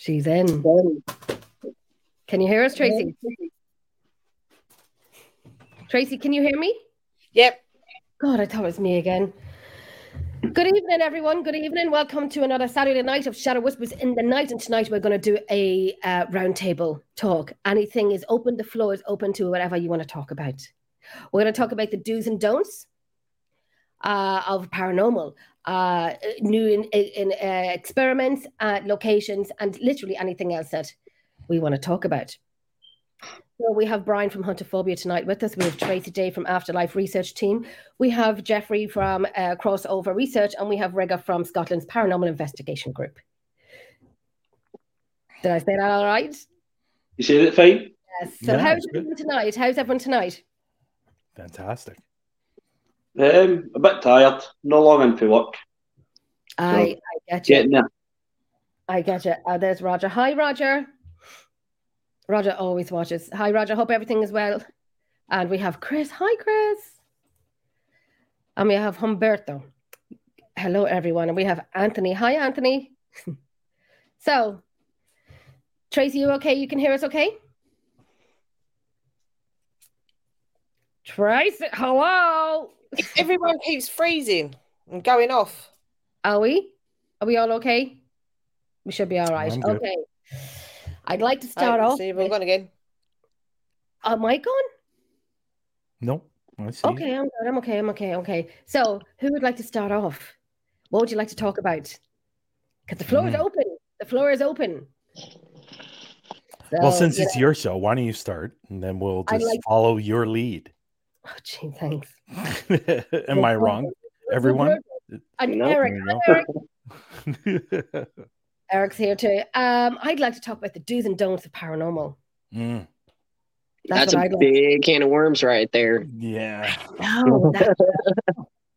She's in. Can you hear us, Tracy? Tracy, can you hear me? Yep. God, I thought it was me again. Good evening, everyone. Good evening. Welcome to another Saturday night of Shadow Whispers in the Night. And tonight we're going to do a uh, roundtable talk. Anything is open. The floor is open to whatever you want to talk about. We're going to talk about the do's and don'ts uh, of paranormal, uh, new in, in, uh, experiments, uh, locations, and literally anything else that we want to talk about. So we have Brian from Huntophobia tonight with us. We have Tracy Day from Afterlife Research Team. We have Jeffrey from uh, Crossover Research, and we have Rega from Scotland's Paranormal Investigation Group. Did I say that all right? You said it fine. Yes. So Yeah, how's good. everyone tonight? How's everyone tonight? Fantastic. Um, a bit tired. No long into work. I, I get you. Getting there. I get you. Uh, there's Roger. Hi, Roger. Roger always watches. Hi, Roger. Hope everything is well. And we have Chris. Hi, Chris. And we have Humberto. Hello, everyone. And we have Anthony. Hi, Anthony. so, Tracy, you okay? You can hear us okay? Tracy, hello. Everyone keeps freezing and going off. Are we? Are we all okay? We should be all right. I'm good. Okay. I'd like to start off. See, we're with- going again. Am I gone? Nope. I see. Okay, I'm good. I'm okay. I'm okay. Okay. So, who would like to start off? What would you like to talk about? Because the floor is Mm. open. The floor is open. Well, since you it's know- your show, why don't you start and then we'll just like- follow your lead. Oh, gee, thanks. Am I wrong, everyone? And No. Eric, hi, Eric. Eric's here too. Um, I'd like to talk about the do's and don'ts of paranormal. Mm, That's, That's, what a I'd like. big can of worms right there. yeah. No,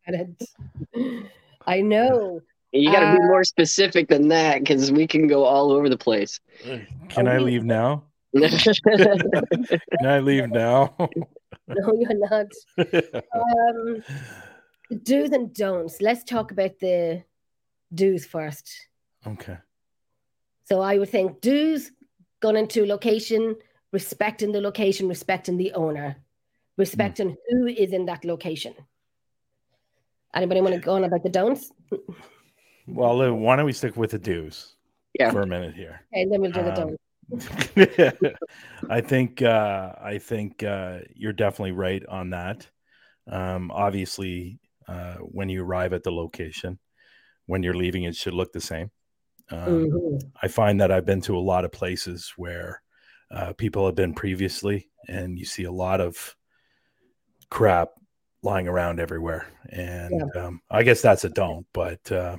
that's I know. You got to be Uh, more specific than that because we can go all over the place. Can I leave now? Can I leave now? No, you're not. Um, do's and don'ts. Let's talk about the do's first. okay. So I would think do's going into location, respecting the location, respecting the owner, respecting who is in that location. Anybody want to go on about the don'ts? Well, why don't we stick with the do's Yeah. for a minute here? Okay, and then we'll do the Um, don'ts. I think uh, I think uh, you're definitely right on that. Um, obviously, uh, when you arrive at the location, when you're leaving, it should look the same. Um, Mhm. I find that I've been to a lot of places where uh, people have been previously, and you see a lot of crap lying around everywhere. And um, I guess that's a don't, but uh,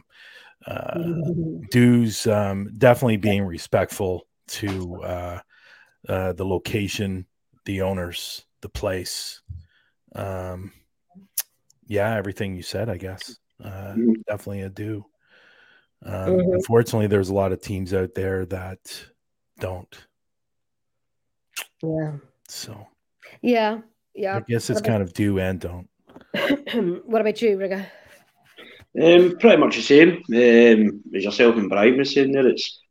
uh, Mhm. do's um, definitely being respectful to uh, uh, the location, the owners, the place. Um, yeah, everything you said, I guess. Uh, Mhm. definitely a do. Um, Mhm. Unfortunately, there's a lot of teams out there that don't. Yeah. So Yeah. Yeah. I guess it's kind of do and don't. what about you, Riga? Um, pretty much the same. Um, as yourself and Brian was saying there, it's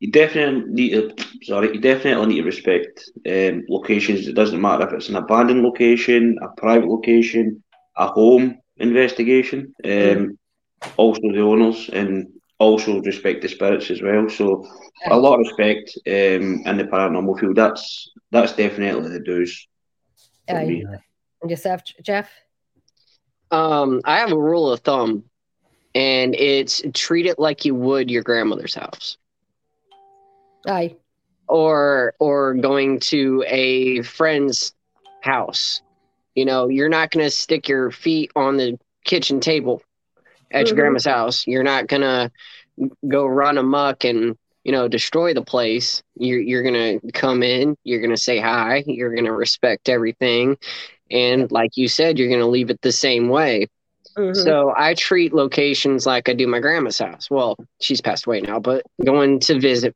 you definitely need to. Sorry, you definitely need to respect um, locations. It doesn't matter if it's an abandoned location, a private location, a home investigation. Um, also the owners and also respect the spirits as well. So a lot of respect um, in the paranormal field. That's that's definitely the do's. for Aye. And yourself, Jeff? Um, I have a rule of thumb, and it's treat it like you would your grandmother's house, Aye. or or going to a friend's house. You know, you're not going to stick your feet on the kitchen table at Mhm. your grandma's house. You're not going to go run amok and you know destroy the place. You're you're going to come in. You're going to say hi. You're going to respect everything, and like you said, you're going to leave it the same way. Mhm. So I treat locations like I do my grandma's house. Well, she's passed away now, but going to visit,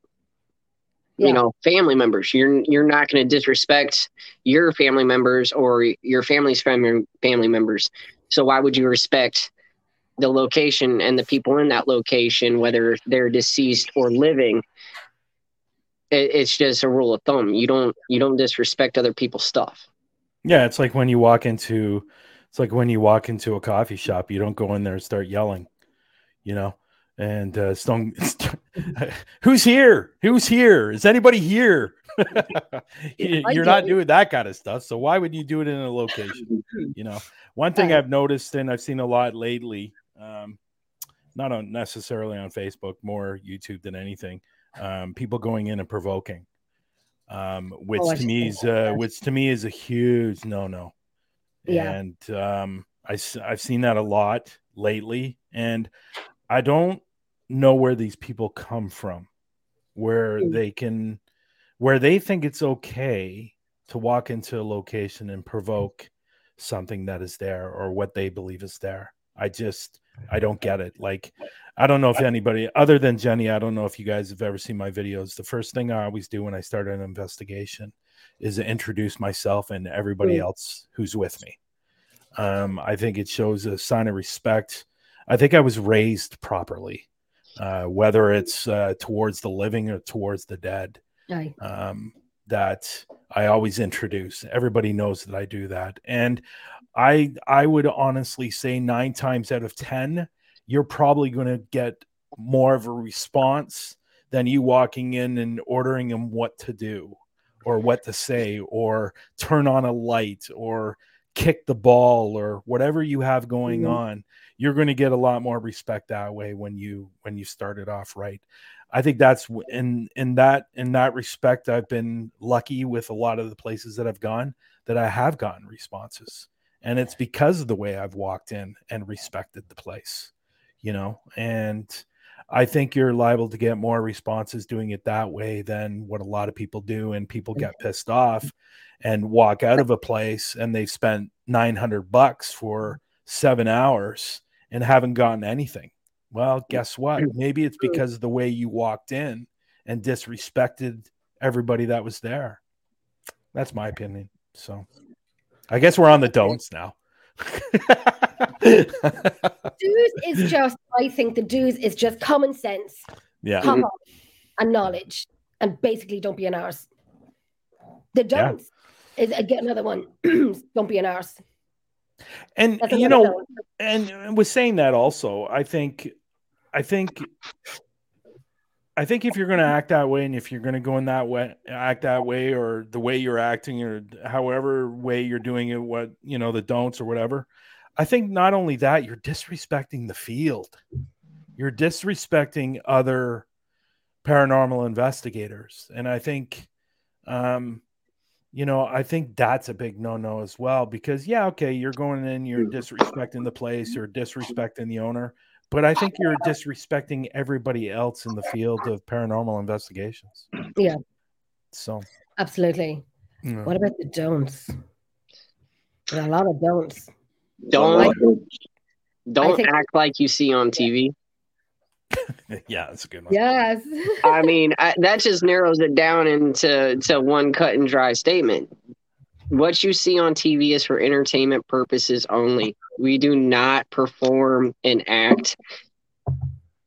Yeah. you know, family members. You're you're not going to disrespect your family members or your family's family family members. So why would you respect the location and the people in that location, whether they're deceased or living? it, it's just a rule of thumb. You don't you don't disrespect other people's stuff. Yeah, it's like when you walk into it's like when you walk into a coffee shop, you don't go in there and start yelling, you know. And uh, Stone, who's here? Who's here? Is anybody here? You're not doing that kind of stuff. So why would you do it in a location? You know, one thing I've noticed and I've seen a lot lately, um, not on necessarily on Facebook, more YouTube than anything. Um, people going in and provoking, um, which oh, to me is uh, which to me is a huge no no. Yeah. And um, I I've seen that a lot lately, and I don't know where these people come from, where mm. they can, where they think it's okay to walk into a location and provoke something that is there or what they believe is there. I just I don't get it. Like I don't know if anybody other than Jenny, I don't know if you guys have ever seen my videos. The first thing I always do when I start an investigation is to introduce myself and everybody mm. else who's with me. Um, I think it shows a sign of respect. I think I was raised properly, uh, whether it's uh, towards the living or towards the dead. Um, that I always introduce. Everybody knows that I do that, and I I would honestly say nine times out of ten, you're probably going to get more of a response than you walking in and ordering them what to do or what to say or turn on a light or kick the ball or whatever you have going mm-hmm. on you're going to get a lot more respect that way when you when you started off right I think that's in in that in that respect, I've been lucky with a lot of the places that I've gone that I have gotten responses, and it's because of the way I've walked in and respected the place, you know. And I think you're liable to get more responses doing it that way than what a lot of people do, and people get pissed off and walk out of a place and they've spent 900 bucks for seven hours and haven't gotten anything well, guess what? Maybe it's because of the way you walked in and disrespected everybody that was there. That's my opinion. So I guess we're on the don'ts now. do's is just, I think the do's is just common sense. Yeah. Common and knowledge. And basically don't be an arse. The don'ts yeah. is again another one. don't be an arse. And you know, and with saying that also, I think I think I think if you're going to act that way, and if you're going to go in that way, act that way, or the way you're acting, or however way you're doing it, what you know, the don'ts or whatever, I think not only that, you're disrespecting the field. You're disrespecting other paranormal investigators, and I think, um, you know, I think that's a big no-no as well. Because yeah, okay, you're going in, you're mm. disrespecting the place, you're mm. disrespecting the owner but I think you're disrespecting everybody else in the field of paranormal investigations. Yeah. So absolutely. Yeah. What about the don'ts? There are a lot of don'ts. Don't don't think, act like you see on TV. yeah, that's a good one. Yes. I mean, I, that just narrows it down into to one cut and dry statement. What you see on TV is for entertainment purposes only. We do not perform and act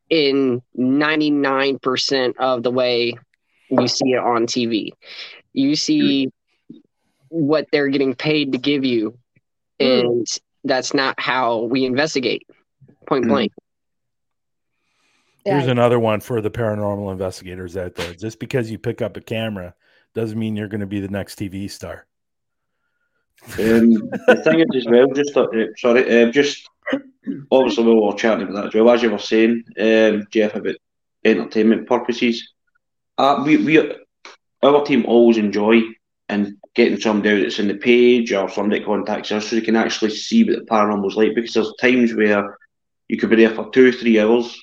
in 99% of the way you see it on TV. You see what they're getting paid to give you, hmm. and that's not how we investigate, point hmm. blank. Here's another one for the paranormal investigators out there. Just because you pick up a camera doesn't mean you're going to be the next TV star. Um, the thing is, as well, just uh, sorry, uh, just obviously we were chatting about that as well. As you were saying, um, Jeff, about entertainment purposes, uh, we we our team always enjoy and getting somebody that's in the page or somebody that contacts us so they can actually see what the paranormal's like because there's times where you could be there for two, three hours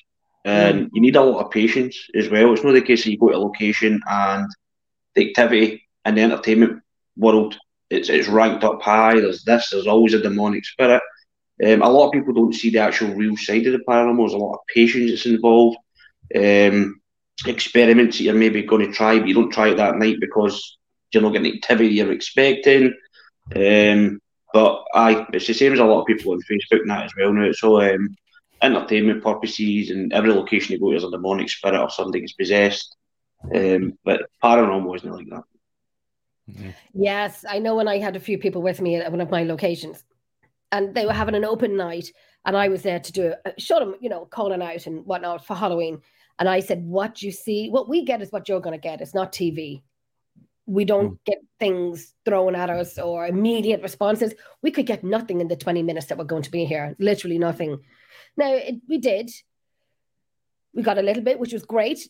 and you need a lot of patience as well. It's not the case that you go to a location and the activity and the entertainment world it's it's ranked up high. There's this. There's always a demonic spirit. Um, a lot of people don't see the actual real side of the paranormal. There's a lot of patience that's involved. Um, experiments that you're maybe going to try, but you don't try it that night because you're not getting the activity you're expecting. Um, but I, it's the same as a lot of people on Facebook now as well now. It's all um, entertainment purposes, and every location you go, to is a demonic spirit or something is possessed. Um, but paranormal wasn't like that. Yes, I know when I had a few people with me at one of my locations, and they were having an open night, and I was there to do it, show them, you know, calling out and whatnot for Halloween. And I said, What you see, what we get is what you're going to get. It's not TV. We don't Mm. get things thrown at us or immediate responses. We could get nothing in the 20 minutes that we're going to be here, literally nothing. Now, it, we did. We got a little bit, which was great.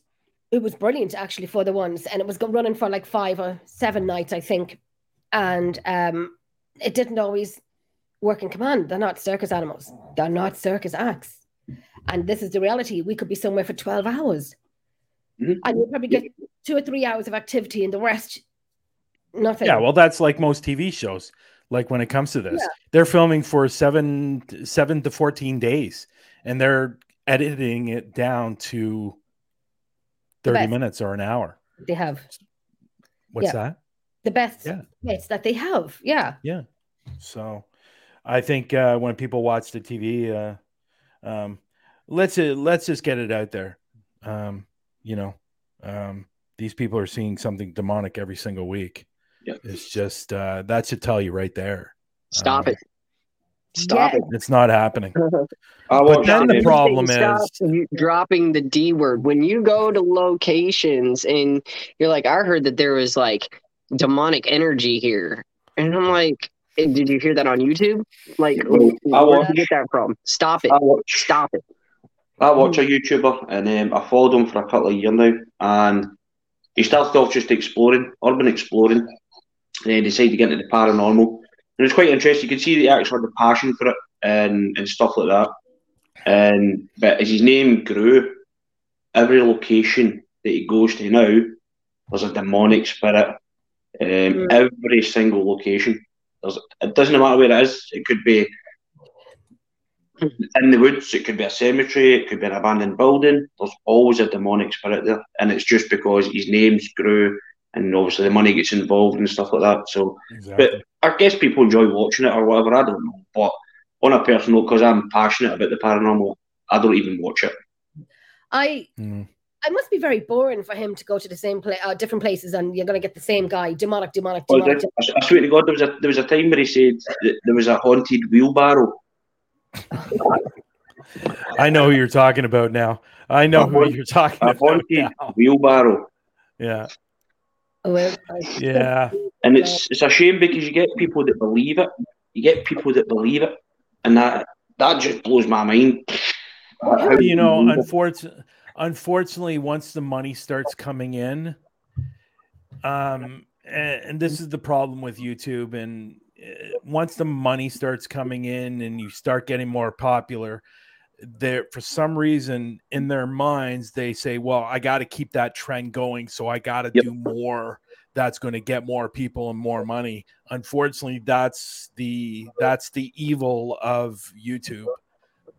It was brilliant, actually, for the ones. And it was running for like five or seven nights, I think. And um, it didn't always work in command. They're not circus animals, they're not circus acts. And this is the reality. We could be somewhere for 12 hours. Mhm. And you probably get two or three hours of activity and the rest, nothing. Yeah, well, that's like most TV shows. Like when it comes to this, Yeah. they're filming for seven, seven to fourteen days, and they're editing it down to thirty best. minutes or an hour. they have What's Yeah. that? the best Yeah. bits that they have. Yeah. Yeah. So, I think uh, when people watch the TV, uh, um, let's uh, let's just get it out there. Um, you know, um, these people are seeing something demonic every single week. Yeah. It's just uh, that should tell you right there. Stop Um, it. Stop Yeah. It's not happening. I But then the problem is, dropping the D word. When you go to locations and you're like, I heard that there was like demonic energy here. And I'm like, "Eh, did you hear that on YouTube? Like, I where did you get that from? Stop it. I watch, Stop it. I watch a YouTuber and um, I followed him for a couple of years now, and he started off just exploring, urban exploring, and then decided to get into the paranormal. And it was quite interesting. You could see that he actually had the passion for it and, and stuff like that. And but as his name grew, every location that he goes to now, there's a demonic spirit. Um, Mm. Every single location. There's, it doesn't matter where it is. It could be in the woods, it could be a cemetery, it could be an abandoned building. There's always a demonic spirit there, and it's just because his names grew, and obviously the money gets involved and stuff like that. So exactly. I guess people enjoy watching it or whatever. I don't know, but on a personal, because I'm passionate about the paranormal, I don't even watch it. I Mm. I must be very boring for him to go to the same place, uh, different places, and you're going to get the same guy, demonic, demonic, Well, demonic. I, I swear to God, there was a there was a time where he said that there was a haunted wheelbarrow. I know who you're talking about now. I know A who haunted- you're talking A about haunted now. wheelbarrow. Yeah, Oh, well, I- yeah. And it's it's a shame because you get people that believe it. You get people that believe it, and that that just blows my mind. How you know, believe unfortunately, unfortunately, once the money starts coming in, um, and, and this is the problem with YouTube, and uh, once the money starts coming in and you start getting more popular, there for some reason in their minds they say, "Well, I got to keep that trend going, so I got to Yep. do more." That's going to get more people and more money. Unfortunately, that's the that's the evil of YouTube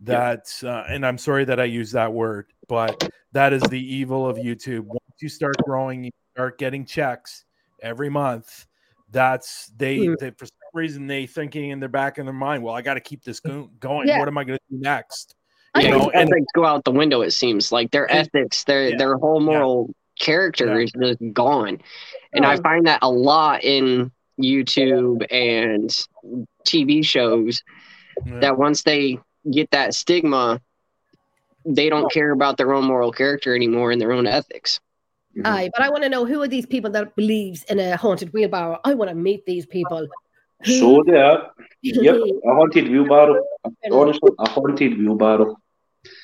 that uh, and i'm sorry that i use that word but that is the evil of youtube once you start growing you start getting checks every month that's they, Hmm. they for some reason they thinking in their back in their mind well i got to keep this go- going Yeah. what am i going to do next you know and ethics go out the window. It seems like their ethics, their Yeah. their whole moral character Yeah. is just gone, and I find that a lot in YouTube and TV shows. Yeah. That once they get that stigma, they don't care about their own moral character anymore and their own ethics. Aye, but I want to know who are these people that believes in a haunted wheelbarrow? I want to meet these people. Who- So there, yep, a haunted wheelbarrow. Honestly, a haunted wheelbarrow.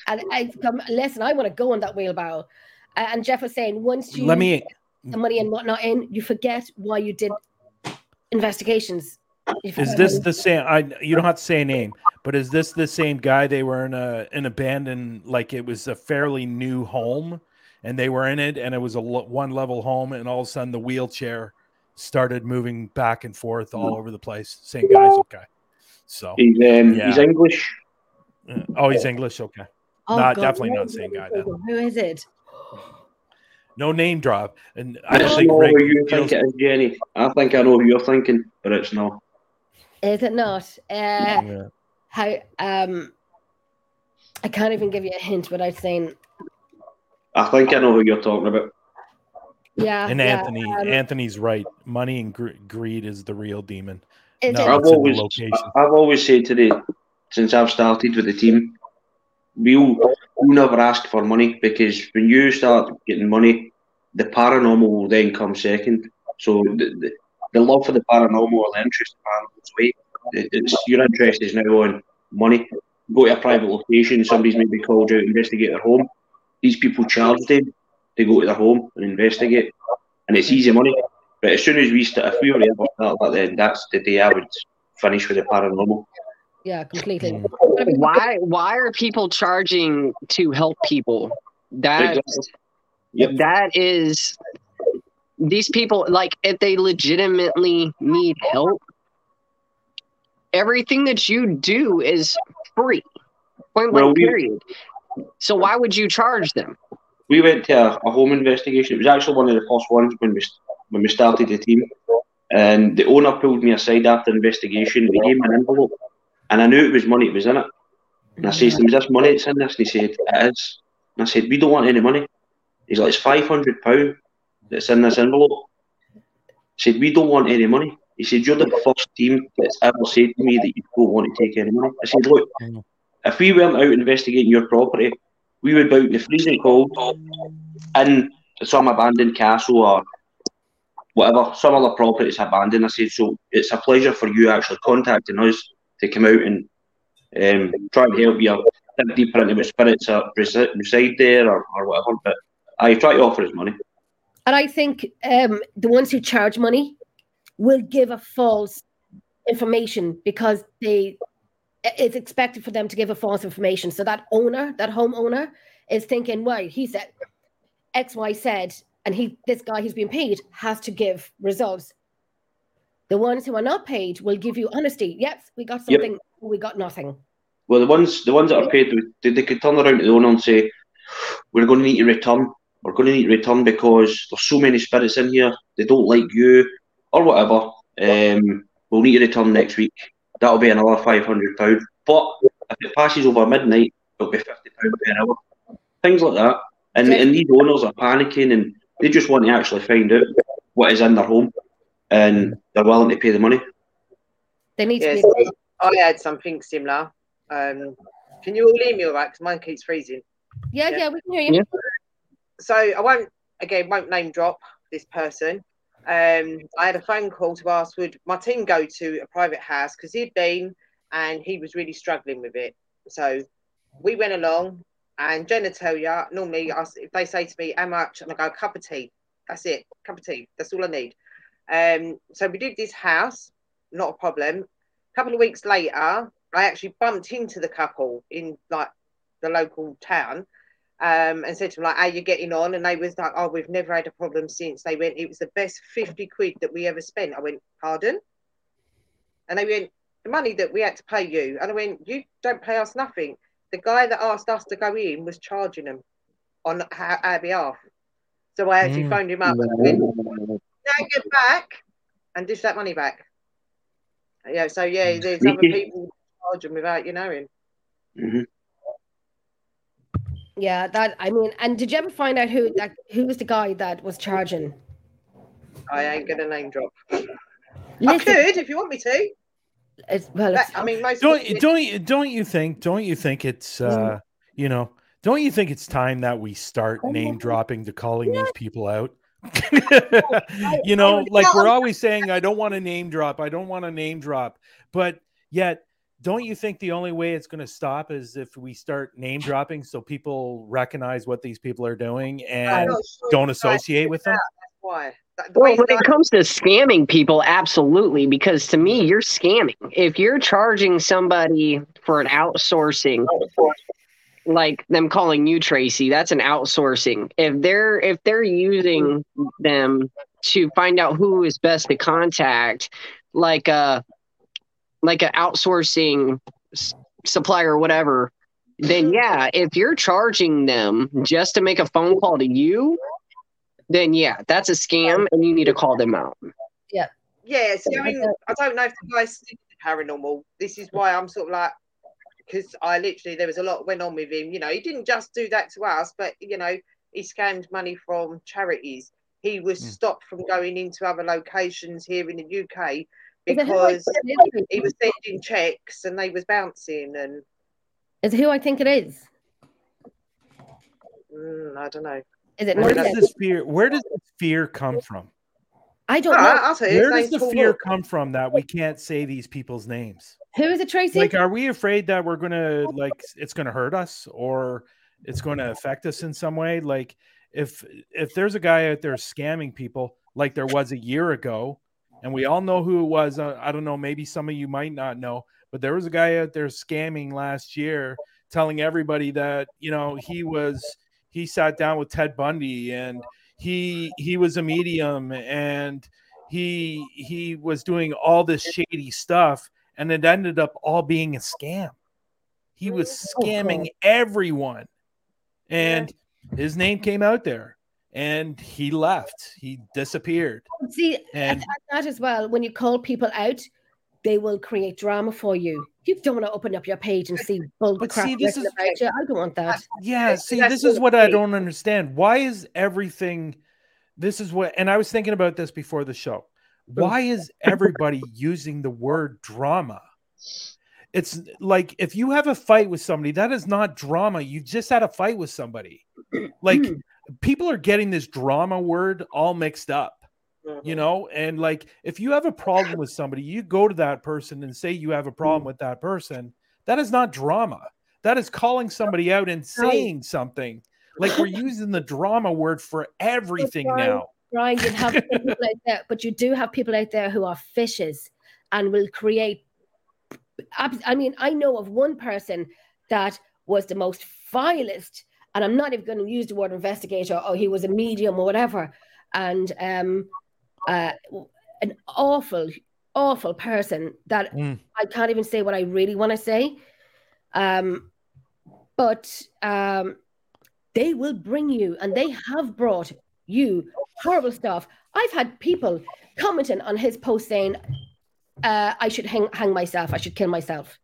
and I come listen. I want to go on that wheelbarrow. Uh, and Jeff was saying, once you let me the money and whatnot in, you forget why you did investigations. You is this the same i you don't have to say a name but is this the same guy they were in a an abandoned like it was a fairly new home and they were in it and it was a lo- one level home and all of a sudden the wheelchair started moving back and forth all over the place same guy's okay so He's um, Yeah. he's English. uh, oh he's english okay Oh, not- God, definitely not is the same guy then. Who is it? no name drop and i I don't don't think know Rick you feels- think it is, Jenny. I think I know who you're thinking, but it's not. Is it not? Uh, Yeah. how? Um, I can't even give you a hint without saying. I think I know who you're talking about. Yeah. And yeah, Anthony, um, Anthony's right. Money and gr- greed is the real demon. it No. I've it's the always. I've always said to the, since I've started with the team, we'll, we'll never ask for money because when you start getting money, the paranormal will then come second. So the, the, the love for the paranormal or the interest in paranormal goes away. It- It's, your interest is now on money. Go to a private location, somebody's maybe called you to investigate their home. These people charge them to go to their home and investigate, and it's easy money. But as soon as we start, if we were ever start that, then that's the day I would finish with the paranormal. Yeah, completely. I mean, Why why are people charging to help people? That Exactly. Yep. that is these people like if they legitimately need help everything that you do is free point Well, blank we- period so why would you charge them We went to a, a home investigation. It was actually one of the first ones when we when we started the team. And the owner pulled me aside after investigation. He gave me an envelope, and I knew it was money that was in it. And I said to him, "Is this money that's in this?" And he said, "It is." And I said, "We don't want any money." He's like, "It's five hundred pound that's in this envelope." I said, "We don't want any money." He said, "You're the first team that's ever said to me that you don't want to take any money." I said, "Look, if we weren't out investigating your property, we would be out in the freezing cold in some abandoned castle or whatever, some other property is abandoned. I said, so it's a pleasure for you actually contacting us to come out and um, try and help you dig deeper into the spirits resi- reside there or, or whatever. But I try to offer his money. And I think um, the ones who charge money will give a false information because they it's expected for them to give a false information. So that owner, that homeowner, is thinking, right, he said X, Y said, and he this guy who's being paid has to give results. The ones who are not paid will give you honesty. Yes, we got Yep. something, we got nothing. Well, the ones the ones that are paid, they, they could turn around to the owner and say, "We're going to need to return. We're going to need to return because there's so many spirits in here. They don't like you, or whatever. Um, we'll need to return next week. That'll be another five hundred pound. But if it passes over midnight, it'll be fifty pound per hour. Things like that. And and these owners are panicking and they just want to actually find out what is in their home, and they're willing to pay the money. They need Yes, to be I had something similar. Um, can you all hear me all right? Because mine keeps freezing. yeah, Yeah. yeah, we can hear you. Yeah. So I won't, again, won't name drop this person. Um, I had a phone call to ask would my team go to a private house because he'd been and he was really struggling with it. So we went along, and Jenna tell you normally I, if they say to me how much, and I go a cup of tea. That's it, cup of tea. That's all I need. Um, so we did this house, not a problem. A couple of weeks later, I actually bumped into the couple in like the local town um, and said to them like, "How you getting on?" And they was like, "Oh, we've never had a problem since." They went, "It was the best fifty quid that we ever spent." I went, "Pardon?" And they went, "The money that we had to pay you." And I went, "You don't pay us nothing." The guy that asked us to go in was charging them on our, our behalf. So I actually Mm. phoned him up and I went, "Now get back and dish that money back." Yeah. So yeah, there's other people charging without you knowing. hmm Yeah, that I mean, and did you ever find out who that who was the guy that was charging? I ain't gonna name drop. I Listen, could if you want me to. it's, well, That- it's, I mean, most don't people- don't you don't you think don't you think it's uh you know don't you think it's time that we start name dropping to calling these people out you know like we're always saying i don't want to name drop i don't want to name drop but yet don't you think the only way it's going to stop is if we start name dropping so people recognize what these people are doing and sure don't associate with them Why? The Well, when it comes to scamming people, absolutely, because to me, you're scamming. If you're charging somebody for an outsourcing, like them calling you Tracy, that's an outsourcing. If they're if they're using them to find out who is best to contact, like a like an outsourcing s- supplier or whatever, then yeah, if you're charging them just to make a phone call to you, then yeah, that's a scam, and you need to call them out. yeah, see, I mean, I don't know if the guy's still paranormal. This is why I'm sort of like, because I literally there was a lot went on with him. You know, he didn't just do that to us, but you know, he scammed money from charities. he was Mm. stopped from going into other locations here in the UK Is it who I because think he was sending checks and they was bouncing and Is it who I think it is? mm, I don't know. Is it Where Where does this fear? Where does this fear come from? I don't Oh, know. I- I'll tell you, Where does the fear Walker. come from that we can't say these people's names? Who is it, Tracy? Like, are we afraid that we're gonna like it's gonna hurt us or it's going to affect us in some way? Like, if if there's a guy out there scamming people, like there was a year ago, and we all know who it was. Uh, I don't know. Maybe some of you might not know, but there was a guy out there scamming last year, telling everybody that you know he was he sat down with Ted Bundy and he he was a medium and he he was doing all this shady stuff and it ended up all being a scam. He was Oh, scamming everyone. And his name came out there and he left. He disappeared. Oh, see, And that as well, when you call people out, they will create drama for you. You don't want to open up your page and see bull But crap see, this is- about you. I don't want that. yeah, Yes, see, that's this is what what I don't understand. Why is everything this is what and I was thinking about this before the show. Why is everybody using the word drama? It's like if you have a fight with somebody, that is not drama. You just had a fight with somebody. Like people are getting this drama word all mixed up, you uh-huh. know? And like if you have a problem with somebody, you go to that person and say you have a problem mm-hmm. with that person. That is not drama. That is calling somebody out and saying something. Like we're using the drama word for everything Brian, now. Brian, you have people out there, but you do have people out there who are fishes and will create. I mean, I know of one person that was the most vilest, and I'm not even going to use the word investigator or he was a medium or whatever, and um, uh, an awful, awful person that Mm. I can't even say what I really want to say. Um, but um, they will bring you, and they have brought you horrible stuff. I've had people commenting on his post saying, uh, "I should hang, hang myself. I should kill myself,"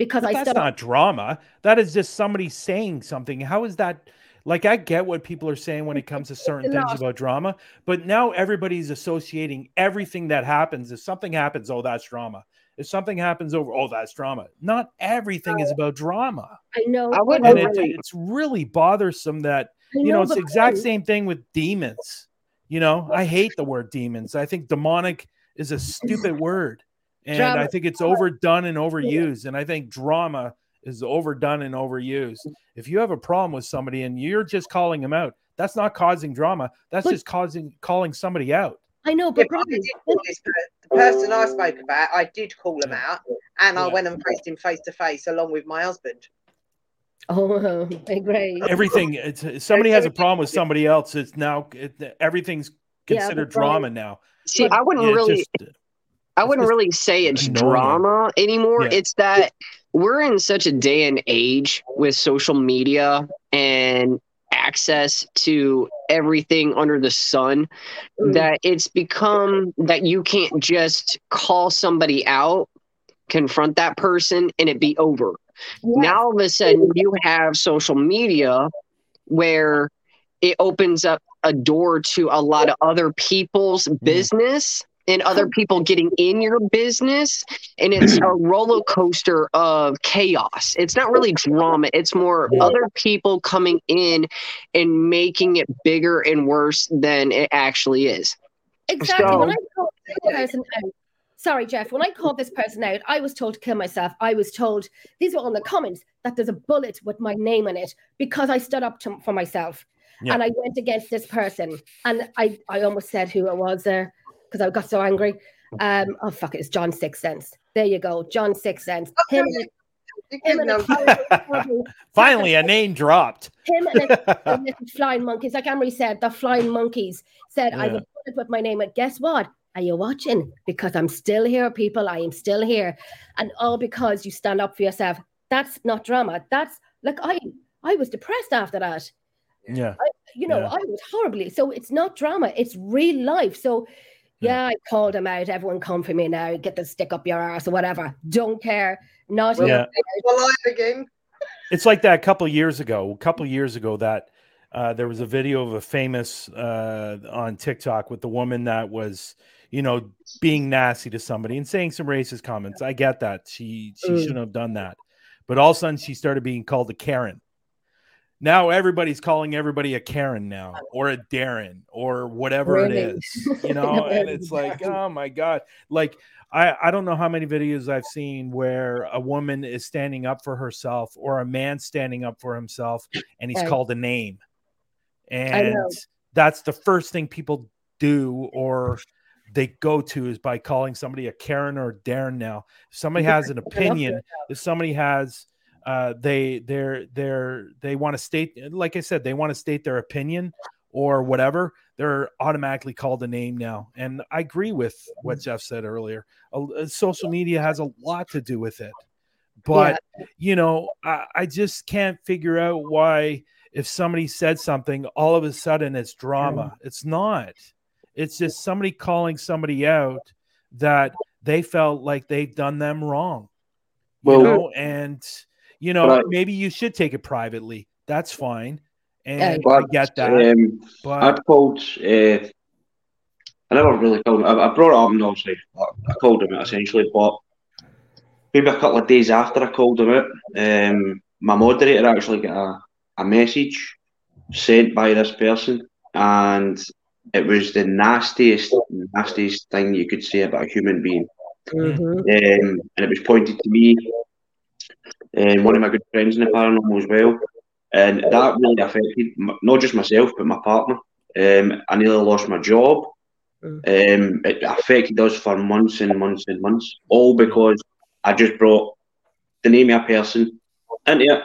because But I that's stood not drama. That is just somebody saying something. How is that? Like, I get what people are saying when it comes to certain things about drama, but now everybody's associating everything that happens. If something happens, oh, that's drama. If something happens over, oh, that's drama. Not everything is about drama. I know. I wouldn't And it, it's really bothersome that, I you know, it's the exact Brian, same thing with demons. You know, I hate the word demons. I think demonic is a stupid word. And Drama- I think it's overdone and overused. And I think drama is overdone and overused. If you have a problem with somebody and you're just calling them out, that's not causing drama. That's But- just causing calling somebody out. I know, but but I did call this the person I spoke about. I did call him out, and I went and faced him face to face along with my husband. oh, I agree. Everything. It's, somebody has a problem with somebody else. It's now it, everything's considered Brian- drama now. See, I wouldn't Yeah, really just- I wouldn't really say it's annoying. drama anymore. Yeah. It's that we're in such a day and age with social media and access to everything under the sun Mm. that it's become that you can't just call somebody out, confront that person, and it be over. Yes. Now all of a sudden you have social media where it opens up a door to a lot of other people's business and other hmm. people getting in your business and it's a roller coaster of chaos it's not really drama it's more Yeah. other people coming in and making it bigger and worse than it actually is Exactly. So- when I called this person out, sorry, Jeff, when I called this person out, I was told to kill myself. I was told, these were on the comments, that there's a bullet with my name in it because I stood up to, for myself. Yeah. And I went against this person. And I, I almost said who it was there because I got so angry. Um, oh, fuck it, it's John Six Cents. There you go, John Six Cents. Him him can, and, Finally, a name dropped. him and the flying monkeys, like Emery said, the flying monkeys said, I would put it with my name. And guess what? Are you watching? Because I'm still here, people. I am still here. And all because you stand up for yourself. That's not drama. That's like I I was depressed after that. Yeah. You know, Yeah. I was horribly. So it's not drama, it's real life. So yeah, I called him out. Everyone come for me now. Get the stick up your ass or whatever. Don't care. Not Yeah. here. again. It's like that a couple years ago. A couple years ago, that uh, there was a video of a famous uh, on TikTok with the woman that was, you know, being nasty to somebody and saying some racist comments. I get that she she Mm. shouldn't have done that, but all of a sudden she started being called a Karen. Now everybody's calling everybody a Karen now, or a Darren, or whatever it is, you know. and it's like, oh my god, like I, I don't know how many videos I've seen where a woman is standing up for herself or a man standing up for himself and he's Right. called a name. And that's the first thing people do or they go to is by calling somebody a Karen or a Darren now. If somebody has an opinion, if somebody has uh they they're they're they want to state like I said, they want to state their opinion or whatever, they're automatically called a name now. And I agree with what Jeff said earlier. Uh, social media has a lot to do with it. But you know, I, I just can't figure out why if somebody said something, all of a sudden it's drama. It's not. It's just somebody calling somebody out that they felt like they've done them wrong. You Well- know, and you know, Right. maybe you should take it privately. That's fine. And I get that. Um, but I'd called. Uh, I never really called him. I, I brought it up and obviously I called him out essentially, but maybe a couple of days after I called him out, um, my moderator actually got a, a message sent by this person, and it was the nastiest, nastiest thing you could say about a human being. Mhm. Um, and it was pointed to me and one of my good friends in the paranormal as well. And that really affected m- not just myself, but my partner. Um, I nearly lost my job. Um, it affected us for months and months and months, all because I just brought the name of a person into it.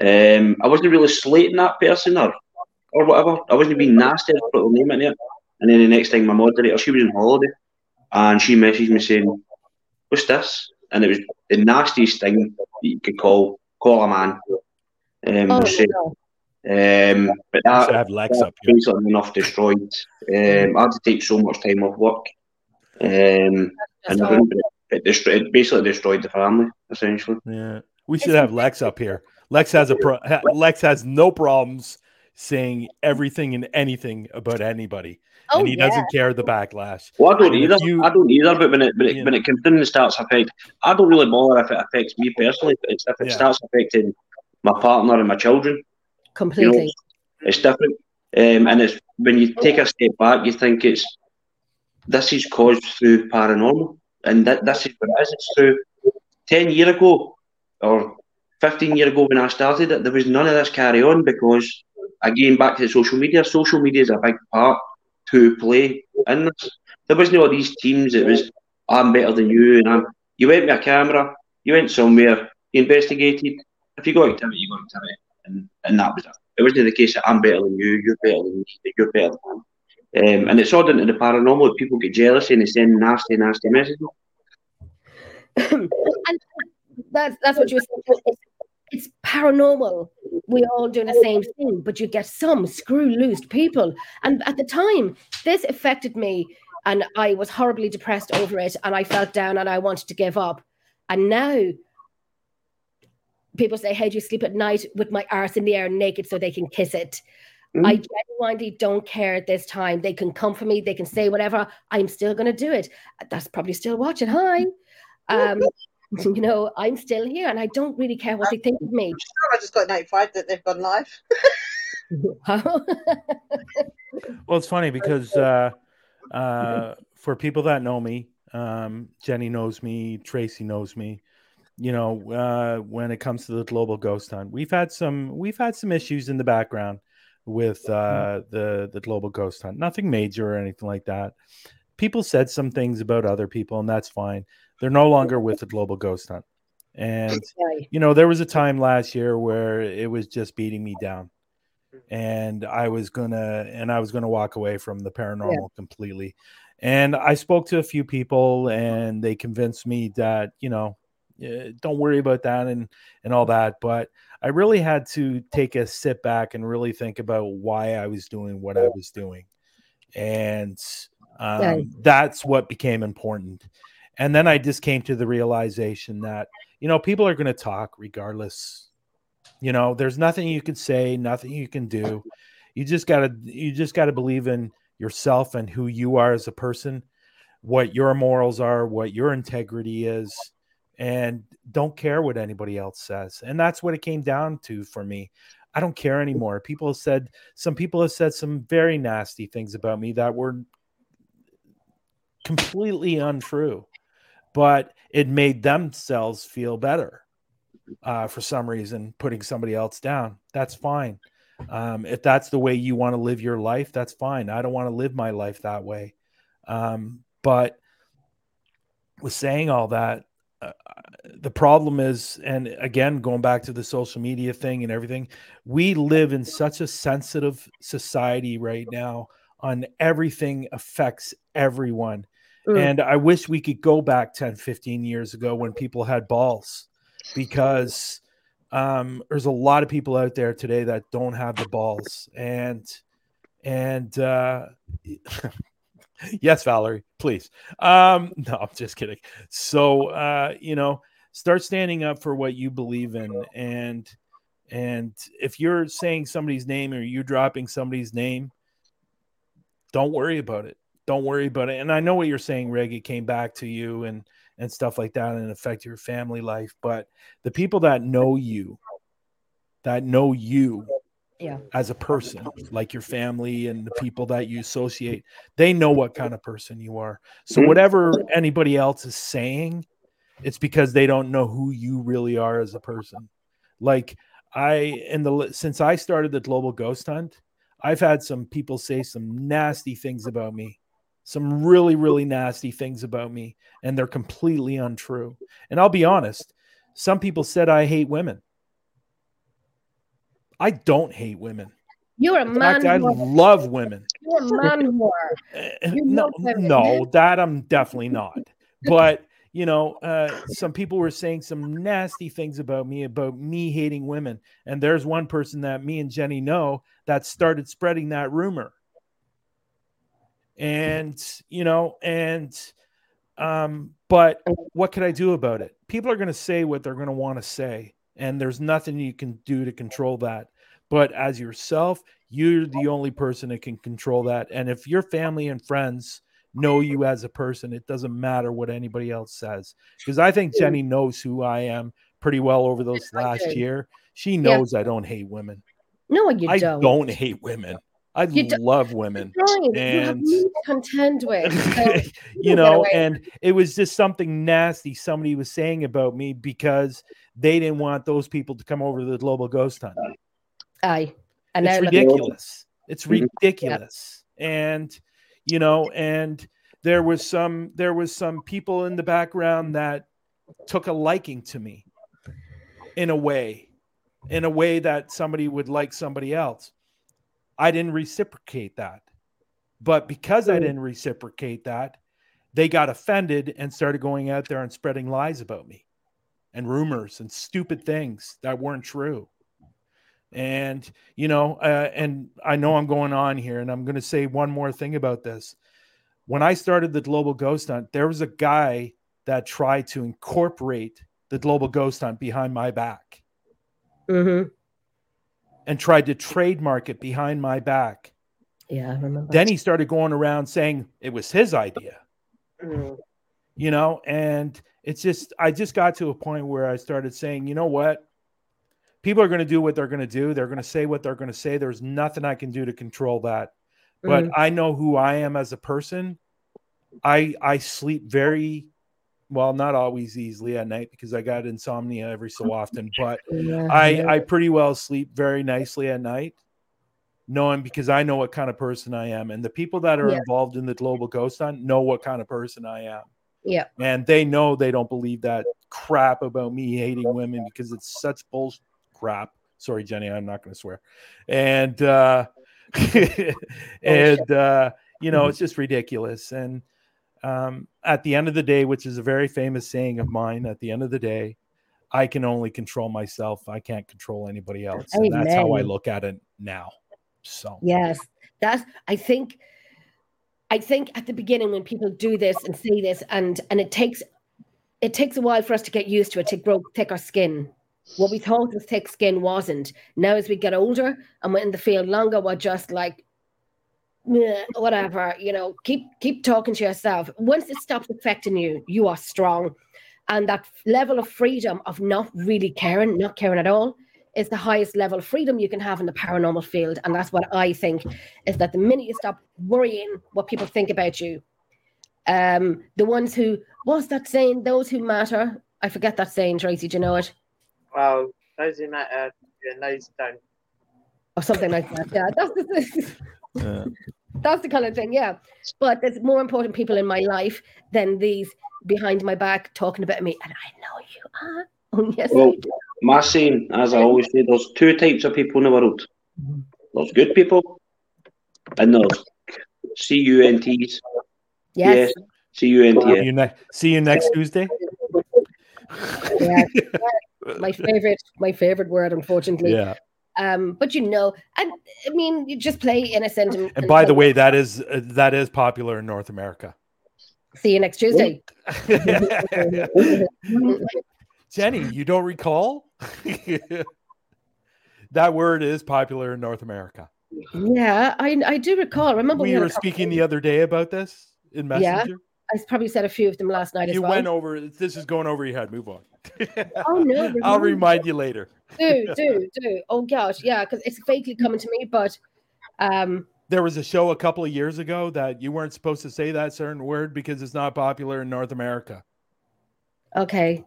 Um, I wasn't really slating that person or, or whatever. I wasn't being nasty. I put the name into it. And then the next thing, my moderator, she was on holiday, and she messaged me saying, "What's this?" And it was the nastiest thing that you could call call a man. Um, Oh, so, no. um, but I that, should have Lex that up here. basically enough destroyed. Um, I had to take so much time off work, um, and That's I all. couldn't- it, destroyed, it basically destroyed the family essentially. Yeah, we should have Lex up here. Lex has a pro- Lex has no problems saying everything and anything about anybody, Oh, and he yeah. doesn't care the backlash. Well, I don't And if either. you- I don't either. But when it when it, Yeah. when it comes in and starts affect, I don't really bother if it affects me personally. But it's if it Yeah. starts affecting my partner and my children. Completely. It's different. Um, and it's when you take a step back, you think it's this is caused through paranormal, and that this is what it is. It's through ten year ago or fifteen year ago when I started it. There was none of this carry on because again back to social media. Social media is a big part to play in this. There wasn't all these teams. It was I'm better than you, and I'm. You went with a camera. You went somewhere. You investigated. If you go got activity, you got activity, and and that was it. It wasn't the case that I'm better than you, you're better than me, you're better than me. Um, and it's all down to the paranormal. People get jealous and they send nasty, nasty messages. and that's that's what you were saying. It's, paranormal. We all do the same thing, but you get some screw loose people. And at the time, this affected me, and I was horribly depressed over it, and I felt down, and I wanted to give up. And now, people say, "Hey, do you sleep at night with my arse in the air naked so they can kiss it?" Mm. I genuinely don't care at this time. They can come for me, they can say whatever. I'm still going to do it. That's probably still watching. Hi. Um, you know, I'm still here and I don't really care what they think of me. I just got notified that they've gone live. Well, it's funny because uh, uh, for people that know me, um, Jenny knows me, Tracy knows me. You know, uh, when it comes to the global ghost hunt, we've had some we've had some issues in the background with uh, the the global ghost hunt. Nothing major or anything like that. People said some things about other people, and that's fine. They're no longer with the global ghost hunt, and you know, there was a time last year where it was just beating me down. And I was gonna and I was gonna walk away from the paranormal completely. And I spoke to a few people and they convinced me that, you know, don't worry about that and and all that. But I really had to take a sit back and really think about why I was doing what I was doing. And um, Right. that's what became important. And then I just came to the realization that, you know, people are going to talk regardless You know, there's nothing you can say, nothing you can do. You just gotta you just gotta believe in yourself and who you are as a person, what your morals are, what your integrity is, and don't care what anybody else says. And that's what it came down to for me. I don't care anymore. People have said some people have said some very nasty things about me that were completely untrue, but it made themselves feel better uh, for some reason, putting somebody else down. That's fine. Um, if that's the way you want to live your life, that's fine. I don't want to live my life that way. Um, but with saying all that, uh, the problem is, and again, going back to the social media thing and everything, we live in such a sensitive society right now on everything affects everyone. Mm. And I wish we could go back 10, 15 years ago when people had balls because um, there's a lot of people out there today that don't have the balls. And, and, uh, yes, Valerie, please. Um, no, I'm just kidding. So, uh, you know, start standing up for what you believe in. And, and if you're saying somebody's name or you're dropping somebody's name, don't worry about it. Don't worry about it. And I know what you're saying, Reg. It came back to you and, and stuff like that and affect your family life. But the people that know you, that know you yeah. as a person, like your family and the people that you associate, they know what kind of person you are. So mm-hmm. whatever anybody else is saying, it's because they don't know who you really are as a person. Like I in the since I started the global ghost hunt, I've had some people say some nasty things about me. Some really really nasty things about me and they're completely untrue. And I'll be honest, some people said I hate women. I don't hate women. You're a In man. Fact, I love women. You're a man whore. Eh, you no, no, that I'm definitely not. But you know, uh, some people were saying some nasty things about me, about me hating women. And there's one person that me and Jenny know that started spreading that rumor. And you know, and um, but what can I do about it? People are going to say what they're going to want to say, and there's nothing you can do to control that. But as yourself, you're the only person that can control that. And if your family and friends know you as a person, it doesn't matter what anybody else says. Because I think Jenny knows who I am pretty well over those last year. She knows yeah. I don't hate women. No, you I don't. I don't hate women. I love women, and contend with. you know, and it was just something nasty somebody was saying about me because they didn't want those people to come over to the global ghost hunt. Aye. And it's ridiculous. It's mm-hmm. ridiculous. And you know, and there was some there was some people in the background that took a liking to me in a way, in a way that somebody would like somebody else. I didn't reciprocate that. But because I didn't reciprocate that, they got offended and started going out there and spreading lies about me and rumors and stupid things that weren't true. And, you know, uh, and I know I'm going on here and I'm going to say one more thing about this. When I started the Global Ghost Hunt, there was a guy that tried to incorporate the Global Ghost Hunt behind my back mm-hmm. And tried to trademark it behind my back. Yeah, I remember. Then he started going around saying it was his idea. Mm. You know, and it's just, I just got to a point where I started saying, you know what? people are going to do what they're going to do. They're going to say what they're going to say. There's nothing I can do to control that. But mm-hmm. I know who I am as a person. I I sleep very well, not always easily at night because I got insomnia every so often, but yeah, I. I pretty well sleep very nicely at night, knowing because I know what kind of person I am, and the people that are yeah. involved in the global ghost hunt know what kind of person I am. Yeah, and they know they don't believe that crap about me hating women because it's such bullshit crap. Sorry, Jenny, I'm not going to swear. And uh, and uh, you know, it's just ridiculous. And um, at the end of the day, which is a very famous saying of mine, at the end of the day, I can only control myself. I can't control anybody else. And that's how I look at it now. So yes, that's I think I think at the beginning when people do this and say this and and it takes it takes a while for us to get used to it to grow thicker skin What we thought was thick skin wasn't. Now, as we get older and we're in the field longer, we're just like, "Meh, whatever, you know, keep keep talking to yourself. Once it stops affecting you, you are strong. And that level of freedom of not really caring, not caring at all, is the highest level of freedom you can have in the paranormal field. And that's what I think is that the minute you stop worrying what people think about you, um, the ones who what's that saying? Those who matter. I forget that saying, Tracy. Do you know it? Well, those who matter and those don't. Or something like that. Yeah, that's the, Uh, that's the kind of thing. Yeah, but there's more important people in my life than these behind my back talking about me. And I know you are. Oh yes, Well, My saying, as I always say, there's two types of people in the world. There's good people, and there's C-U-N-Ts. yes. C U N see T. you ne- see you next Tuesday. Yeah. my favorite, my favorite word, unfortunately. Yeah. Um, but you know, and I mean, you just play innocent. And, And by the way, that is uh, that is popular in North America. see you next Tuesday. Jenny, you don't recall? that word is popular in North America. yeah, I I do recall. Remember, We had a were speaking the other day about this in Yeah, Messenger. I probably said a few of them last night as well. you well. went over this is going over your head. Move on. Oh no! I'll remind- remind you later. Do do do. Oh gosh, yeah, because it's vaguely coming to me, but um, There was a show a couple of years ago that you weren't supposed to say that certain word because it's not popular in North America. okay.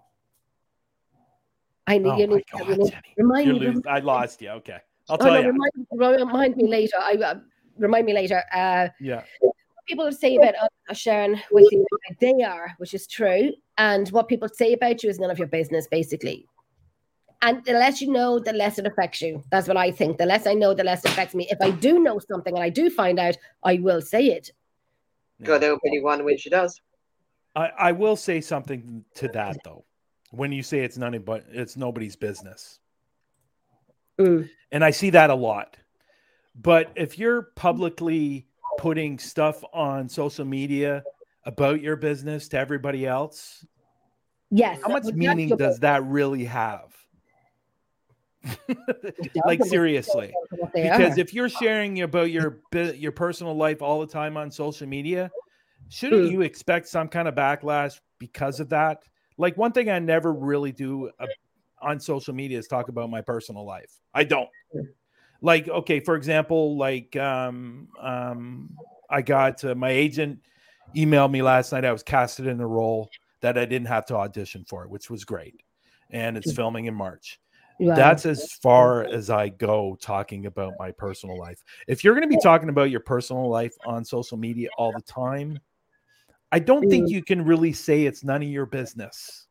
I need Oh you my need, God, you Jenny. remind You're me. losing- I lost you. Okay. I'll Oh, tell no, you. remind, remind me later. I uh, remind me later. Uh, Yeah. People say about us are sharing with you they are, which is true, and what people say about you is none of your business, basically. And the less you know, the less it affects you. That's what I think. The less I know, the less it affects me. If I do know something and I do find out, I will say it. God help anyone when she does. I, I will say something to that though. When you say it's none but it's nobody's business. Mm. And I see that a lot. But if you're publicly putting stuff on social media about your business to everybody else, Yes. how much meaning does that really have? like seriously. Because if you're sharing about your your personal life all the time on social media, shouldn't Mm. you expect some kind of backlash because of that? Like one thing I never really do uh, on social media is talk about my personal life. I don't. Like okay, for example, like um um I got uh, my agent emailed me last night I was casted in a role that I didn't have to audition for, which was great. And it's filming in March Wow. that's as far as I go talking about my personal life. If you're going to be talking about your personal life on social media all the time, I don't think Mm. you can really say it's none of your business.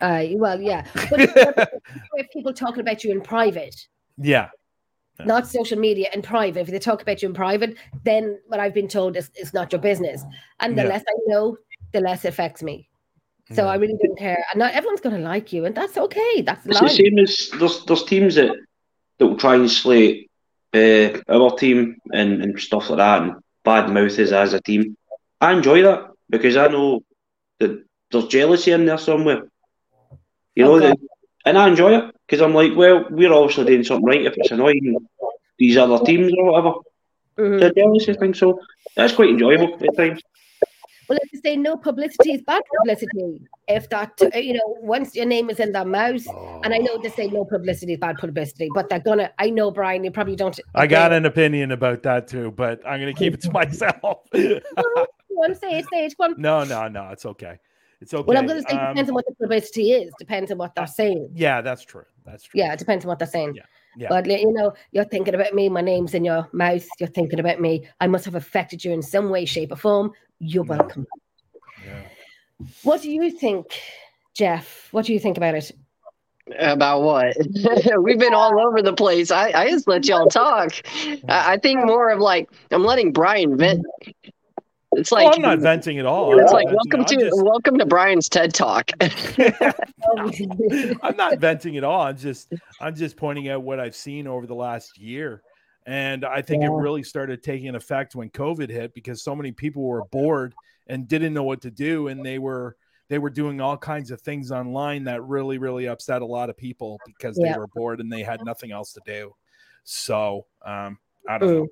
Uh, well, yeah. But if people talking about you in private, Yeah. Yeah. not social media in private. If they talk about you in private, then what I've been told is it's not your business. And the Yeah. less I know, the less it affects me. So Yeah. I really don't care. And not everyone's going to like you, and that's okay. That's It's the same as there's there's teams that that will try and slate uh, our team and, and stuff like that and bad mouth us as a team. I enjoy that because I know that there's jealousy in there somewhere. You know, Okay. that- and I enjoy it because I'm like, well, we're obviously doing something right if it's annoying these other teams or whatever. Mhm. The jealousy thing, so that's quite enjoyable at times. Well, as you say, no publicity is bad publicity. If that, uh, you know, once your name is in their mouth, and I know they say no publicity is bad publicity, but they're gonna. I know, Brian, you probably don't. I got an opinion about that too, but I'm going to keep it to myself. One say it, say it. One. no, no, no, it's okay. It's okay. Well, I'm going to say Um, depends on what the publicity is. Depends on what they're saying. yeah, that's true. That's true. Yeah, it depends on what they're saying. Yeah, yeah. But you know, you're thinking about me. My name's in your mouth. You're thinking about me. I must have affected you in some way, shape, or form. You're Yeah. welcome. Yeah. What do you think, Jeff? What do you think about it? About what? We've been all over the place. I, I just let y'all talk. I, I think more of like I'm letting Brian vent. It's like oh, I'm not venting at all. It's like welcome to just- welcome to Brian's TED Talk. I'm not venting at all. I'm just I'm just pointing out what I've seen over the last year. And I think it really started taking effect when COVID hit because so many people were bored and didn't know what to do and they were they were doing all kinds of things online that really, really upset a lot of people because Yeah. they were bored and they had nothing else to do. So um, I don't know.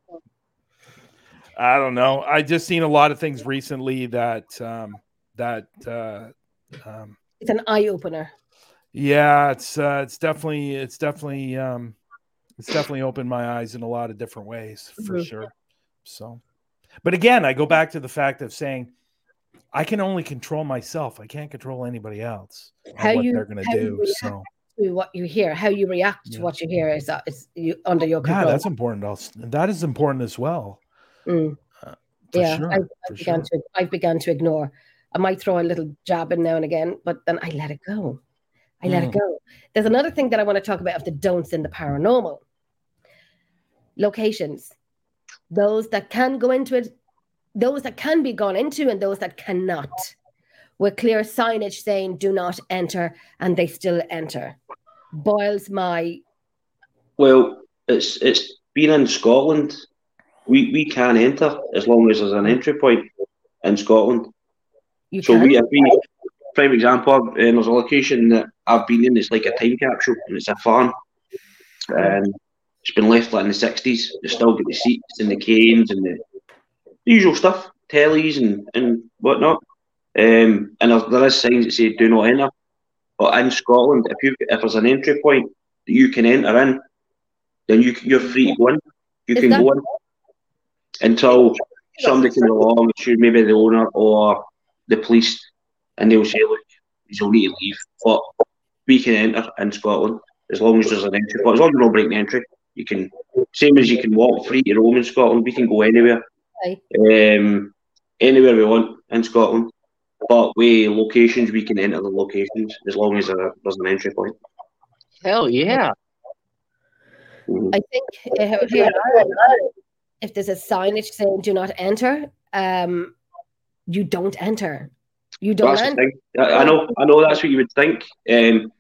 I don't know. I just seen a lot of things recently that um, that uh, um, It's an eye opener. yeah, it's uh, it's definitely it's definitely um, it's definitely opened my eyes in a lot of different ways for Mhm. sure. So, but again, I go back to the fact of saying I can only control myself. I can't control anybody else How what you- they're going to do. So To what you hear, how you react to what you hear is, uh, is you, under your control. yeah, that's important. Also, that is important as well. Mm. For yeah, sure. I, I for began sure. to I've begun to ignore. I might throw a little jab in now and again, but then I let it go. I let it Mm. go. There's another thing that I want to talk about of the don'ts in the paranormal. Locations. Those that can go into it, those that can be gone into, and those that cannot. With clear signage saying do not enter, and they still enter. Boils my Well, it's it's been in Scotland. We we can enter as long as there's an entry point in Scotland. you So can. we, we, prime example, uh, there's a location that I've been in. It's like a time capsule, and it's a farm, and it's been left like in the sixties. They still got the seats and the canes and the, the usual stuff, tellies and and whatnot. Um, and there, there is signs that say "Do not enter." But in Scotland, if you if there's an entry point that you can enter in, then you you're free to go in. You Is can that- go in until somebody can go along, it's maybe the owner or the police, and they'll say, "Look, you'll need to leave." But we can enter in Scotland as long as there's an entry. But as long as you don't break the entry, you can. Same as you can walk free to roam in Scotland, we can go anywhere, um, anywhere we want in Scotland. But we locations, we can enter the locations as long as there- there's an entry point. Hell yeah. Mhm. I think uh, here in Ireland, if there's a signage saying "Do not enter," um, you don't enter. You don't That's enter. I, know, I know. That's what you would think. Um,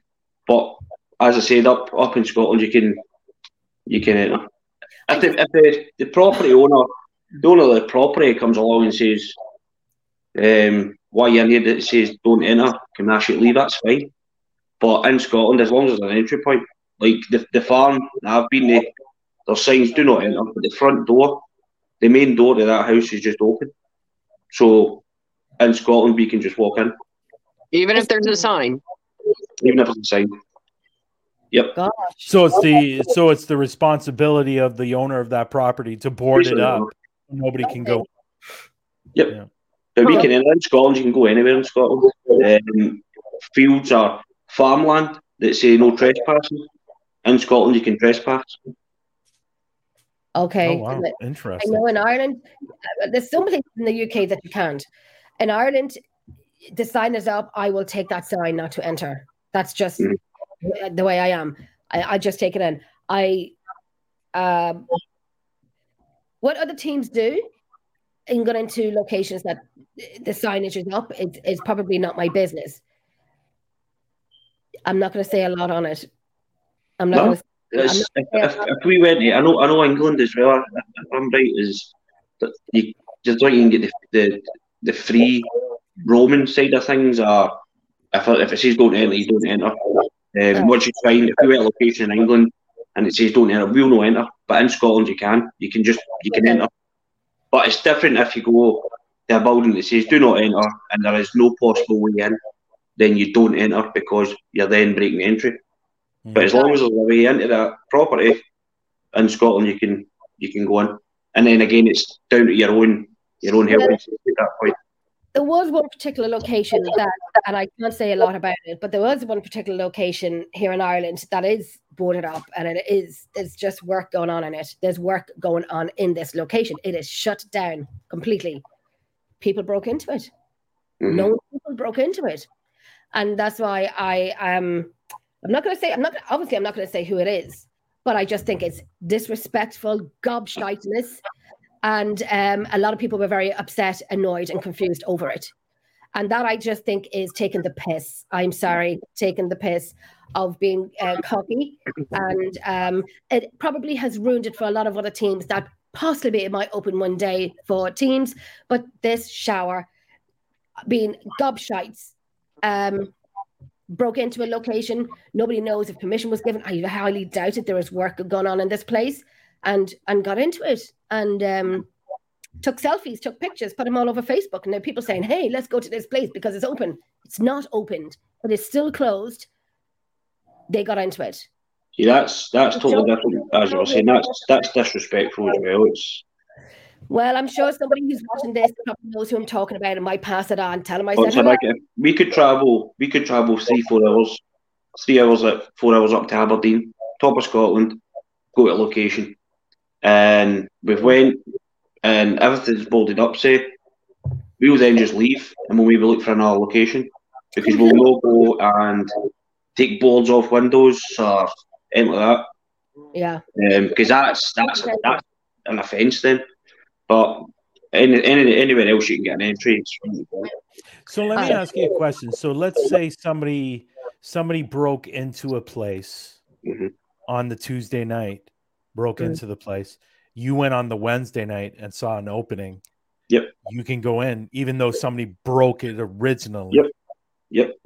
but as I said, up up in Scotland, you can you can enter. If the, if the, the property owner, the owner of the property comes along and says, um, "Why you in here?" That says, "Don't enter," can you leave. That's fine. But in Scotland, as long as there's an entry point, like the the farm I've been there, there's signs "Do not enter," but the front door, the main door to that house is just open. So in Scotland, we can just walk in. Even if there's a sign. even if it's a sign. Yep. Gosh, So it's the so it's the responsibility of the owner of that property to board it up. Nobody can go. Yep. But we can enter in Scotland. You can go anywhere in Scotland. Um, fields are farmland that say no trespassing. In Scotland, you can trespass. Okay. Oh wow, I know in Ireland, uh, there's some places in the UK that you can't. In Ireland, the sign is up. I will take that sign not to enter. That's just Mm. the way I am. I, I just take it in. I, um, what other teams do in going into locations that the signage is up is, is probably not my business. I'm not going to say a lot on it. I'm not No. going to. If, if, if we went, to- I know, I know England as well. If I'm right, is that you just don't even get the, the the free roaming side of things. Or if it, if it says don't enter, you don't enter. Um, Once you find if you went a location in England and it says don't enter, we'll not enter. But in Scotland, you can. You can just you can enter. But it's different if you go to a building that says do not enter and there is no possible way in. Then you don't enter because you're then breaking entry. But as long as there's a way into that property in Scotland, you can you can go in, and then again, it's down to your own your own health and at that point. there was one particular location that, and I can't say a lot about it, but there was one particular location here in Ireland that is boarded up, and it is there's just work going on in it. There's work going on in this location. It is shut down completely. People broke into it. Mhm. No people broke into it, and that's why I um I'm not going to say I'm not obviously I'm not going to say who it is, but I just think it's disrespectful, gobshiteness, and um, a lot of people were very upset, annoyed, and confused over it. And that I just think is taking the piss. I'm sorry, taking the piss of being uh, cocky, and um, it probably has ruined it for a lot of other teams that possibly it might open one day for teams, but this shower being gobshites um, broke into a location. Nobody knows if permission was given. I highly doubt it. There was work going on in this place, and and got into it and um, took selfies, took pictures, put them all over Facebook. And there are people saying, "Hey, let's go to this place because it's open." It's not opened, but it's still closed. They got into it. See, that's that's totally different. As I was saying, that's that's disrespectful as well. It's well, I'm sure somebody who's watching this probably knows who I'm talking about and might pass it on. Tell them I said like, we could travel, we could travel three, four hours, three hours, at four hours up to Aberdeen, top of Scotland, go to a location, and we've went, and everything's boarded up. Say, we'll then just leave, and we'll maybe look for another location because we'll not go and take boards off windows or anything like that. Yeah. Um, because that's that's that's an offence then. But any, any, anywhere else you can get an entry. So let me ask you a question. So let's say somebody somebody broke into a place Mhm. on the Tuesday night, broke Mm. into the place. You went on the Wednesday night and saw an opening. Yep. You can go in, even though somebody broke it originally. Yep. Yep.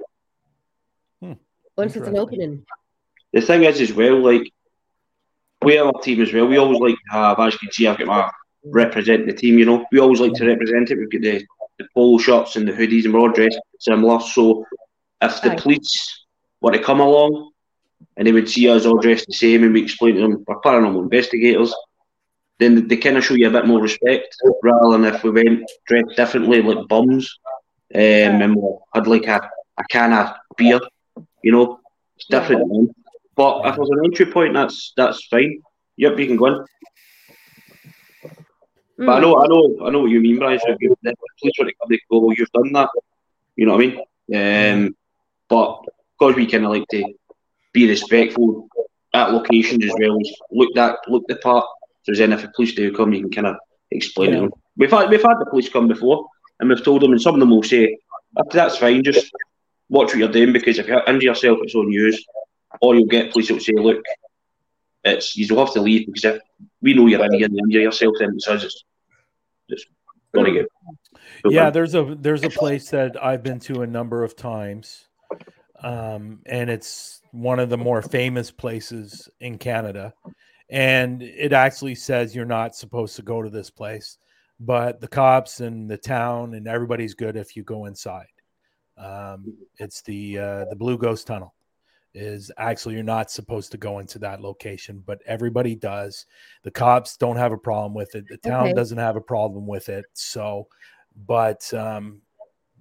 Once it's an opening. the thing is as well, like we have our team as well. We always like to have, as you can see, I've got my represent the team. You know, we always like to represent it. We've got the, the polo shirts and the hoodies, and we're all dressed similar. So if the police were to come along and they would see us all dressed the same, and we explain to them we're paranormal investigators, then they kind of show you a bit more respect rather than if we went dressed differently like bums um, and we had like a, a can of beer. You know, it's different. But if there's an entry point, that's that's fine. Yep, you can go in. But I Mm. know, I know, I know what you mean, Brian. So if you, the police want to come, they go, well, you've done that. You know what I mean? Um, but because we kind of like to be respectful at locations as well as look that look the part. If there's anything the police do come, you can kind of explain Yeah. them. We've had we've had the police come before, and we've told them, and some of them will say, "Oh, "That's fine, just watch what you're doing because if you injure yourself, it's on you." Or you'll get police that will say, "Look, it's you'll have to leave because if we know you're in here and you injure yourself, then it's us. It's, it's going to get." Yeah, there's a there's a place that I've been to a number of times, um, and it's one of the more famous places in Canada. And it actually says you're not supposed to go to this place, but the cops and the town and everybody's good if you go inside. Um, it's the uh, the Blue Ghost Tunnel. Is actually you're not supposed to go into that location, but everybody does. The cops don't have a problem with it. The town Okay. doesn't have a problem with it. So but um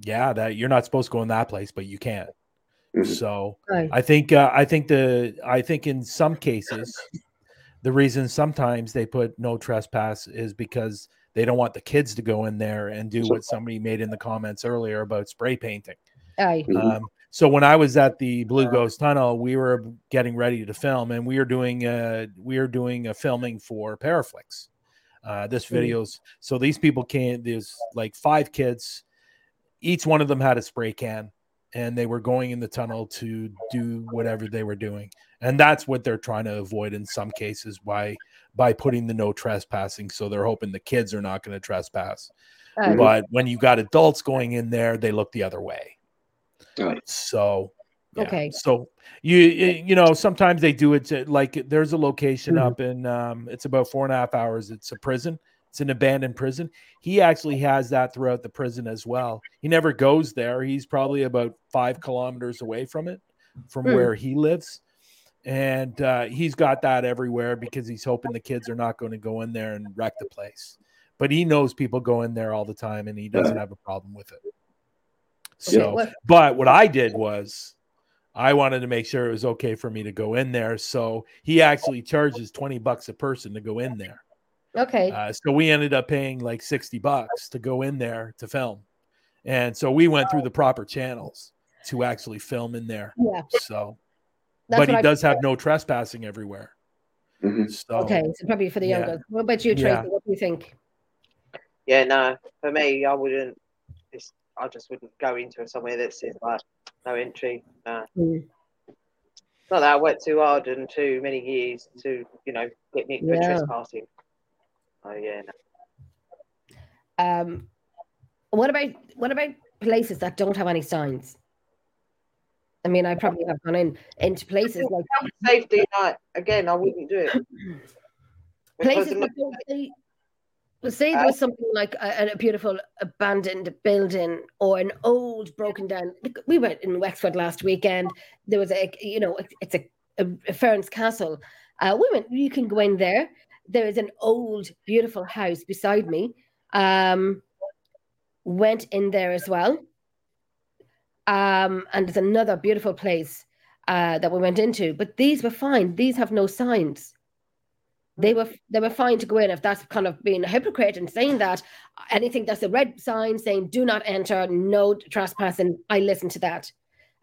yeah that you're not supposed to go in that place but you can Mhm. so Aye. i think uh, i think the i think in some cases the reason sometimes they put no trespass is because they don't want the kids to go in there and do what somebody made in the comments earlier about spray painting Aye. Um, so when I was at the Blue Ghost Tunnel, we were getting ready to film, and we were doing a, we were doing a filming for Paraflix. Uh, this Mhm. videos. So these people came. There's like five kids. Each one of them had a spray can, and they were going in the tunnel to do whatever they were doing, and that's what they're trying to avoid in some cases by by putting the no trespassing. So they're hoping the kids are not going to trespass. But when you got adults going in there, they look the other way. Aye. So, yeah. Okay. So you you you know sometimes they do it to, like there's a location Mhm. up in um it's about four and a half hours. It's a prison. It's an abandoned prison. He actually has that throughout the prison as well. He never goes there. He's probably about five kilometers away from it, from Hmm. where he lives. And uh, he's got that everywhere because he's hoping the kids are not going to go in there and wreck the place. But he knows people go in there all the time and he doesn't have a problem with it. Okay, So, what- but what I did was I wanted to make sure it was okay for me to go in there. So he actually charges 20 bucks a person to go in there. okay. Uh, so we ended up paying like 60 bucks to go in there to film. And so we went through the proper channels to actually film in there. yeah. So, That's but he I- does have no trespassing everywhere. Mhm. So, Okay, so probably for the Yeah. youngers. What about you, Tracy? Yeah. What do you think? Yeah, no, for me, I wouldn't. I just wouldn't go into somewhere that says like no entry. No. Mm. Not that I worked too hard and too many years to, you know, get nicked for Yeah. trespassing. Oh yeah, no. Um, what about what about places that don't have any signs? I mean, I probably have gone in into places like safety night again. I wouldn't do it. places. Like, say, say there was something like a, a, beautiful abandoned building or an old broken down. We went in Wexford last weekend. There was a, you know, it's a, a, a Ferns Castle. Uh, we went. You can go in there. There is an old, beautiful house beside me. Um, went in there as well um, and there's another beautiful place uh, that we went into, but these were fine. These have no signs. They were they were fine to go in if that's kind of being a hypocrite and saying that anything that's a red sign saying do not enter, no trespassing. I listen to that.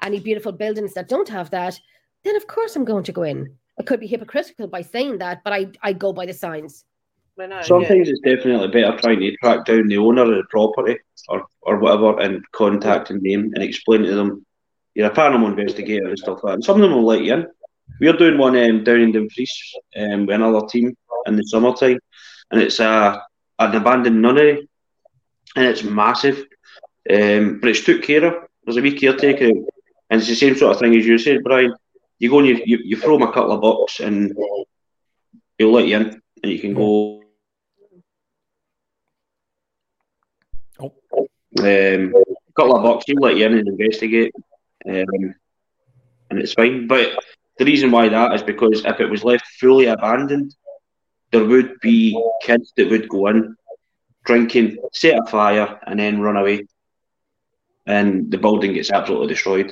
Any beautiful buildings that don't have that, then of course I'm going to go in. I could be hypocritical by saying that, but I, I go by the signs. Sometimes yeah. it's definitely better trying to track down the owner of the property or, or whatever and contacting them and explain to them you're a paranormal investigator and stuff like that. And some of them will let you in. We're doing one um, down in Dumfries um, with another team in the summertime, and it's a an abandoned nunnery, and it's massive, um, but it's took care of. There's a wee caretaker, and it's the same sort of thing as you said, Brian. You go and you, you, you throw him a couple of bucks, and he'll let you in, and you can go Um, a couple of bucks, he'll let you in and investigate, um, and it's fine. But the reason why that is because if it was left fully abandoned, there would be kids that would go in, drinking, set a fire, and then run away, and the building gets absolutely destroyed.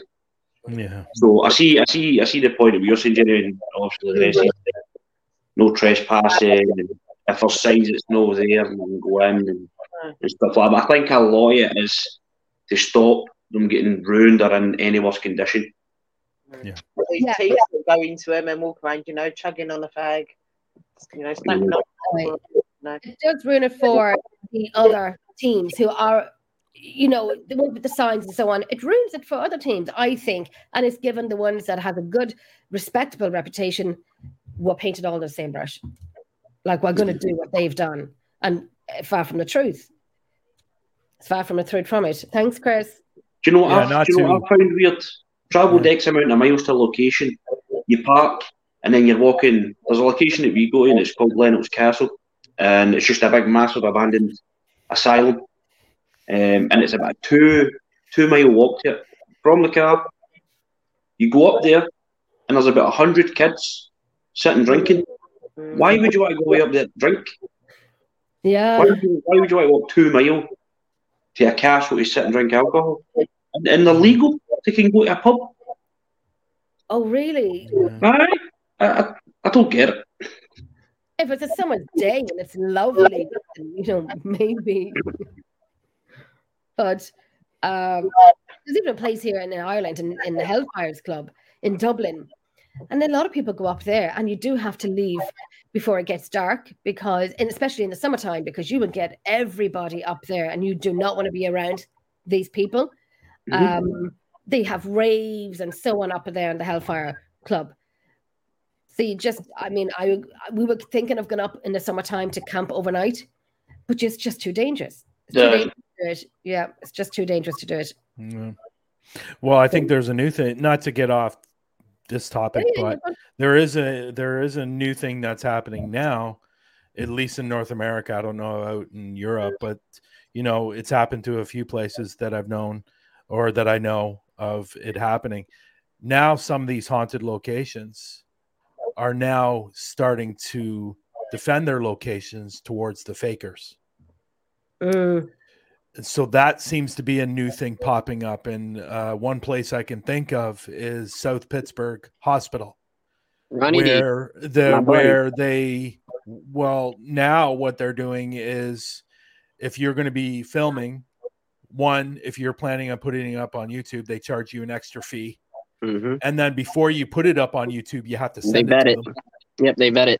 Yeah. So I see, I see, I see the point of you're saying, Jerry, and obviously. No trespassing. And if there's signs it's no there, and go in and and stuff like that. But I think a lot of it is to stop them getting ruined or in any worse condition. Yeah. These yeah. teams go into him and walk around, you know, chugging on a fag, you know, snapping up. No. It does ruin it for the other teams who are, you know, the ones with the signs and so on. It ruins it for other teams, I think, and it's given the ones that have a good, respectable reputation were painted all in the same brush. Like we're going to do what they've done, and far from the truth. It's far from the truth from it. Thanks, Chris. Do you know what, yeah, I, do you know what I found weird? Travelled yeah. X amount of miles to a location, you park, and then you're walking. There's a location that we go in, it's called Lennox Castle, and it's just a big, massive abandoned asylum. Um, and it's about a two two mile walk to it from the car. You go up there, and there's about a hundred kids sitting drinking. Why would you want to go way up there drink? Yeah. Why would, you, why would you want to walk two mile to a castle to sit and drink alcohol? And, and they're legal. They can go to a pub. Oh, really? Right? I, I, I don't get it. If it's a summer day and it's lovely, you know, maybe. but um, there's even a place here in Ireland, in, in the Hellfires Club in Dublin. And a lot of people go up there, and you do have to leave before it gets dark because and especially in the summertime because you would get everybody up there and you do not want to be around these people mm-hmm. um, they have raves and so on up there in the hellfire club so you just i mean i we were thinking of going up in the summertime to camp overnight but it's just too dangerous it's yeah. Too dangerous it. yeah it's just too dangerous to do it yeah. well i think there's a new thing not to get off this topic, but there is a there is a new thing that's happening now, at least in North America. I don't know out in Europe, but you know, it's happened to a few places that I've known or that I know of it happening. Now some of these haunted locations are now starting to defend their locations towards the fakers. Mm so that seems to be a new thing popping up and uh, one place i can think of is south pittsburg hospital Ronnie where D. the where they well now what they're doing is if you're going to be filming one if you're planning on putting it up on youtube they charge you an extra fee mm-hmm. and then before you put it up on youtube you have to send they it bet it them. yep they bet it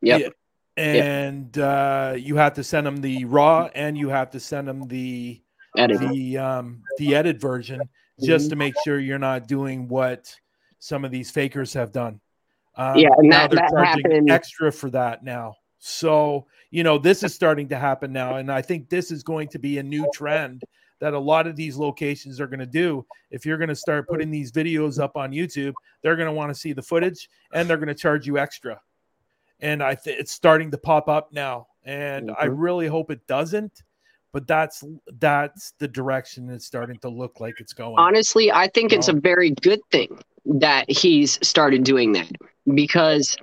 yep yeah and uh, you have to send them the raw and you have to send them the Edit. the um, the edit version just to make sure you're not doing what some of these fakers have done. Um, yeah, and now that, they're charging happened. extra for that now. So you know this is starting to happen now, and I think this is going to be a new trend that a lot of these locations are going to do. If you're going to start putting these videos up on YouTube, they're going to want to see the footage and they're going to charge you extra. And I think it's starting to pop up now. And mm-hmm. I really hope it doesn't but that's that's the direction it's starting to look like it's going. Honestly, I think it's a very good thing that he's started doing that because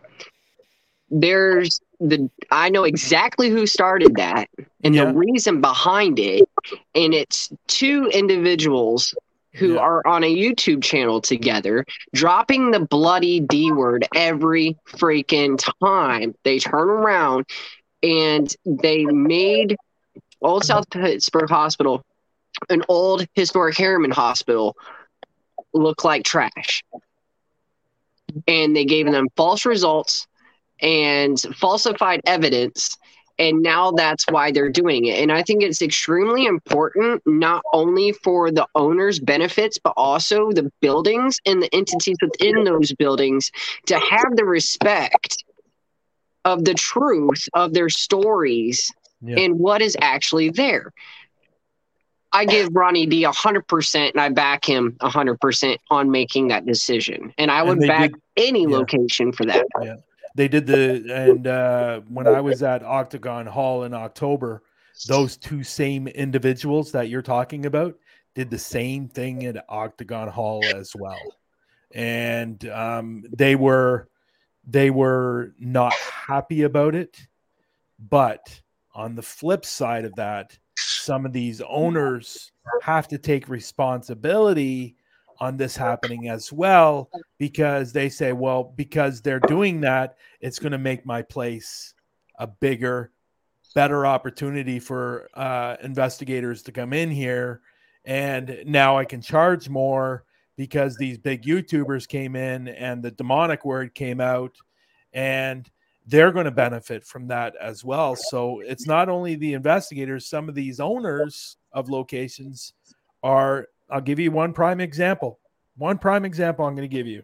there's the I know exactly who started that and yeah. the reason behind it and it's two individuals who yeah. are on a YouTube channel together dropping the bloody D word every freaking time they turn around and they made Old South Pittsburg Hospital an old historic Harriman hospital look like trash and they gave them false results and falsified evidence and now that's why they're doing it and i think it's extremely important not only for the owners benefits but also the buildings and the entities within those buildings to have the respect of the truth of their stories yeah. and what is actually there I give Ronnie D hundred percent, and I back him hundred percent on making that decision. And I would and back did, any yeah. location for that. Yeah, they did the and uh, when I was at Octagon Hall in October, those two same individuals that you're talking about did the same thing at Octagon Hall as well, and um, they were they were not happy about it, but on the flip side of that some of these owners have to take responsibility on this happening as well because they say, well, because they're doing that, it's going to make my place a bigger, better opportunity for uh, investigators to come in here. And now I can charge more because these big YouTubers came in and the demonic word came out. And they're going to benefit from that as well. So it's not only the investigators, some of these owners of locations are, I'll give you one prime example. One prime example I'm going to give you.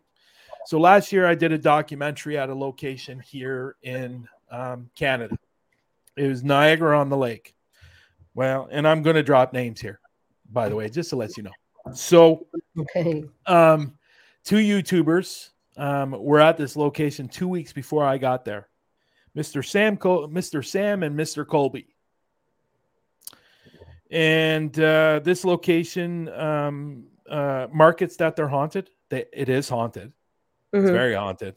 So last year I did a documentary at a location here in um, Canada. It was Niagara on the Lake. Well, and I'm going to drop names here, by the way, just to let you know. So, okay. Um, two YouTubers um, were at this location two weeks before I got there. Mr. Sam, Col- Mr. Sam, and Mr. Colby. And uh, this location um, uh, markets that they're haunted. They, it is haunted. Mm-hmm. It's very haunted.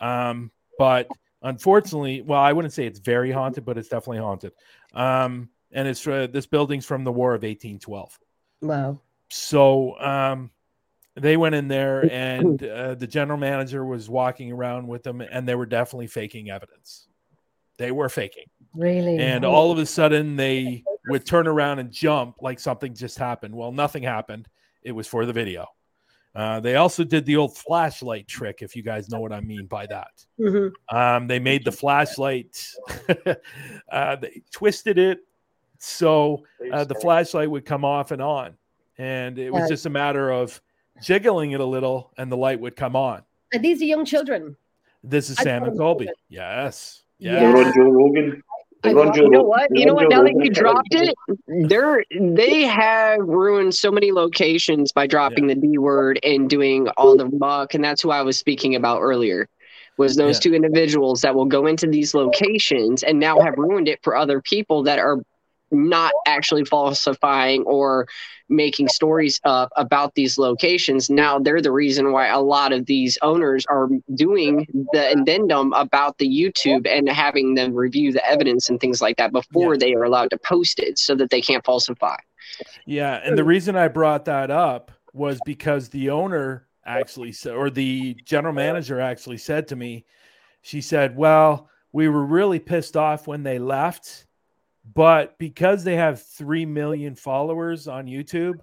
Um, but unfortunately, well, I wouldn't say it's very haunted, but it's definitely haunted. Um, and it's uh, this building's from the War of 1812. Wow. So um, they went in there, and uh, the general manager was walking around with them, and they were definitely faking evidence. They were faking. Really? And all of a sudden they would turn around and jump like something just happened. Well, nothing happened. It was for the video. Uh, they also did the old flashlight trick, if you guys know what I mean by that. Mm-hmm. Um, they made the flashlight, uh, they twisted it so uh, the flashlight would come off and on. And it was just a matter of jiggling it a little and the light would come on. And these are young children. This is Sam and Colby. Yes. Yeah. They're on Joe Rogan. You know what? You know what? Now that you dropped it, they're they have ruined so many locations by dropping yeah. the D word and doing all the muck, and that's who I was speaking about earlier. Was those yeah. two individuals that will go into these locations and now have ruined it for other people that are not actually falsifying or making stories up about these locations. Now they're the reason why a lot of these owners are doing the addendum about the YouTube and having them review the evidence and things like that before yeah. they are allowed to post it so that they can't falsify. Yeah. And the reason I brought that up was because the owner actually said, or the general manager actually said to me, she said, Well, we were really pissed off when they left but because they have 3 million followers on YouTube,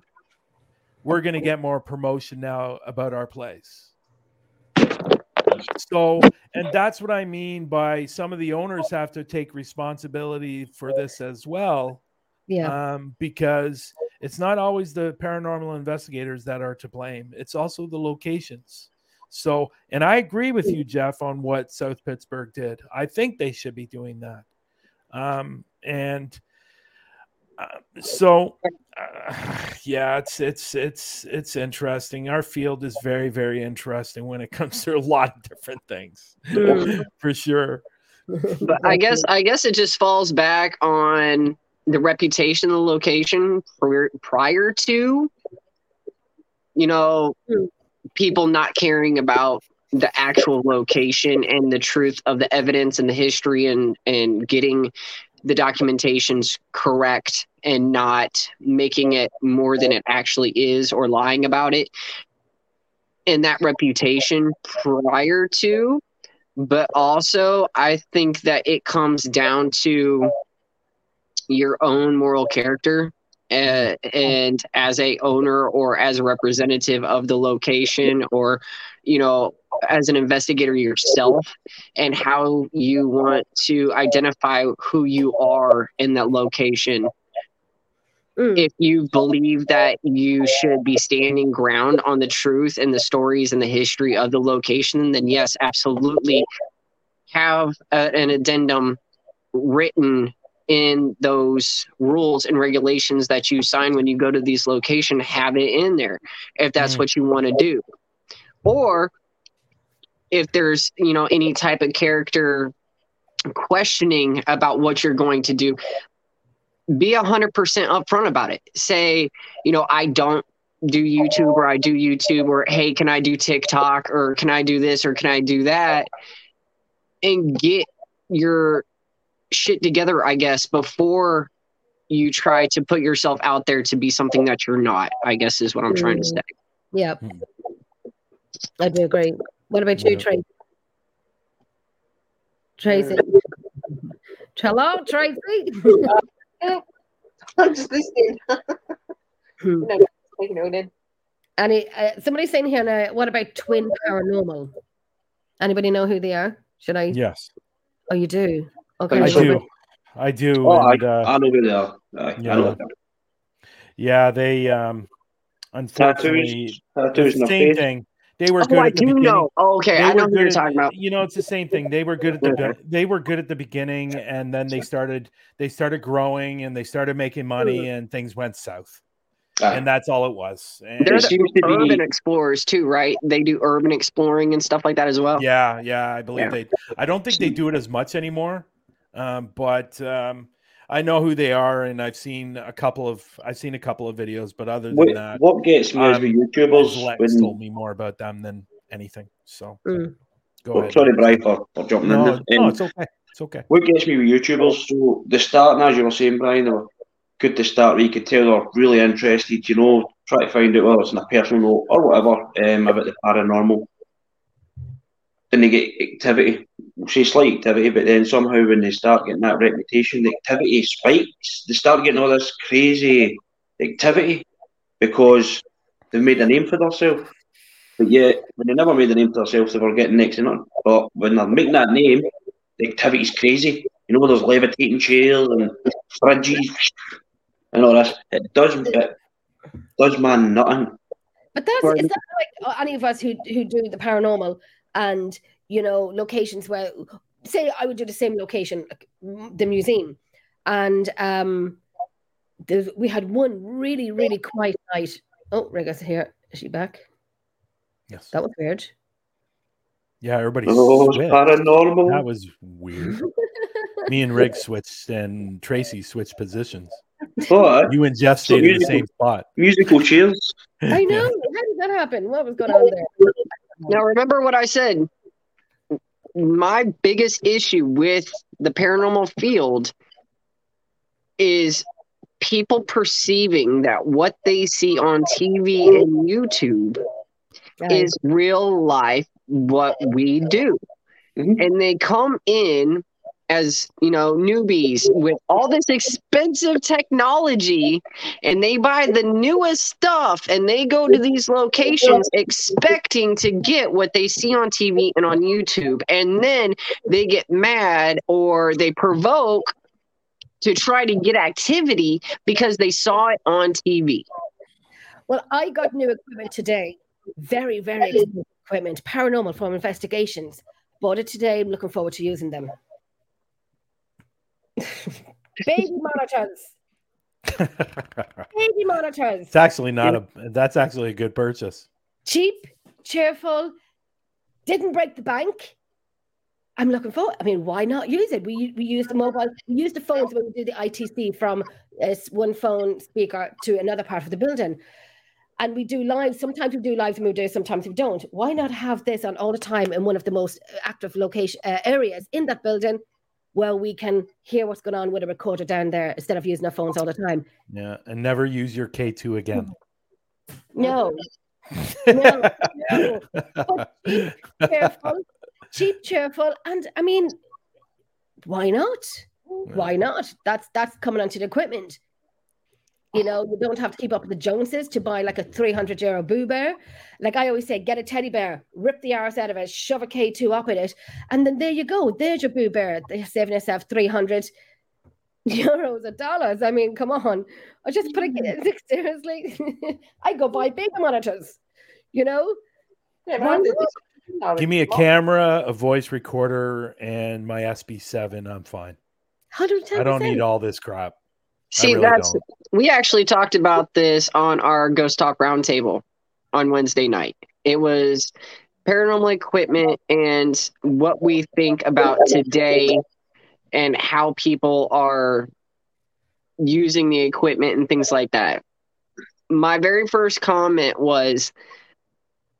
we're going to get more promotion now about our place. So, and that's what I mean by some of the owners have to take responsibility for this as well. Yeah. Um, because it's not always the paranormal investigators that are to blame, it's also the locations. So, and I agree with you, Jeff, on what South Pittsburg did. I think they should be doing that. Um, and Uh, so uh, yeah it's it's it's it's interesting. Our field is very very interesting when it comes to a lot of different things. For sure. But I guess I guess it just falls back on the reputation of the location prior, prior to, you know, Hmm. people not caring about the actual location and the truth of the evidence and the history and and getting the documentations correct and not making it more than it actually is or lying about it. And that reputation prior to but also I think that it comes down to your own moral character uh, and as a owner or as a representative of the location or you know as an investigator yourself and how you want to identify who you are in that location Mm. if you believe that you should be standing ground on the truth and the stories and the history of the location, then yes, absolutely have a, an addendum written in those rules and regulations that you sign when you go to these locations. Have it in there if that's Mm. what you want to do, or if there's you know any type of character questioning about what you're going to do be 100% upfront about it say you know i don't do youtube or i do youtube or hey can i do tiktok or can i do this or can i do that and get your shit together i guess before you try to put yourself out there to be something that you're not i guess is what i'm trying to Mm. say Yeah, Mm. I do agree. What about you, Yeah. Tracy? Tracy. Hello, Tracy. I'm just listening. Hmm. no, taking it all in. Any uh, somebody saying here now, what about twin paranormal? Anybody know who they are? Should I? yes Oh, you do. Okay. i do i do Oh, and, I, uh, I know who they are. Aye, yeah. I know them. yeah they um unfortunately Tattoos, tattoos the same face. thing they were oh good i at the do beginning know oh, okay they i were know who good you're at- talking about You know, it's the same thing. They were good at the they were good at the beginning, and then they started they started growing and they started making money, and things went south. Aye. And that's all it was. And they're the seems to be- urban explorers too right they do urban exploring and stuff like that as well yeah, yeah, I believe Yeah. they. I don't think they do it as much anymore, um, but um, I know who they are, and I've seen a couple of I've seen a couple of videos. But other than What, that, what gets me is um, with YouTubers. Lex When, told me more about them than anything. So Mm. go oh, ahead. sorry, Brian, for, for jumping No, in there. no, Um, it's okay. It's okay. What gets me with YouTubers, so the start, and as you were saying, Brian, they were good to start where you could tell they're really interested, you know, try to find out whether it's on a personal note or whatever um, about the paranormal. Then they get activity, we'll say slight activity, but then somehow when they start getting that reputation, the activity spikes. They start getting all this crazy activity because they've made a name for themselves. But yet, when they never made a name for themselves, they were getting next to nothing. But when they're making that name, the activity's crazy. You know, there's levitating chairs and fridges and all this. It does it does man nothing. But that's is that like any of us who who do the paranormal and you know locations where say I would do the same location, like, the museum, and um, there's, we had one really really quiet night. Oh, Rega's here. Is she back? Yes. That was weird. Yeah, everybody Oh, it's switched. paranormal. That was weird. Me and Rig switched, and Tracy switched positions. What? You and Jeff So stayed in the same spot. Musical chairs. I know. How did that happen? What was going on there? Now, remember what I said. My biggest issue with the paranormal field is people perceiving that what they see on TV and YouTube is real life what we do. Mhm. And they come in as, you know, newbies with all this expensive technology and they buy the newest stuff and they go to these locations expecting to get what they see on TV and on YouTube. And then they get mad or they provoke to try to get activity because they saw it on TV. Well, I got new equipment today. Very, very equipment. Paranormal from investigations. Bought it today. I'm looking forward to using them. Baby monitors. Baby monitors. It's actually not a. That's actually a good purchase. Cheap, cheerful, didn't break the bank. I'm looking forward. I mean, why not use it? We we use the mobile, we use the phones when we do the ITC from uh, one phone speaker to another part of the building, and we do live. Sometimes we do live mood days, sometimes we don't. Why not have this on all the time in one of the most active location uh, areas in that building? Well, we can hear what's going on with a recorder down there instead of using our phones all the time. Yeah, and never use your K2 again. No, no, no. But cheap, cheerful, cheap, cheerful, and I mean, why not? Why not? That's that's coming onto the equipment. You know, you don't have to keep up with the Joneses to buy like a 300 euro Boo Bear. Like I always say, get a teddy bear, rip the arse out of it, shove a K2 up in it, and then there you go. There's your Boo Bear. They're saving yourself 300 euros or dollars. I mean, come on. I just put it mm. seriously. I go buy big monitors, you know? Yeah, Why but not? Give me a camera, a voice recorder, and my SB7. I'm fine. 110%. I don't need all this crap. See, really that's don't. we actually talked about this on our Ghost Talk Roundtable on Wednesday night. It was paranormal equipment and what we think about today and how people are using the equipment and things like that. My very first comment was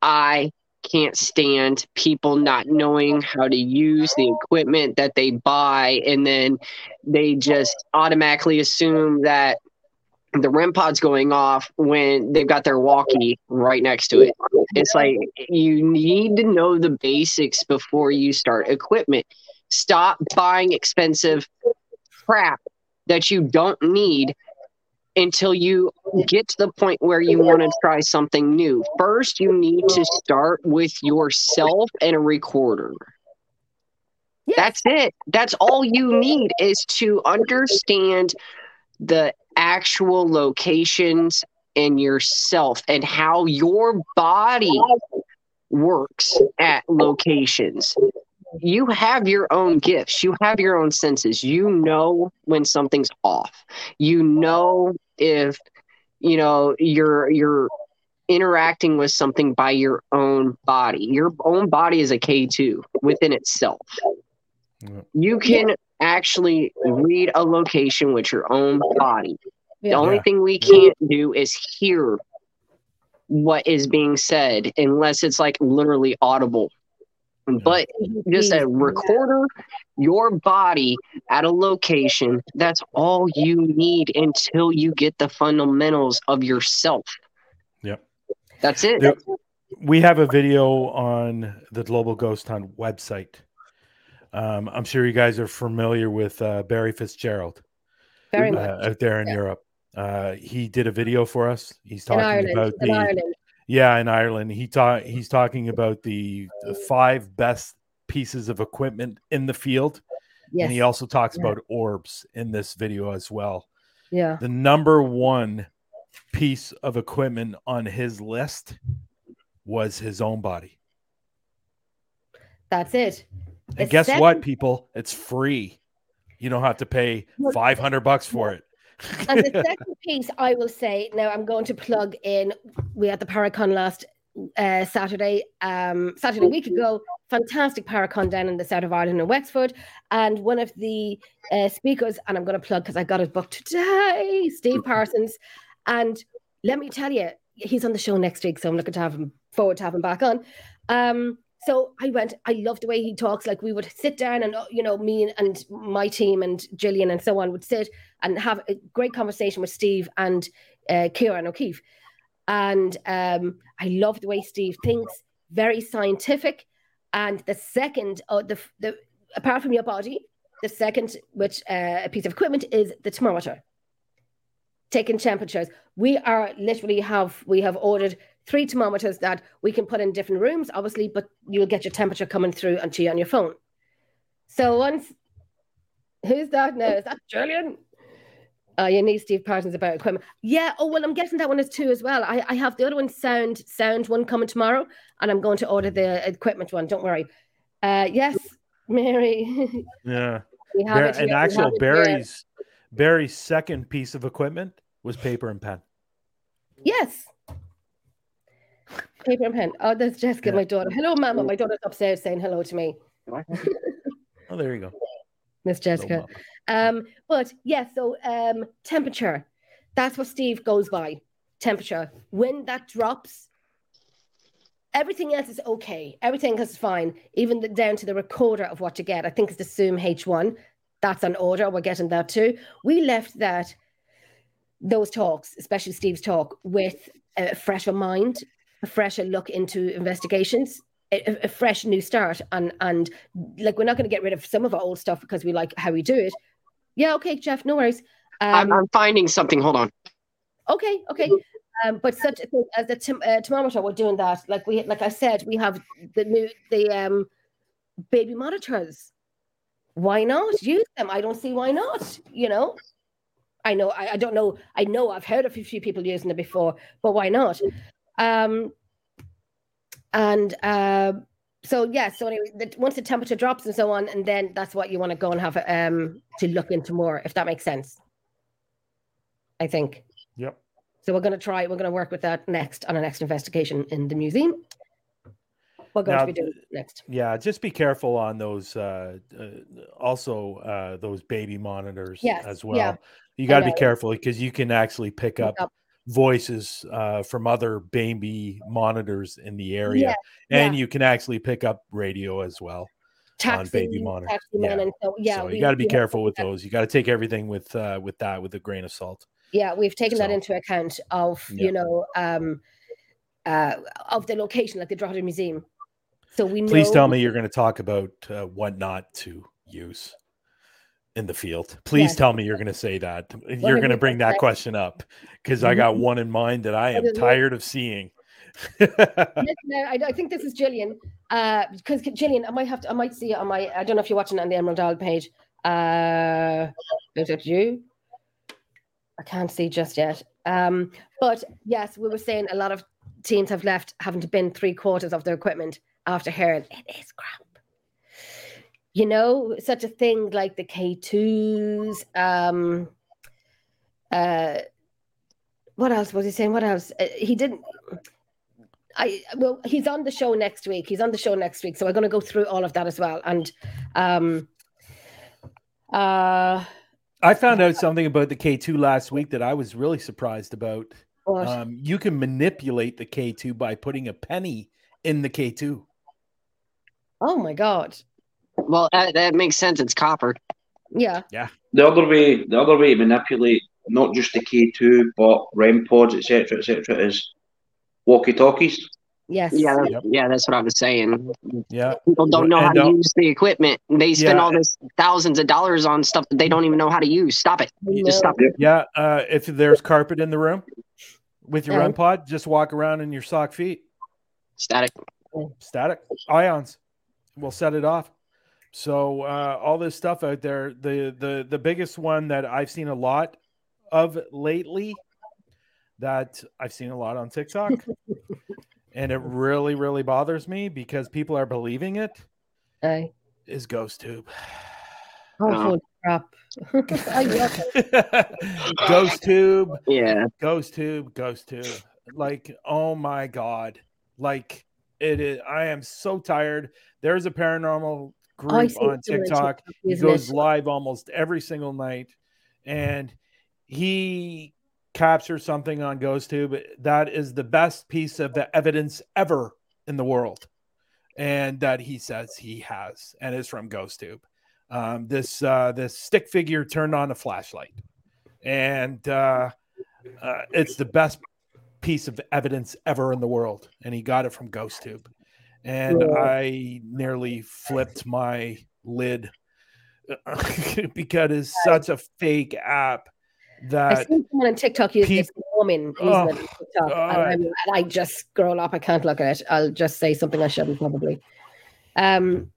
I can't stand people not knowing how to use the equipment that they buy and then they just automatically assume that the REM pod's going off when they've got their walkie right next to it. It's like you need to know the basics before you start equipment. Stop buying expensive crap that you don't need until you get to the point where you want to try something new. First, you need to start with yourself and a recorder. Yes. That's it. That's all you need is to understand the actual locations and yourself and how your body works at locations. You have your own gifts. You have your own senses. You know when something's off. You know if you know you're you're interacting with something by your own body. Your own body is a K2 within itself. Yeah. You can actually read a location with your own body. The only Yeah. thing we can't do is hear what is being said unless it's like literally audible. But just a recorder, your body at a location, that's all you need until you get the fundamentals of yourself. Yep. That's it. There- we have a video on the Global Ghost Hunt website. Um, I'm sure you guys are familiar with uh, Barry Fitzgerald Very uh, much. out there in Yeah. Europe. Uh, he did a video for us. He's talking Ireland. about In the Ireland. Yeah in Ireland. He ta- he's talking about the, the five best pieces of equipment in the field, Yes. and he also talks Yeah. about orbs in this video as well. yeah. The number one piece of equipment on his list was his own body. That's it. And The guess second- what, people? It's free. You don't have to pay 500 bucks for it. And the second piece, I will say, now I'm going to plug in. We had the Paracon last uh, Saturday, um, Saturday week ago. Fantastic Paracon down in the south of Ireland in Wexford. And one of the uh, speakers, and I'm going to plug because I got his book today, Steve Parsons. And let me tell you, he's on the show next week, so I'm looking to have him forward to have him back on. Um, so I went, I love the way he talks. Like we would sit down and, you know, me and, my team and Gillian and so on would sit and have a great conversation with Steve and uh, Kieran O'Keefe. And um, I love the way Steve thinks, very scientific. And the second, uh, the, the apart from your body, the second, which uh, a piece of equipment is the thermometer, taking temperatures. We are literally have we have ordered three thermometers that we can put in different rooms, obviously, but you'll get your temperature coming through onto you on your phone. So once, who's that now? Is that Julian? Uh, you need Steve Parsons about equipment. Yeah. Oh well, I'm guessing that one is two as well. I, I have the other one, sound sound one coming tomorrow, and I'm going to order the equipment one. Don't worry. Uh, yes, Mary. Yeah. we have Bar- it. and actual. Barry's Barry's second piece of equipment was paper and pen. Yes. Paper and pen. Oh, there's Jessica, Yeah. my daughter. Hello, Mama. My daughter's upstairs saying hello to me, Oh, there you go. Miss Jessica. mama. Um, but yeah, so um, temperature. That's what Steve goes by. Temperature. When that drops, everything else is okay. Everything is fine, even the, down to the recorder of what you get. I think it's the Zoom H1. That's on order. We're getting that too. We left that those talks, especially Steve's talk, with a fresher mind, a fresher look into investigations, a, a fresh new start, and and like we're not going to get rid of some of our old stuff because we like how we do it. Yeah, okay, Jeff, no worries. I'm, Um, I'm finding something. Hold on. okay, okay. Um, but such a thing as the tim- uh, thermometer, we're doing that. Like we, like I said, we have the new the um baby monitors. Why not use them? I don't see why not. You know, I know I, I don't know. I know I've heard of a few people using it before, but why not? Um, and uh, so yeah. So anyway, the, once the temperature drops and so on, and then that's what you want to go and have um to look into more, if that makes sense. I think. Yep. So we're going to try. We're going to work with that next on our next investigation in the museum. We're going Now, to be doing next. Yeah, just be careful on those. Uh, uh, also, uh, those baby monitors Yes, as yeah. well. You got to be careful because you can actually pick up up. Voices uh, from other baby monitors in the area, Yeah, and yeah. you can actually pick up radio as well. Taxi, baby monitor. Yeah. and so yeah, so we- you got to be careful with those. You got to take everything with uh, with that with a grain of salt. Yeah, we've taken that into account of Yeah. you know um, uh, of the location like the Drogheda Museum. So we know. Please tell me you're going to talk about uh, what not to use in the field. Please Yes. tell me you're going to say that. You're going to bring that question up because I got one in mind that I am What tired of seeing. No, I, I think this is Gillian. Uh, because Gillian, I might have to. I might see it on my. I don't know if you're watching on the Emerald Isle page. Uh, is it you? I can't see just yet. Um, but yes, we were saying a lot of teams have left having to bin three quarters of their equipment after hearing it is crap. You know, such a thing like the K2s. Um, uh, what else was he saying? What else? Uh, he didn't. I well, he's on the show next week. He's on the show next week, so we're going to go through all of that as well. And um, uh, I found out something about the K2 last week that I was really surprised about. Um, you can manipulate the K2 by putting a penny in the K2. oh my god! Well, that, that makes sense. It's copper. Yeah, Yeah. The other way, the other way to manipulate not just the K two but REM pods, etc., etc., is walkie talkies. yes, Yeah, Yep. yeah, that's what I was saying. Yeah. People don't know how to use the equipment. They spend Yeah. all this thousands of dollars on stuff that they don't even know how to use. Stop it. I Just stop it. Yeah. Uh, if there's carpet in the room with your Yeah. REM pod, just walk around in your sock feet. Static. static ions We'll set it off so uh, all this stuff out there the the the biggest one that i've seen a lot of lately that i've seen a lot on tiktok and it really really bothers me because people are believing it Aye. is ghost tube Oh, No. crap! I ghost tube Yeah. ghost tube ghost tube like oh my god like it is i am so tired there's a paranormal I group see on it too on tiktok he goes live almost every single night and he captures something on ghosttube that is the best piece of the evidence ever in the world and that he says he has and it's from ghosttube um, this uh, this stick figure turned on a flashlight and uh, uh, it's the best piece of evidence ever in the world and he got it from ghosttube and Yeah. i nearly flipped my lid because it's such a fake app that I seen someone on TikTok use peop- this woman using Oh, TikTok, and I just scroll up. I can't look at it. I'll just say something I shouldn't probably. Um,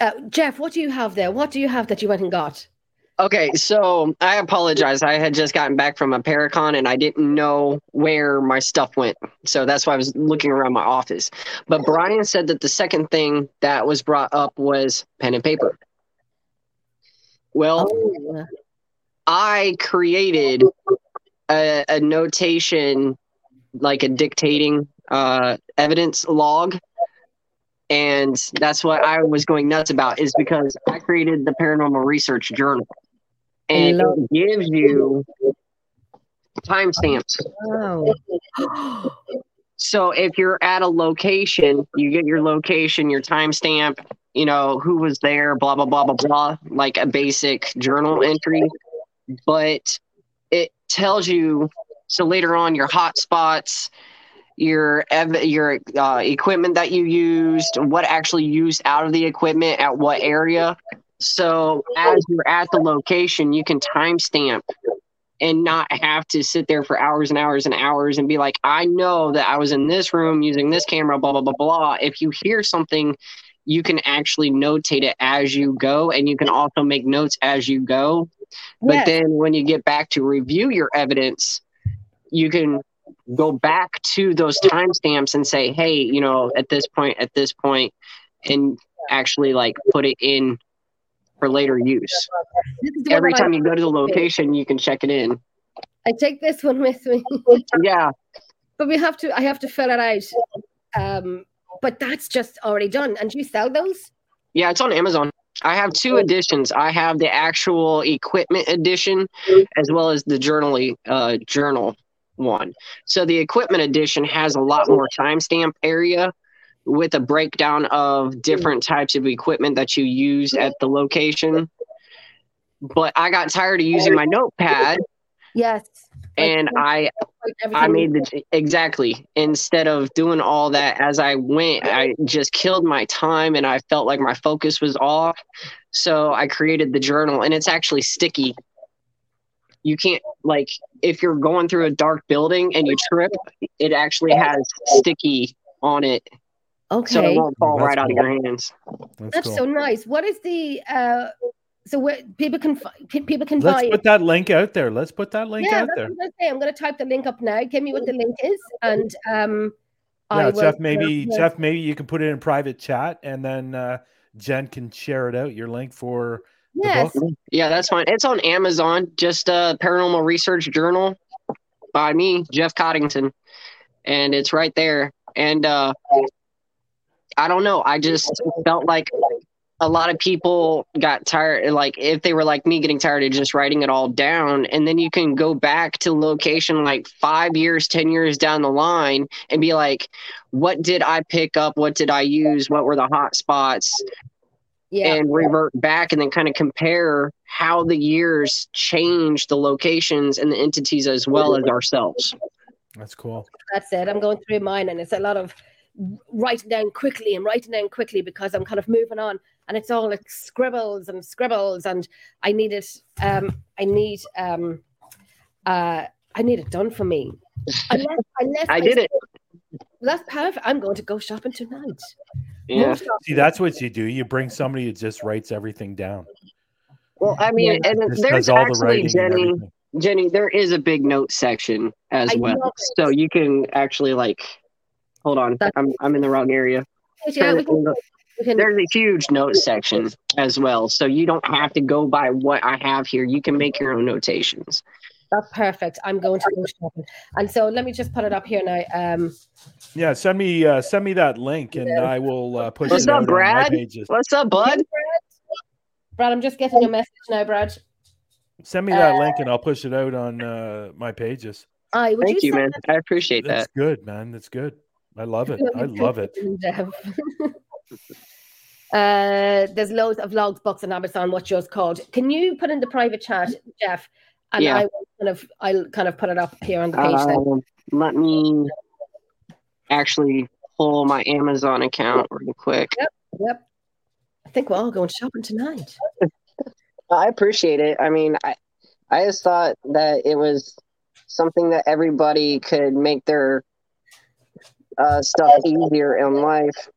uh, Jeff, what do you have there? What do you have that you went and got? Okay, so I apologize. I had just gotten back from a Paracon and I didn't know where my stuff went. So that's why I was looking around my office. But Brian said that the second thing that was brought up was pen and paper. Well, Oh, I created a, a notation, like a dictating uh, evidence log. And that's what I was going nuts about is because I created the paranormal research journal and it gives you timestamps. Wow. So if you're at a location, you get your location, your timestamp, you know, who was there, blah, blah, blah, blah, blah, like a basic journal entry. But it tells you, so later on, your hotspots, your ev- your uh, equipment that you used, what actually used out of the equipment at what area. So as oh. you're at the location, you can timestamp and not have to sit there for hours and hours and hours and be like, I know that I was in this room using this camera, blah, blah, blah, blah. If you hear something, you can actually notate it as you go, and you can also make notes as you go. But Yes. then when you get back to review your evidence, you can go back to those timestamps and say, hey, you know, at this point, at this point, and actually like put it in for later use. This is the one Every that I- time you go to the location, you can check it in. I take this one with me. Yeah. but we have to I have to fill it out. Um, but that's just already done. And do you sell those? Yeah, it's on Amazon. I have two editions. I have the actual equipment edition as well as the journal uh, journal one. So the equipment edition has a lot more timestamp area with a breakdown of different types of equipment that you use at the location. But I got tired of using my notepad Yes. and I I made the exactly instead of doing all that as I went, I just killed my time and I felt like my focus was off. So I created the journal and it's actually sticky. You can't like if you're going through a dark building and you trip, it actually has sticky on it, okay. so it won't fall That's right out of your hands. That's, That's cool. so nice. What is the uh so where people can fi- people can Let's buy put that link out there. Let's put that link yeah, out there. what I'm gonna say. I'm gonna type the link up now. Give me what the link is, and um, I Yeah, will- Jeff. Maybe yeah. Jeff. Maybe you can put it in private chat, and then uh, Jen can share it out. Your link for the Yes, book. Yeah, that's fine. It's on Amazon, just a paranormal research journal by me, Jeff Coddington. And it's right there. And uh I don't know, I just felt like a lot of people got tired like if they were like me getting tired of just writing it all down and then you can go back to location like 5 years 10 years down the line and be like what did I pick up what did I use what were the hot spots yeah, and revert back and then kind of compare how the years change the locations and the entities as well as ourselves. That's cool. that's it. I'm going through mine, and it's a lot of writing down quickly and writing down quickly because I'm kind of moving on, and it's all like scribbles and scribbles, and I need it. Um, I need um, uh, I need it done for me. Unless, unless I did it. That's perfect. I'm going to go shopping tonight. Yeah. Shopping. See, that's what you do. You bring somebody who just writes everything down. Well, I mean, and Just there's does all the actually writing Jenny. Jenny, there is a big note section as I well, so you can actually like. Hold on, That's- I'm I'm in the wrong area. Yeah, we can, we can, There's a huge note section as well, so you don't have to go by what I have here. You can make your own notations. that's perfect. I'm going to go shopping, and so let me just put it up here now. Um, Yeah, send me uh, send me that link, and I will uh, push What's it up, out on my Brad? pages. What's up, bud? Brad, I'm just getting a message now, Brad. Send me that Uh, link, and I'll push it out on uh, my pages. I would Thank you, send man. I appreciate that. That's that. good, man. That's good. I love it. I love it. Uh, there's loads of vlogs, books, and Amazon. What's yours called? Can you put in the private chat, Jeff? And Yeah. I will kind of, I'll kind of put it up here on the page. then. Um, let me actually pull my Amazon account real quick. Yep. I think we're all going shopping tonight. I appreciate it. I mean, I I just thought that it was something that everybody could make their uh, stuff easier in life.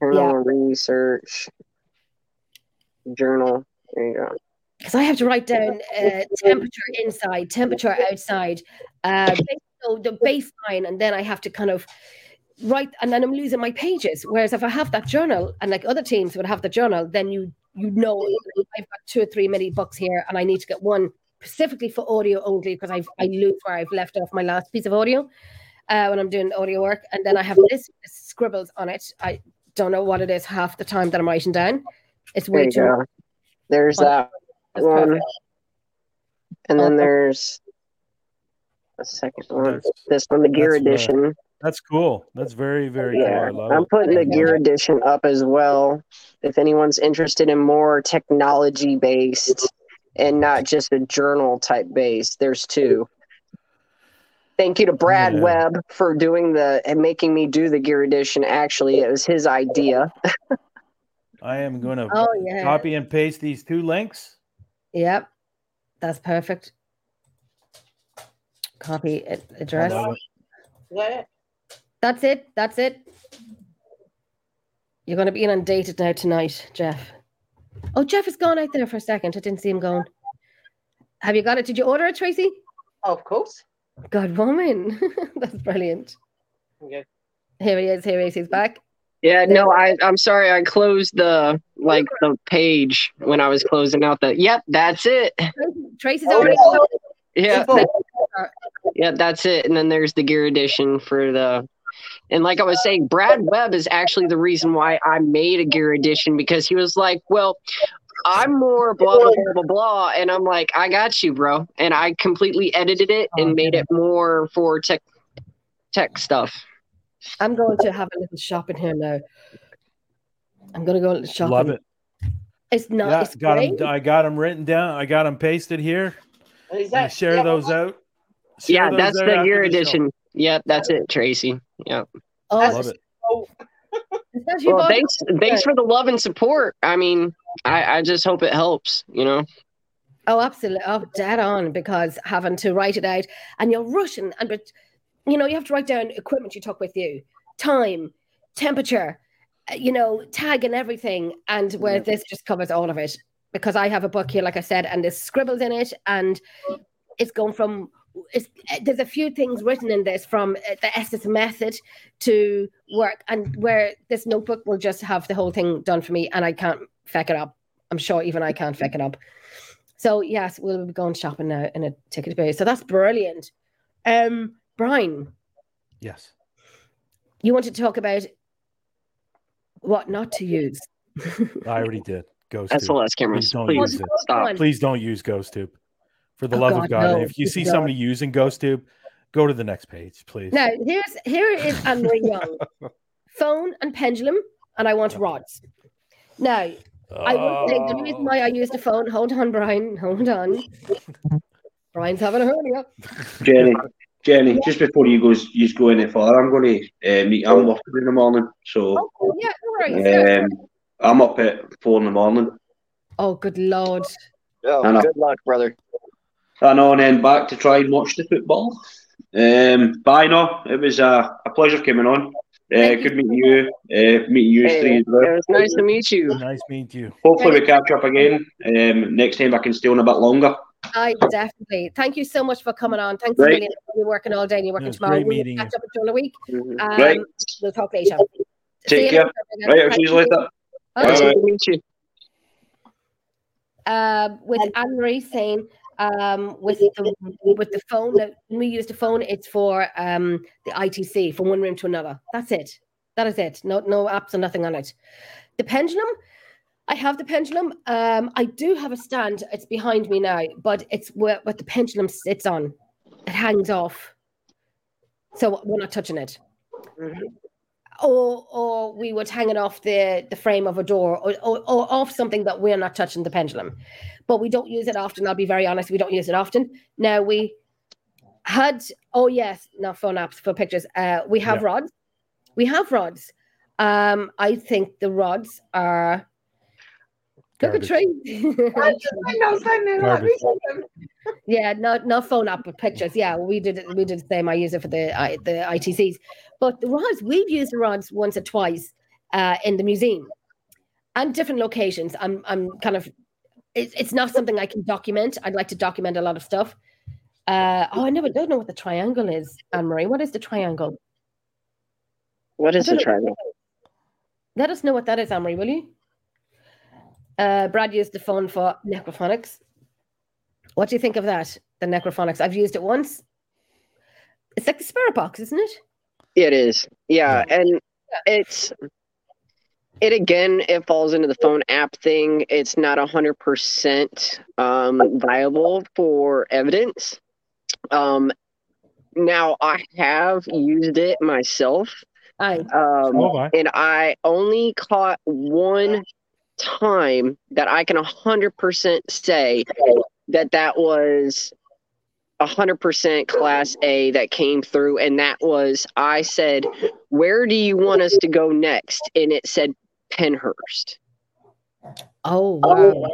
Paranormal research journal. There you go. because I have to write down uh, temperature inside, temperature outside, uh, the baseline, and then I have to kind of write, and then I'm losing my pages. Whereas if I have that journal, and like other teams would have the journal, then you you know I've got two or three mini books here, and I need to get one specifically for audio only because I've I lose where I've left off my last piece of audio uh, when I'm doing audio work, and then I have this, this scribbles on it. I don't know what it is half the time that I'm writing down. It's way you too. go. There's Oh, that That's one, perfect. and Oh, then there's a second one. This one, the Gear That's, Edition. that's cool. That's very, very cool. Yeah, I love I'm it. putting the Gear Edition up as well. If anyone's interested in more technology based and not just a journal type based, there's two. Thank you to Brad Yeah. Webb for doing the and making me do the Gear Edition. Actually, it was his idea. I am going to Oh yeah. copy and paste these two links. Yep. That's perfect. Copy address. love That's it. That's it. You're going to be inundated now tonight, Jeff. Oh, Jeff has gone out there for a second. I didn't see him going. Have you got it? Did you order it, Tracy? Oh, of course. God, woman. That's brilliant. Okay. Here he is. Here he is. He's back. Yeah, no, I I'm sorry. I closed the like the page when I was closing out the. Yep, that's it. Tracy's Oh, already. Yeah, Simple. that- yeah, that's it. And then there's the Gear Edition for the. And like I was saying, Brad Webb is actually the reason why I made a Gear Edition because he was like, "Well, I'm more blah blah blah blah blah," and I'm like, "I got you, bro." And I completely edited it and oh, made it more for tech tech stuff. I'm going to have a little shop in here now. I'm going to go shopping. Love it. It's not. yeah, it's got great. them. I got them written down. I got them pasted here. That share yeah, those out. Share yeah, those that's out the after Gear show. Edition. Yep, that's it, Tracy. Yep. Oh, Love it. is that Well, thanks, thanks for the love and support. I mean, I, I just hope it helps. You know. Oh, absolutely. Oh, dead on because having to write it out and you're rushing and but you know, you have to write down equipment you took with you, time, temperature, uh, you know, tag and everything. And where this just covers all of it. Because I have a book here, like I said, and there's scribbles in it, and it's going from it's, uh, there's a few things written in this from uh, the Estes method to work, and where this notebook will just have the whole thing done for me, and I can't feck it up. I'm sure even I can't feck it up. So yes, we'll be going shopping now in a ticket bay. So that's brilliant. Um, Brian, Yes. you want to talk about what not to use? I already did. Ghost That's the Tube. last cameras. Please don't Please use it. stop. Please don't use GhostTube. For the Oh, love God, of God. no. If you see somebody using GhostTube, go to the next page, please. Now here's here is Anne Marie Young, phone and pendulum, and I want rods. Now I will say the reason why I used a phone. Hold on, Brian. Hold on. Brian's having a hernia. Jenny, Jenny, just before you goes, you go any further, I'm going to uh, meet. I'm working in the morning, so Oh yeah, no worries. Yeah. um, I'm up at four in the morning. Oh good lord. Oh, I know. good luck, brother. I know, and then back to try and watch the football. Um, but I know it was a, a pleasure coming on. Uh, Thank you. good meeting you. Uh, meeting you Hey, three as it was nice to meet you. Nice meeting you. Hopefully we catch up again. Um, next time I can stay on a bit longer. I definitely thank you so much for coming on. Thanks Right. a million. You're working all day and you're working It tomorrow. great We'll meeting catch you. up during the week. Mhm. Um, Right. We'll talk later. Take See care. later. Right, I'll see you later. Bye. Nice Bye-bye. to meet you. uh, with Anne Marie saying um, with the with the phone that when we use the phone, it's for um, the ITC from one room to another. That's it. That is it. No no apps or nothing on it. The pendulum. I have the pendulum. Um, I do have a stand. It's behind me now, but it's where what the pendulum sits on. It hangs off, so we're not touching it. Mhm. Or, or we would hang it off the, the frame of a door or, or, or off something that we're not touching the pendulum but we don't use it often. I'll be very honest, we don't use it often. Now we had oh yes, not phone apps for pictures. Uh, we have Yeah. rods. We have rods. Um, I think the rods are look at Garbage. Trey. I know, Garbage. yeah, not not phone app but pictures. Yeah, we did it- we did the same. I use it for the I, the ITCs, but the rods we've used the rods once or twice uh, in the museum and different locations. I'm I'm kind of it's it's not something I can document. I'd like to document a lot of stuff. Uh, oh, I never don't know what the triangle is, Anne Marie. What is the triangle? What is the know. triangle? Let us know what that is, Anne Marie, will you? Uh, Brad used the phone for necrophonics. What do you think of that? The Necrophonics. I've used it once. It's like the spirit box, isn't it? It is. Yeah, and it's it again it falls into the phone app thing it's not a 100% um, viable for evidence um, now i have used it myself Aye. um, Oh, and i only caught one time that i can 100% say that that was 100% class A that came through, and that was I said, Where do you want us to go next? And it said Pennhurst. Oh, oh wow.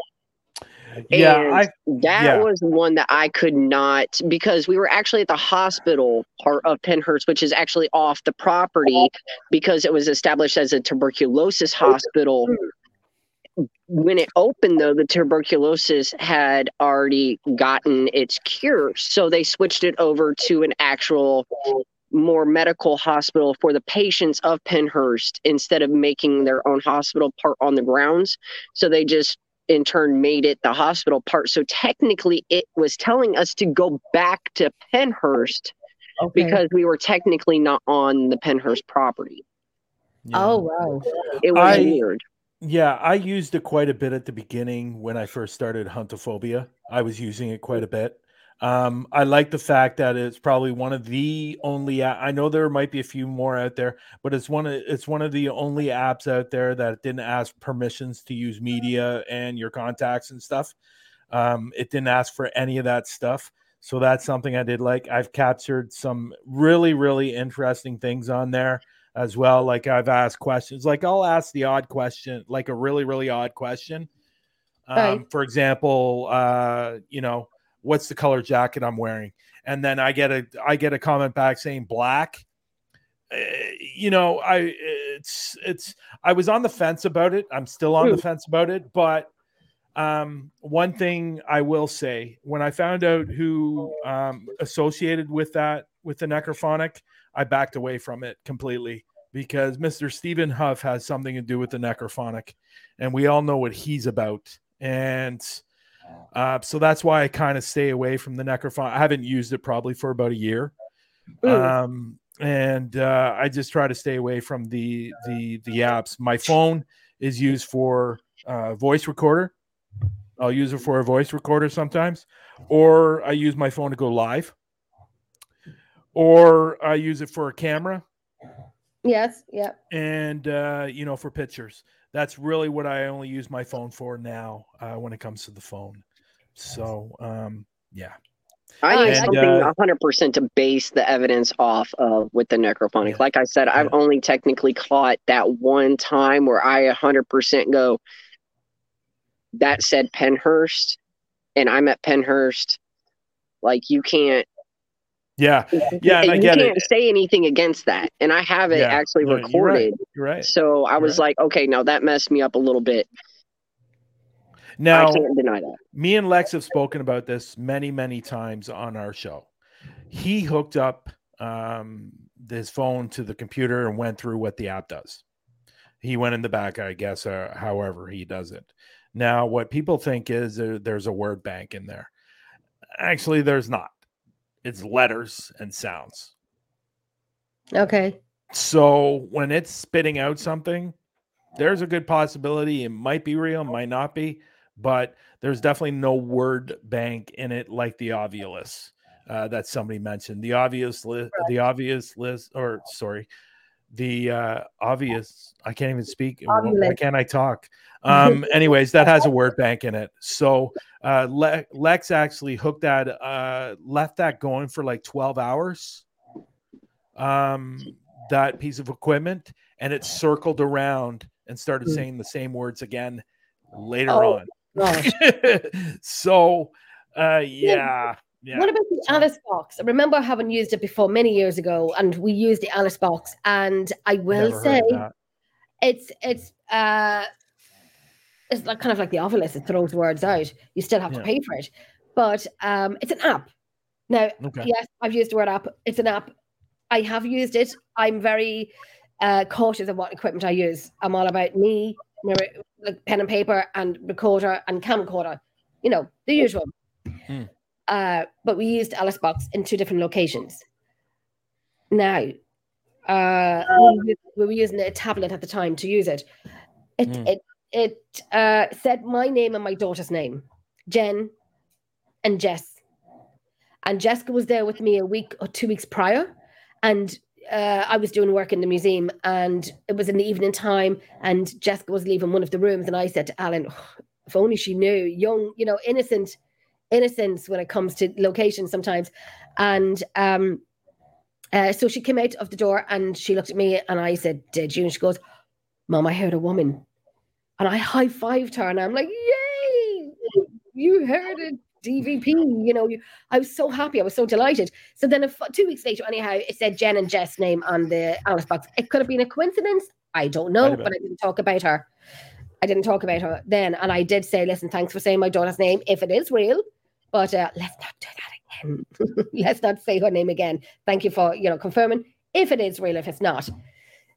Yeah, And I that yeah. was one that I could not because we were actually at the hospital part of Pennhurst, which is actually off the property because it was established as a tuberculosis hospital. Mm. When it opened, though, the tuberculosis had already gotten its cure. So they switched it over to an actual, more medical hospital for the patients of Pennhurst instead of making their own hospital part on the grounds. So they just in turn made it the hospital part. So technically, it was telling us to go back to Pennhurst Okay. because we were technically not on the Pennhurst property. yeah. oh wow. It was I- weird. Yeah, I used it quite a bit at the beginning when I first started Huntophobia. I was using it quite a bit. Um, I like the fact that it's probably one of the only. I know there might be a few more out there, but it's one of it's one of the only apps out there that didn't ask permissions to use media and your contacts and stuff. Um, it didn't ask for any of that stuff, so that's something I did like. I've captured some really really interesting things on there as well. Like I've asked questions, like I'll ask the odd question, like a really, really odd question. Um, Right. For example, uh, you know, what's the color jacket I'm wearing? And then I get a I get a comment back saying black. Uh, you know, I it's it's I was on the fence about it. I'm still on the Hmm. fence about it, but um, one thing I will say when I found out who um, associated with that with the necrophonic, I backed away from it completely because Mr. Stephen Huff has something to do with the necrophonic, and we all know what he's about. And uh, so that's why I kind of stay away from the necrophonic. I haven't used it probably for about a year. Um, and uh, I just try to stay away from the the the apps. My phone is used for uh, voice recorder. I'll use it for a voice recorder sometimes, or I use my phone to go live, or I use it for a camera Yes. Yep. and uh, you know for pictures. That's really what I only use my phone for now uh, when it comes to the phone. So um, yeah, I use And, something uh, 100% to base the evidence off of with the necrophonic. Yeah. Like I said, I've only technically caught that one time where I 100% go, that said Pennhurst, and I'm at Pennhurst. Like you can't, yeah, yeah, and I you can't it. say anything against that. And I have it Yeah. actually No, you're right. recorded. You're right. So I You're was right. like, okay, no, that messed me up a little bit. Now, I can't deny that. me and Lex have spoken about this many, many times on our show. He hooked up um, his phone to the computer and went through what the app does. He went in the back, I guess, or however he does it. Now, what people think is there, there's a word bank in there. Actually, there's not. It's letters and sounds. Okay. So when it's spitting out something, there's a good possibility it might be real, might not be, but there's definitely no word bank in it like the Ovilus uh, that somebody mentioned. The obvious list, the obvious list, or sorry, the uh, obvious. I can't even speak. Why can't I talk? Um, anyways, that has a word bank in it. So uh, Le- Lex actually hooked that, uh, left that going for like 12 hours. Um, that piece of equipment, and it circled around and started Hmm. saying the same words again later Oh, on. So, uh, yeah, yeah. What about the Alice box? I remember having used it before many years ago, and we used the Alice box. And I will Never say, it's it's uh, it's like kind of like the Ovilus. It throws words out. You still have Yeah. to pay for it, but um, it's an app. Now, Okay. yes, I've used the word app. It's an app. I have used it. I'm very uh, cautious of what equipment I use. I'm all about me, like pen and paper, and recorder and camcorder. You know the usual. Hmm. Uh, but we used Alice Box in two different locations. Now, uh, we, we were using a tablet at the time to use it. It Hmm. it it uh, said my name and my daughter's name, Jen and Jess. And Jessica was there with me a week or two weeks prior, and uh, I was doing work in the museum, and it was in the evening time, and Jessica was leaving one of the rooms, and I said to Alan, "Oh, "If only she knew, young, you know, innocent, innocence when it comes to location sometimes." And um, uh, so she came out of the door, and she looked at me, and I said, "Did you?" And she goes, "Mom, I heard a woman," and I high fived her, and I'm like, "Yay! You heard it." DVP, you know, you, I was so happy. I was so delighted. So then, a f- two weeks later, anyhow, it said Jen and Jess' name on the Alice box. It could have been a coincidence. I don't know, but I didn't talk about her. I didn't talk about her then, and I did say, "Listen, thanks for saying my daughter's name if it is real, but uh, let's not do that again. let's not say her name again. Thank you for you know confirming if it is real. If it's not,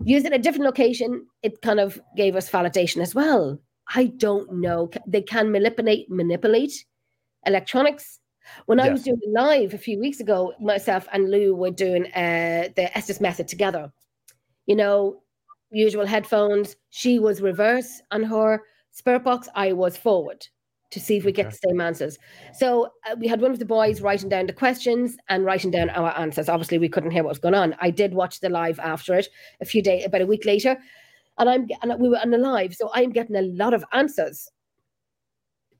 used in a different location, it kind of gave us validation as well. I don't know. They can manipulate manipulate electronics. When I was doing live a few weeks ago, myself and Lou were doing uh, the Estes method together. You know, usual headphones. She was reverse on her spirit box. I was forward to see if we get the same answers. So uh, we had one of the boys writing down the questions and writing down our answers. Obviously, we couldn't hear what was going on. I did watch the live after it a few days, about a week later, and I'm and we were on the live, so I'm getting a lot of answers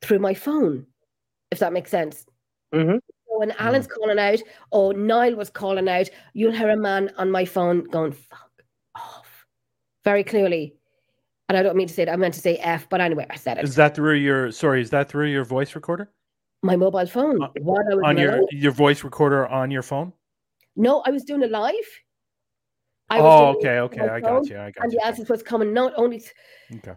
through my phone, if that makes sense. Mhm. So when Alan's calling out, or Niall was calling out, you'll hear a man on my phone going "fuck off" very clearly. And I don't mean to say it. I meant to say F, but anyway, I said it. Is that through your sorry? Is that through your voice recorder my mobile phone. On- while I was on your live. your voice recorder on your phone? No, I was doing it live. I Oh, okay, okay, I got you. I got And you. the answers was coming not only Okay.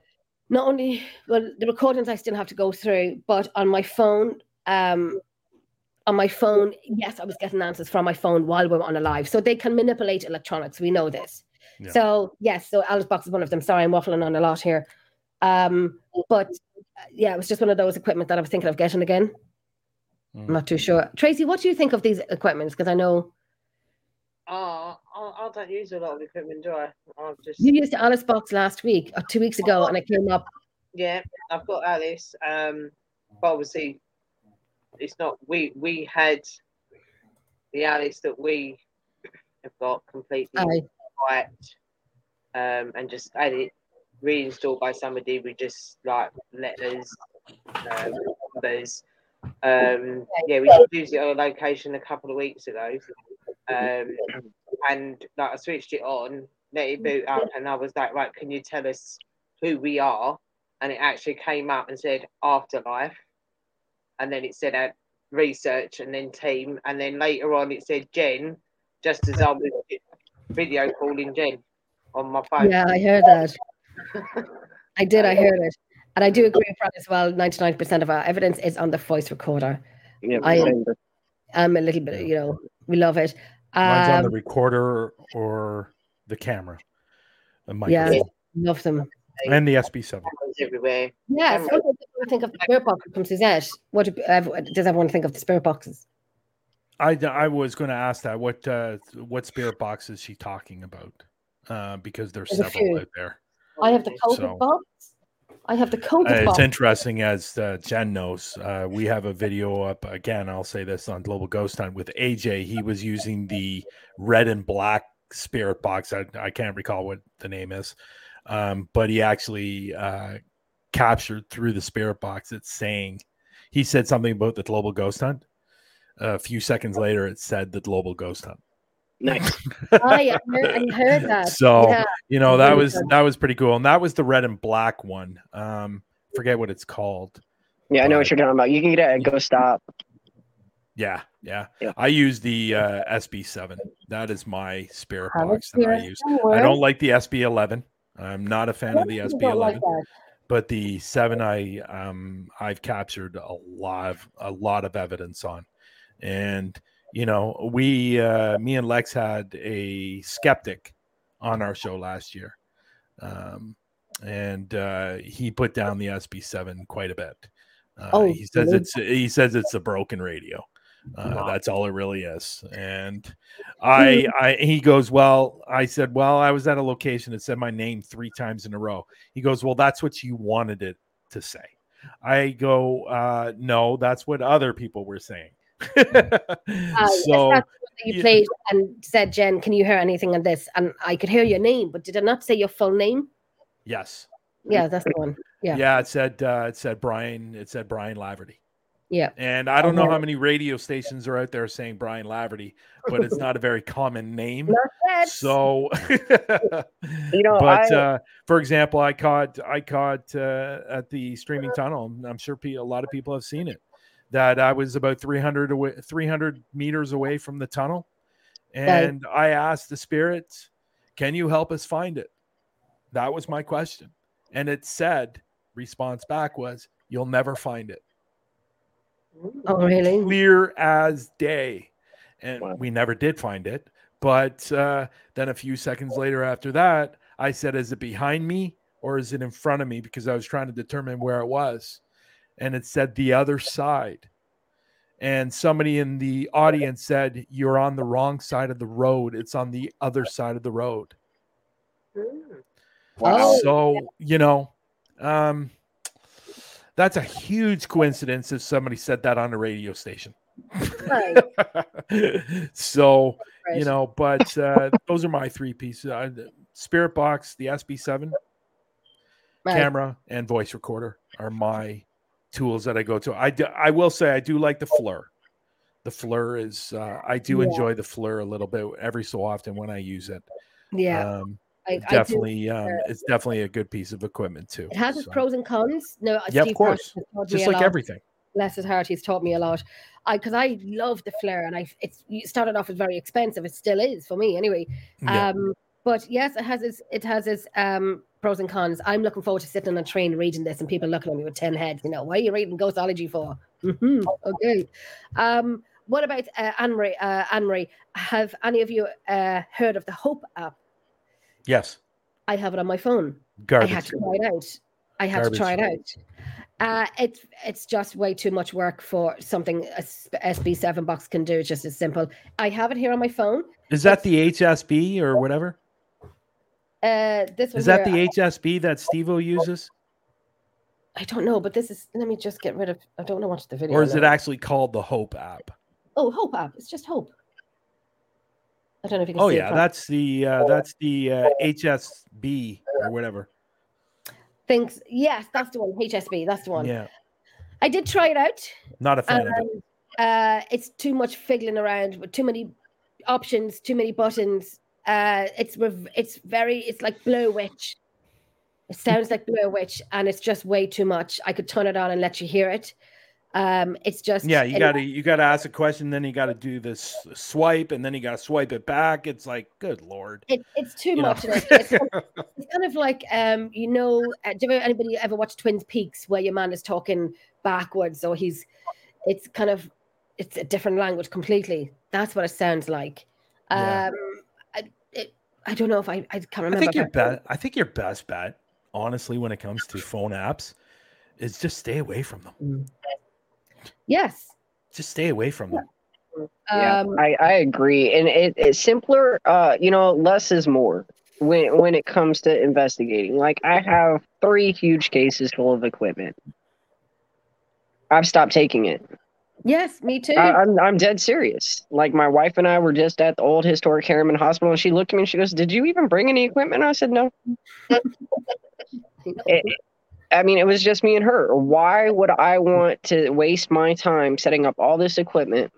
not only well the recordings I still have to go through, but on my phone, um, on my phone, yes, I was getting answers from my phone while we were on a live. So they can manipulate electronics. We know this. Yeah. So yes, so Alice Box is one of them. Sorry, I'm waffling on a lot here. Um, but uh, yeah, it was just one of those equipment that I was thinking of getting again. Mm. I'm not too sure. Tracy, what do you think of these equipments? Because I know Oh, I, I don't use a lot of equipment, do I? I've just you used Alice Box last week or two weeks ago, and it came up. yeah, I've got Alice. Um, but obviously, it's not. We we had the Alice that we have got completely Aye. Wiped, um, and just had it reinstalled by somebody with just like letters, um, numbers. Um, yeah, we used use it on a location a couple of weeks ago, um, and like I switched it on, let it boot up, and I was like, right, can you tell us who we are? And it actually came up and said afterlife, and then it said uh, research, and then team, and then later on it said Jen, just as I was video calling Jen on my phone. Yeah, I heard that. I did. I heard it, and I do agree with Brad as well. Ninety-nine percent of our evidence is on the voice recorder. Yeah, I- I'm a little bit, you know, we love it. Mine's on the Um, recorder or the camera, the Yeah. microphone, love them. and the SB7. Everywhere. Yeah. Um, So what do you think of the spirit box from Suzette? What do, uh, does everyone think of the spirit boxes? I, I was going to ask that. What uh, what spirit box is she talking about? Uh, because there's There's several out there. I have the coated So- box. I have the coated Uh, it's box. interesting, as uh, Jen knows. Uh, we have a video up again. I'll say this on Global Ghost Hunt with AJ. He was using the red and black spirit box. I, I can't recall what the name is, um, but he actually uh, captured through the spirit box. It's saying he said something about the Global Ghost Hunt. A few seconds later, it said the Global Ghost Hunt. Nice. I, I heard, I heard that. So, yeah. You know that was that was pretty cool, and that was the red and black one. Um, forget what it's called. Yeah, I know what you're talking about. You can get it at GhostStop. Yeah, yeah. Yeah. I use the uh, SB7. That is my spirit Have box that I use. somewhere. I don't like the SB11. I'm not a fan of the Most people don't like SB11, that. but the seven I um I've captured a lot of a lot of evidence on, and you know we uh, me and Lex had a skeptic on our show last year, um, and uh, he put down the SB7 quite a bit. Uh, Oh, he says really? it's he says it's a broken radio. Uh, Wow. That's all it really is. And I, I, he goes, well, I said, well, I was at a location that said my name three times in a row. He goes, well, that's what you wanted it to say. I go, uh, no, that's what other people were saying. Uh, so that's what you yeah. played and said, Jen, can you hear anything on this? And I could hear your name, but did I not say your full name? yes, Yeah, that's the one. Yeah. yeah, it said uh, it said Brian, it said Brian Laverty. Yeah. And I don't know how many radio stations are out there saying Brian Laverty, but it's not a very common name. So, You know, but I- uh, for example, I caught I caught uh, at the Screaming Tunnel. I'm sure a lot of people have seen it. That I was about 300 away, 300 meters away from the tunnel, and I asked the spirits, "Can you help us find it?" That was my question, and it said, response back was, "You'll never find it." oh, really? clear as day. And Wow. we never did find it. But uh, then a few seconds later after that, I said, Is it behind me or is it in front of me? Because I was trying to determine where it was. And it said the other side. And somebody in the audience said, You're on the wrong side of the road. It's on the other side of the road. Oh. So, you know, um, that's a huge coincidence if somebody said that on a radio station. Right. so, you know, but uh, those are my three pieces uh, Spirit Box, the SB7, Right. camera, and voice recorder are my tools that I go to. I, do, I will say I do like the FLIR. The FLIR is, uh, I do Yeah. enjoy the FLIR a little bit every so often when I use it. Yeah. Um, I, I definitely, um, it's definitely a good piece of equipment too. It has its pros and cons. No, Yeah, of course. Harris has taught just like lot. everything. bless his heart, he's taught me a lot. I because I love the FLIR, and I it's it started off as very expensive. It still is for me anyway. Yeah. Um, but yes, it has its it has its um pros and cons. I'm looking forward to sitting on a train reading this, and people looking at me with ten heads. You know, what are you reading Ghostology for? hmm Okay. Um, what about uh, Anne Marie? Uh, Anne Marie, have any of you uh, heard of the Hope app? yes. I have it on my phone. Garbage. I had to try it out. I had Garbage. to try it out. Uh, it's it's just way too much work for something a SB7 box can do. It's just as simple. I have it here on my phone. Is that the HSB or whatever? Uh, this Is that the HSB that Stevo uses? I, don't know, but this is. Let me just get rid of. I don't know what's the video. Or is it actually called the Hope app? Oh, Hope app. It's just Hope. I don't know if you can Oh see it Oh yeah, that's the uh, that's the uh, HSB or whatever. thinks. Yes, that's the one. HSB. That's the one. Yeah, I did try it out. not a fan of it. uh, it's too much fiddling around with too many options, too many buttons. Uh, it's it's very it's like Blue Witch. It sounds like Blue Witch, and it's just way too much. I could turn it on and let you hear it. Um, it's just Yeah, you got to you got to ask a question, then you got to do this swipe, and then you got to swipe it back. It's like, good lord. It, it's too You much. It's, it's, kind of, it's kind of like um, you know, uh, do you ever, anybody ever watch Twin Peaks where your man is talking backwards or he's, it's kind of, it's a different language completely. That's what it sounds like. Um, it, I don't know if I, I can't remember. I remember. think your I- bet. I think your best bet, honestly, when it comes to phone apps, is just stay away from them. Yes. Just stay away from them. Yeah, Um, I, I agree, and it, it's simpler. Uh, you know, less is more when when it comes to investigating. Like I have three huge cases full of equipment. I've stopped taking it. Yes, me too. I, I'm I'm dead serious. Like my wife and I were just at the old historic Harriman Hospital, and she looked at me and she goes, "Did you even bring any equipment?" I said, "No." It- I mean, it was just me and her. Why would I want to waste my time setting up all this equipment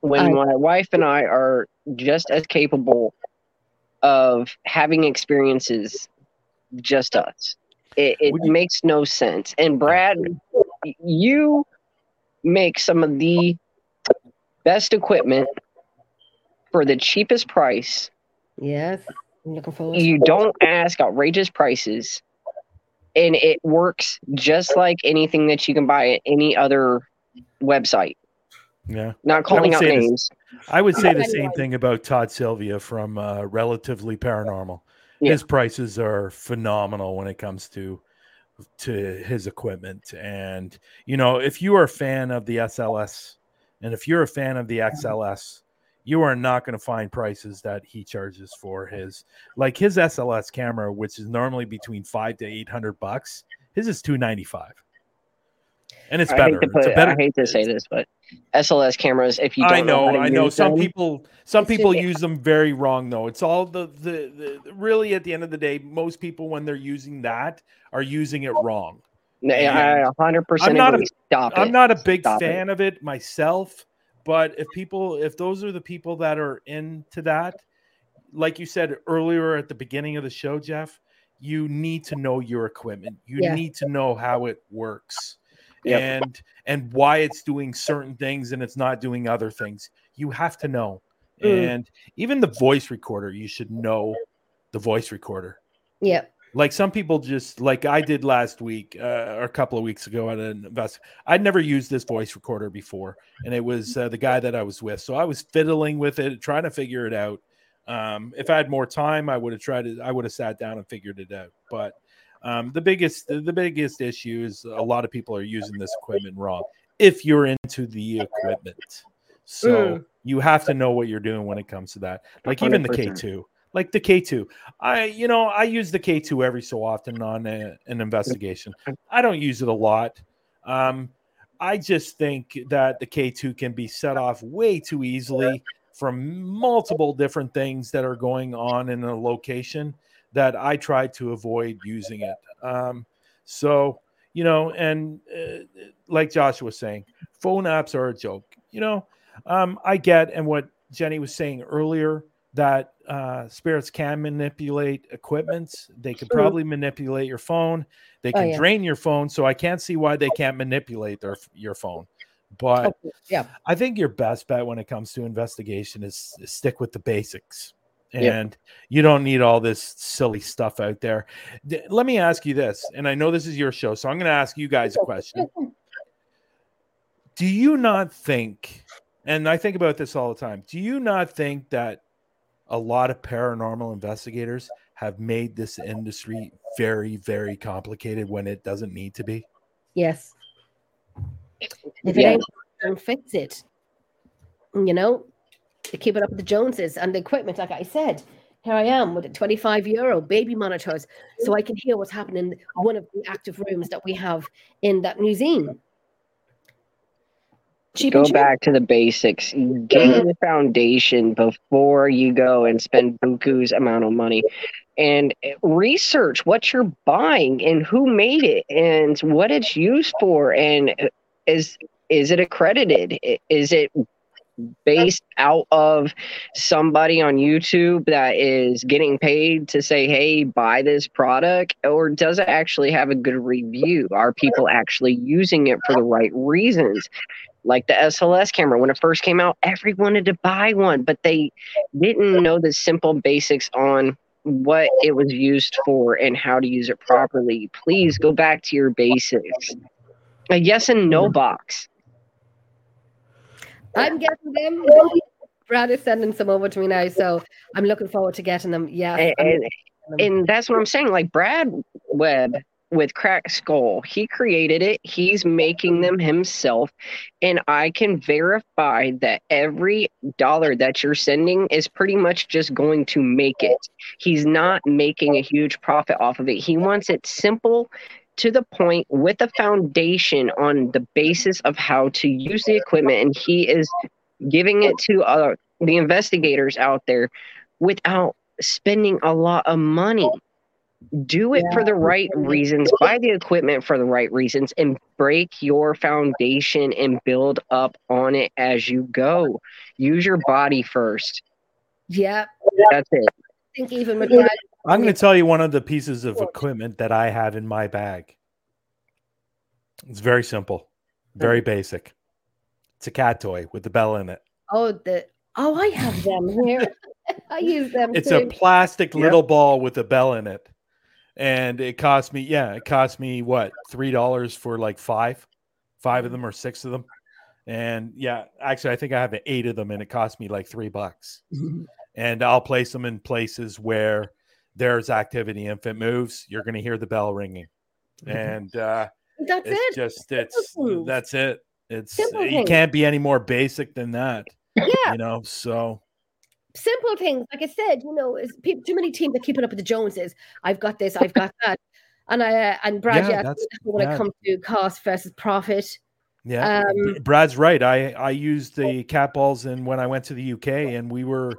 when I- my wife and I are just as capable of having experiences just us? It, it makes no sense. And Brad, you make some of the best equipment for the cheapest price. yes. I'm looking forward. You don't ask outrageous prices, and it works just like anything that you can buy at any other website. Yeah, Not calling out say this- names. I would say the same thing about Todd Sylvia from uh, Relatively Paranormal. Yeah. His prices are phenomenal when it comes to to his equipment. And you know, if you are a fan of the SLS, and if you're a fan of the mm-hmm. XLS, you are not going to find prices that he charges for his like his SLS camera, which is normally between five to eight hundred bucks. His is two ninety five, and it's I better. hate to, put, it's a better. I hate to say this, but SLS cameras, if you don't I know, how to I know. Some them- people, some people just- use them very wrong though. It's all the, the the really at the end of the day, most people when they're using that are using it wrong. No, I a hundred percent I'm not a- agree. Stop it. I'm not a big Stop it. fan of it myself, but if people, if those are the people that are into that, like you said earlier at the beginning of the show, Jeff, you need to know your equipment. You Yeah. need to know how it works. Yep. And and why it's doing certain things and it's not doing other things. You have to know. Mm. And even the voice recorder, you should know the voice recorder Yeah. like some people just like I did last week uh, or a couple of weeks ago at an invest. I'd never used this voice recorder before, and it was uh, the guy that I was with. So I was fiddling with it, trying to figure it out. Um, if I had more time, I would have tried it. I would have sat down and figured it out. But um, the biggest the biggest issue is a lot of people are using this equipment wrong. If you're into the equipment, so Mm. you have to know what you're doing when it comes to that. Like even the K2 like the K2. I, you know, I use the K2 every so often on a, an investigation. I don't use it a lot. Um, I just think that the K2 can be set off way too easily from multiple different things that are going on in a location that I try to avoid using it. Um, so, you know, and uh, like Josh was saying, phone apps are a joke. You know, um, I get, and what Jenny was saying earlier, that uh, spirits can manipulate equipment. They could True. probably manipulate your phone. They Oh, can yeah. drain your phone. So I can't see why they can't manipulate their your phone. But Okay, yeah. I think your best bet when it comes to investigation is, is stick with the basics. Yep. And you don't need all this silly stuff out there. D- Let me ask you this, and I know this is your show, so I'm going to ask you guys a question. Do you not think, and I think about this all the time, do you not think that a lot of paranormal investigators have made this industry very, very complicated when it doesn't need to be? Yes. If it Yeah. ain't, don't fix it. You know, to keep it up with the Joneses and the equipment, like I said. Here I am with a 25 euro baby monitors, so I can hear what's happening in one of the active rooms that we have in that museum. Cheap Go cheap. back to the basics. Get mm-hmm. the foundation before you go and spend buku's amount of money. And eh, research what you're buying and who made it and what it's used for and eh, is is it accredited? Is it based out of somebody on YouTube that is getting paid to say, hey, buy this product? Or does it actually have a good review? Are people actually using it for the right reasons? Like the SLS camera, when it first came out, everyone wanted to buy one, but they didn't know the simple basics on what it was used for and how to use it properly. Please go back to your basics. A yes and no mm-hmm. box. I'm getting them. Brad is sending some over to me now, so I'm looking forward to getting them. Yeah. and, and, and that's what I'm saying. Like Brad Webb with Crack Skull, he created it. He's making them himself, and I can verify that every dollar that you're sending is pretty much just going to make it. He's not making a huge profit off of it. He wants it simple. To the point with a foundation on the basis of how to use the equipment, and he is giving it to uh, the investigators out there without spending a lot of money. Do it for the right reasons, buy the equipment for the right reasons, and break your foundation and build up on it as you go. Use your body first. yeah. That's it. I think even with Brad, I'm going to tell you one of the pieces of equipment that I have in my bag. It's very simple, very basic. It's a cat toy with the bell in it. oh the oh I have them here. I use them. It's too. a plastic Yep. little ball with a bell in it. And it cost me, yeah, it cost me what, $3 for like five, five of them or six of them. And yeah, actually, I think I have eight of them and it cost me like three bucks. and I'll place them in places where there's activity. If it moves, you're going to hear the bell ringing. and uh, That's it's it. just it's Simple that's it. It's Simple you things. can't be any more basic than that. Yeah. You know, so simple things. Like I said, you know, it's pe- too many teams are keeping up with the Joneses. I've got this, I've got that. And I uh, and Brad, Yeah, yeah, that's- when yeah. it comes to cost versus profit. yeah. Um, Brad's right. I I used the cat balls and when I went to the UK and we were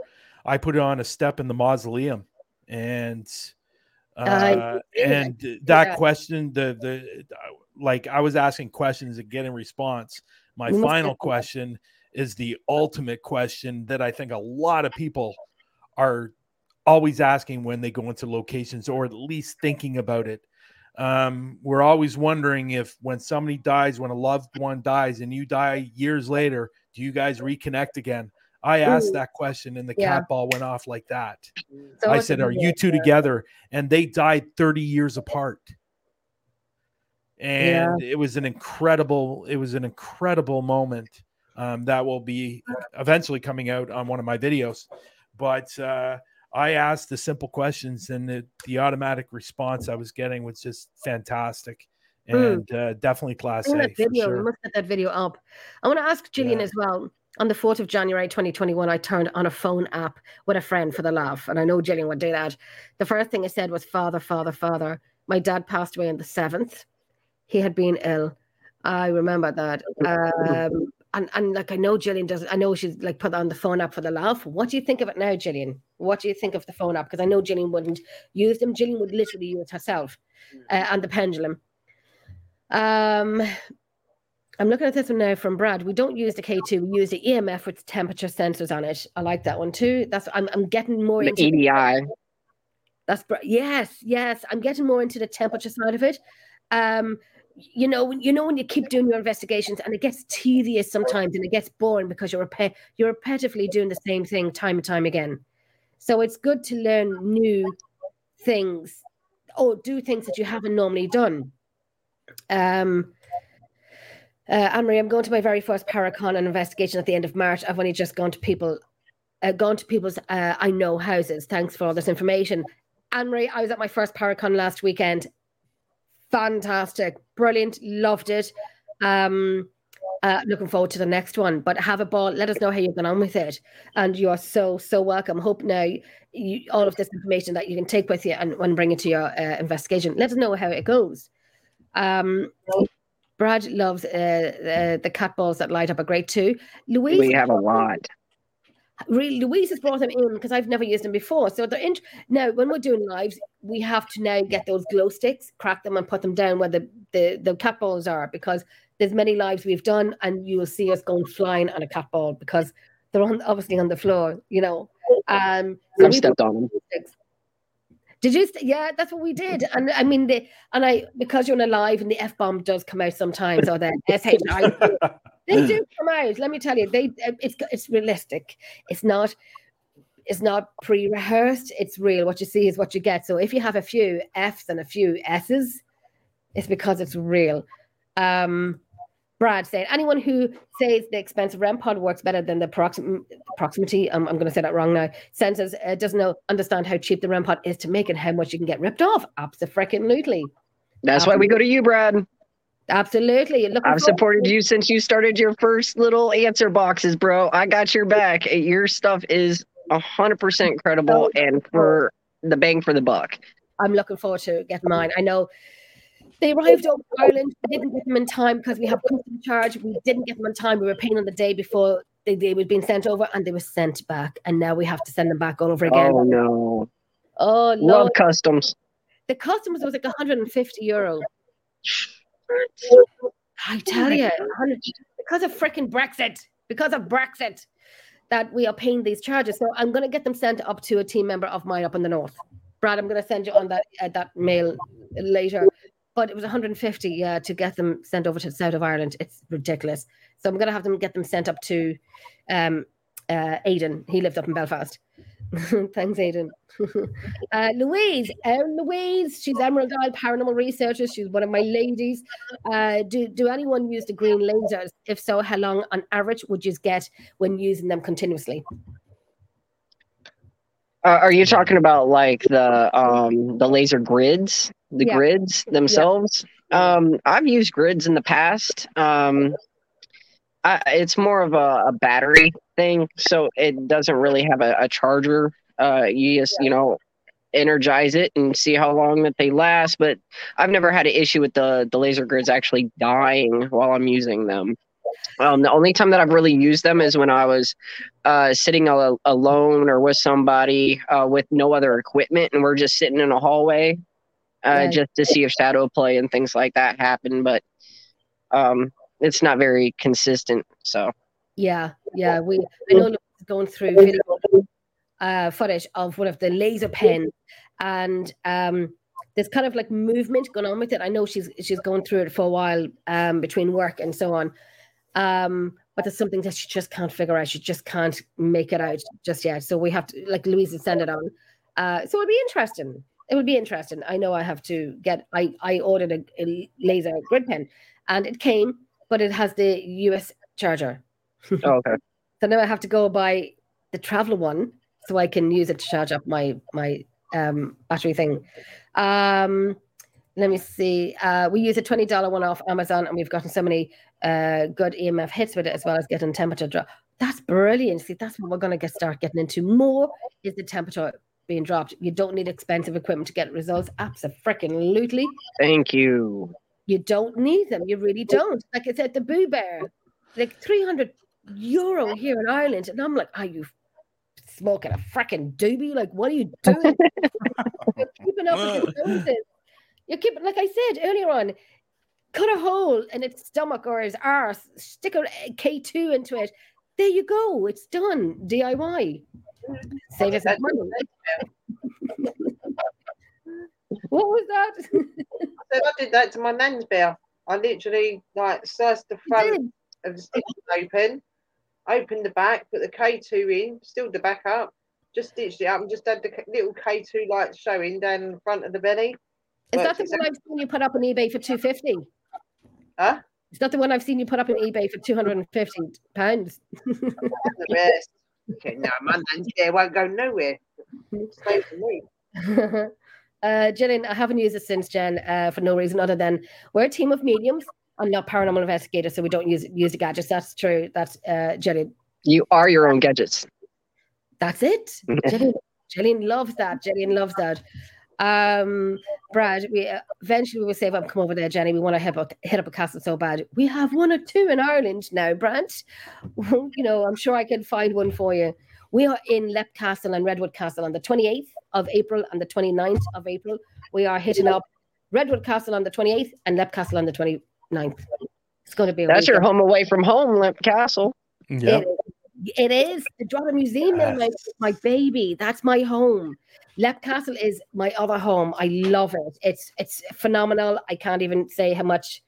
I put it on a step in the mausoleum and uh, Uh, and that yeah. question the the like I was asking questions and getting response. My You final question is the ultimate question that I think a lot of people are always asking when they go into locations or at least thinking about it. Um, we're always wondering if when somebody dies, when a loved one dies, and you die years later, do you guys reconnect again? I asked Ooh. that question, and the Yeah. cat ball went off like that. So I said, "Are you deal. two together?" And they died 30 years apart. And it was an incredible, it was an incredible moment um, that will be eventually coming out on one of my videos. But uh, I asked the simple questions, and the, the automatic response I was getting was just fantastic, Mm. and uh, definitely class Bring A that video. We sure. must get that video up. I want to ask Gillian Yeah. as well. On the 4th of January 2021, I turned on a phone app with a friend for the laugh. And I know Gillian would do that. The first thing I said was, Father, Father, Father. My dad passed away on the 7th. He had been ill. I remember that. Um, and, and like, I know Gillian does, I know she's like put on the phone app for the laugh. What do you think of it now, Gillian? What do you think of the phone app? Because I know Gillian wouldn't use them. Gillian would literally use herself uh, and the pendulum. Um, I'm looking at this one now from Brad. We don't use the K2, we use the EMF with temperature sensors on it. I like that one too. That's I'm I'm getting more The into EDI. that's yes, yes. I'm getting more into the temperature side of it. Um, you know, you know when you keep doing your investigations and it gets tedious sometimes and it gets boring because you're you're repetitively doing the same thing time and time again. So it's good to learn new things or do things that you haven't normally done. Um, uh, Anne-Marie, I'm going to my very first Paracon and investigation at the end of March. I've only just gone to people, uh, gone to people's uh, I know houses. Thanks for all this information. Anne-Marie, I was at my first Paracon last weekend. Fantastic, brilliant, loved it. Um, uh, looking forward to the next one. But have a ball. Let us know how you've gone on with it. And you are so so welcome. Hope now you, all of this information that you can take with you and when bring it to your uh, investigation. Let us know how it goes. Um, Brad loves uh, uh, the cat balls that light up are great too. Louise, We have a lot. really Louise has brought them in because I've never used them before. So they're in now when we're doing lives, we have to now get those glow sticks, crack them and put them down where the, the, the cat balls are because there's many lives we've done and you will see us going flying on a cat ball because they're on obviously on the floor, you know. Um so I've stepped on them. sticks. Did you? Yeah, that's what we did. And I mean, the and I because you're on a live and the f bomb does come out sometimes, or the sh. they do come out. Let me tell you, they it's it's realistic. It's not. It's not pre-rehearsed. It's real. What you see is what you get. So if you have a few Fs and a few S's, it's because it's real. Um, Brad said, anyone who says the expensive REM pod works better than the proxim- proximity, um, I'm going to say that wrong now, sensors uh, doesn't know, understand how cheap the REM pod is to make and how much you can get ripped off. Absolutely. That's why we go to you, Brad. Absolutely. Looking I've supported you since you started your first little answer boxes, bro. I got your back. Your stuff is hundred percent credible and for the bang for the buck. I'm looking forward to getting mine. I know they arrived over to Ireland. We didn't get them in time because we have custom charge. We didn't get them in time. We were paying on the day before they, they were being sent over and they were sent back. And now we have to send them back all over again. Oh no. Oh, Love customs. The customs was like 150 euro. I tell you, because of freaking Brexit, because of Brexit, that we are paying these charges. So I'm going to get them sent up to a team member of mine up in the north. Brad, I'm going to send you on that uh, that mail later. But it was 150 yeah, to get them sent over to the south of Ireland. It's ridiculous. So I'm going to have them get them sent up to um, uh, Aidan. He lived up in Belfast. Thanks, Aidan. uh, Louise, uh, Louise, she's Emerald Isle paranormal researcher. She's one of my ladies. Uh, do do anyone use the green lasers? If so, how long on average would you get when using them continuously? Uh, are you talking about like the um the laser grids? The Yeah. grids themselves. Um, I've used grids in the past. Um, I, it's more of a, a battery thing, so it doesn't really have a, a charger. Uh, you just you know energize it and see how long that they last. But I've never had an issue with the the laser grids actually dying while I'm using them. Um, the only time that I've really used them is when I was uh, sitting al- alone or with somebody uh, with no other equipment, and we're just sitting in a hallway, uh, Right. just to see if shadow play and things like that happen. But um, it's not very consistent. So Yeah, yeah. We I know Louise is going through video uh, footage of one of the laser pens, and um, there's kind of like movement going on with it. I know she's she's going through it for a while um, between work and so on. Um, but there's something that she just can't figure out. She just can't make it out just yet. So we have to like Louise send it on. Uh, so it'll be interesting. It would be interesting. I know I have to get. I I ordered a, a laser grid pen, and it came, but it has the US charger. oh, okay. So now I have to go buy the travel one so I can use it to charge up my my um, battery thing. Um, let me see. Uh, we use a twenty dollar one off Amazon, and we've gotten so many uh, good EMF hits with it, as well as getting temperature drop. That's brilliant. See, that's what we're going to get start getting into more is the temperature being dropped. You don't need expensive equipment to get results. Absolutely. Thank you. You don't need them. You really don't. Like I said, the Boo Bear, like 300 euro here in Ireland. And I'm like, are you smoking a freaking doobie? Like, what are you doing? You're keeping up with the Joneses. You're keeping, like I said earlier on, cut a hole in its stomach or his arse, stick a K2 into it. There you go. It's done. DIY. Save us that money. what was that? So I did that to my nan's bear. I literally like sliced the front of the stitches open, opened the back, put the K2 in, still the back up, just stitched it up and just had the little K2 light showing down the front of the belly. Is that Works the one I've seen you put up on eBay for 250? Huh? Is that the one I've seen you put up on eBay for 250 pounds? The rest. Okay, no, my nan's bear won't go nowhere. Stay for me. uh, Gillian, I haven't used it since Jen uh, for no reason other than we're a team of mediums. I'm not paranormal investigator, so we don't use use the gadgets. That's true. That's uh, Gillian. You are your own gadgets. That's it. Gillian, Gillian loves that. Gillian loves that. Um, Brad, we uh, eventually we will say, "Well, come over there, Jenny. We want to hit up, hit up a castle so bad. We have one or two in Ireland now, Brad. you know, I'm sure I can find one for you. We are in Leap Castle and Redwood Castle on the 28th of April and the 29th of April. We are hitting up Redwood Castle on the 28th and Leap Castle on the 29th. It's going to be a That's your home away from home, Leap Castle. Yeah. It is. It is. The Drogheda Museum now, my, my baby. That's my home. Leap Castle is my other home. I love it. It's it's phenomenal. I can't even say how much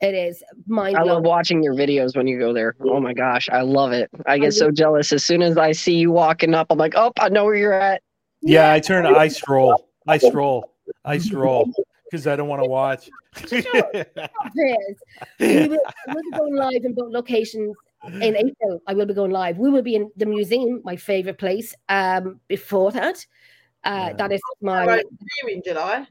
it is. Mind I love watching your videos when you go there. Oh my gosh, I love it. I get so jealous as soon as I see you walking up. I'm like, oh, I know where you're at. Yeah, I turn. I stroll. I stroll. I stroll because I don't want to watch. Yes. We will, we will be going live in both locations in April. I will be going live. We will be in the museum, my favorite place. Um, before that, uh, Yeah. that is I my. won't here in July.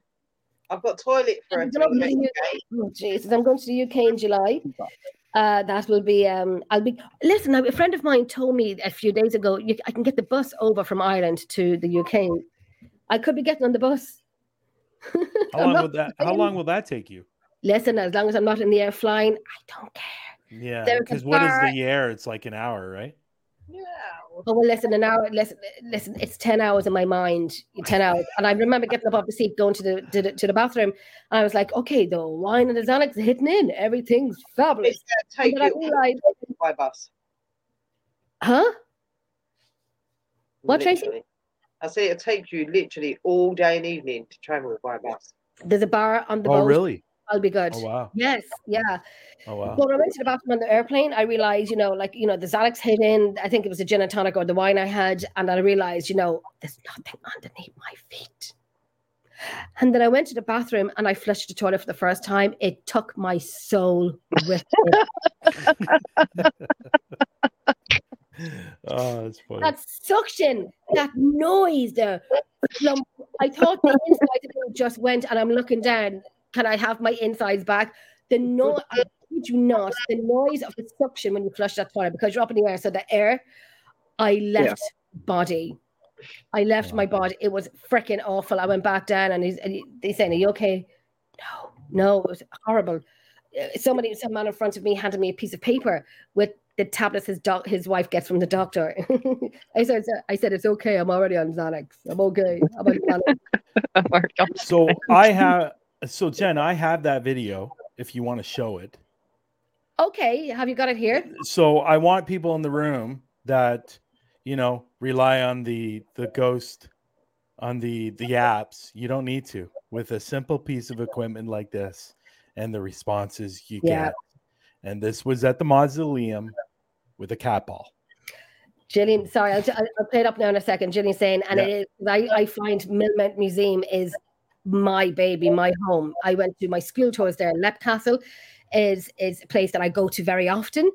I've got toilet for a I'm going to UK. Oh, Jesus, I'm going to the UK in July. Uh, that will be. Um, I'll be. Listen, a friend of mine told me a few days ago. You, I can get the bus over from Ireland to the UK. I could be getting on the bus. How long not will that? How long will that take you? Listen, as long as I'm not in the air flying, I don't care. Yeah, because what is the air? It's like an hour, right? Yeah. Oh well, listen, an hour. Listen, listen. It's ten hours in my mind. Ten hours, and I remember getting up off the seat, going to the to the, to the bathroom. And I was like, okay, the wine and the Xanax are hitting in. Everything's fabulous. It's gonna I take you realized, by bus. huh? What, Tracy? I say it'll take you literally all day and evening to travel by bus. There's a bar on the Oh, boat. really? I'll be good. Oh, wow. Yes, yeah. Oh, wow. Well, when I went to the bathroom on the airplane, I realized, you know, like, you know, the Xanax hit in. I think it was a gin and tonic or the wine I had. And I realized, you know, there's nothing underneath my feet. And then I went to the bathroom and I flushed the toilet for the first time. It took my soul with it. Oh, that's funny. That suction, that noise, the. I thought the inside of me just went, and I'm looking down. Can I have my insides back? The noise, I kid you not, the noise of the suction when you flush that toilet because you're up in the air. So the air, I left body. I left my body. It was freaking awful. I went back down, and he's and he, they saying, "Are you okay?" No, no, it was horrible. Uh, Somebody, some man in front of me, handed me a piece of paper with the tablets his doc, his wife gets from the doctor. I said, "I said it's okay. I'm already on Xanax. I'm okay. I'm on Xanax." So I have, so Jen, I have that video if you want to show it. Okay, have you got it here? So I want people in the room that, you know, rely on the the ghost on the the apps. You don't need to with a simple piece of equipment like this and the responses you Yeah. get. And this was at the mausoleum with a cat ball. Gillian, sorry, I'll, I'll play it up now in a second. Gillian saying, and it is, I, I find Millmount Museum is my baby, my home. I went to my school tours there. Leap Castle is is a place that I go to very often.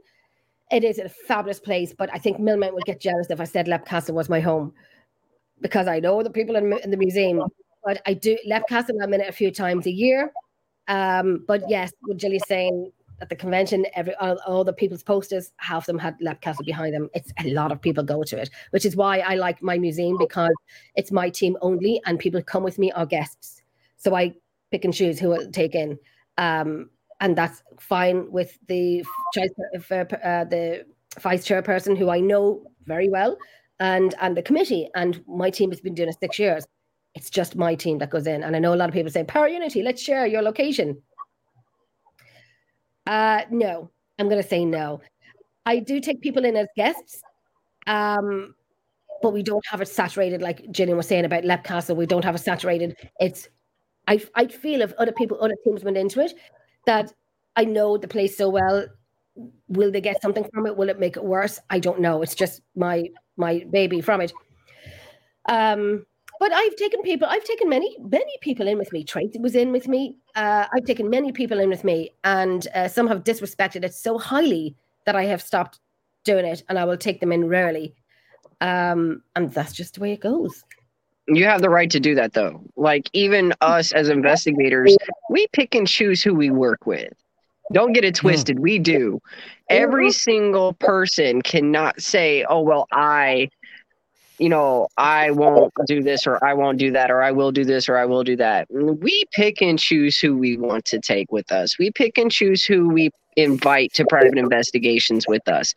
It is a fabulous place, but I think Millmount would get jealous if I said Leap Castle was my home because I know the people in, in the museum. But I do Leap Castle. I'm in it a few times a year. Um, but yes, what Gillian's saying at the convention, every all, all the people's posters, half of them had Leap Castle behind them. It's a lot of people go to it, which is why I like my museum because it's my team only, and people come with me are guests. So I pick and choose who I'll take in, um, and that's fine with the uh, uh, the vice chairperson who I know very well, and and the committee. And my team has been doing it six years. It's just my team that goes in, and I know a lot of people say Power Unity. Let's share your location. Uh, no, I'm going to say no. I do take people in as guests, um, but we don't have it saturated like Gillian was saying about Leap Castle. We don't have it saturated. It's I I feel if other people, other teams went into it, that I know the place so well. Will they get something from it? Will it make it worse? I don't know. It's just my my baby from it. Um, but I've taken people, I've taken many, many people in with me. Tracy was in with me. Uh, I've taken many people in with me, and uh, some have disrespected it so highly that I have stopped doing it, and I will take them in rarely. Um, and that's just the way it goes. You have the right to do that though. Like even us as investigators, we pick and choose who we work with. Don't get it hmm. twisted. We do. Every mhm. single person cannot say, "Oh well, I you know, I won't do this or I won't do that or I will do this or I will do that." Mm, we pick and choose who we want to take with us. We pick and choose who we invite to private investigations with us.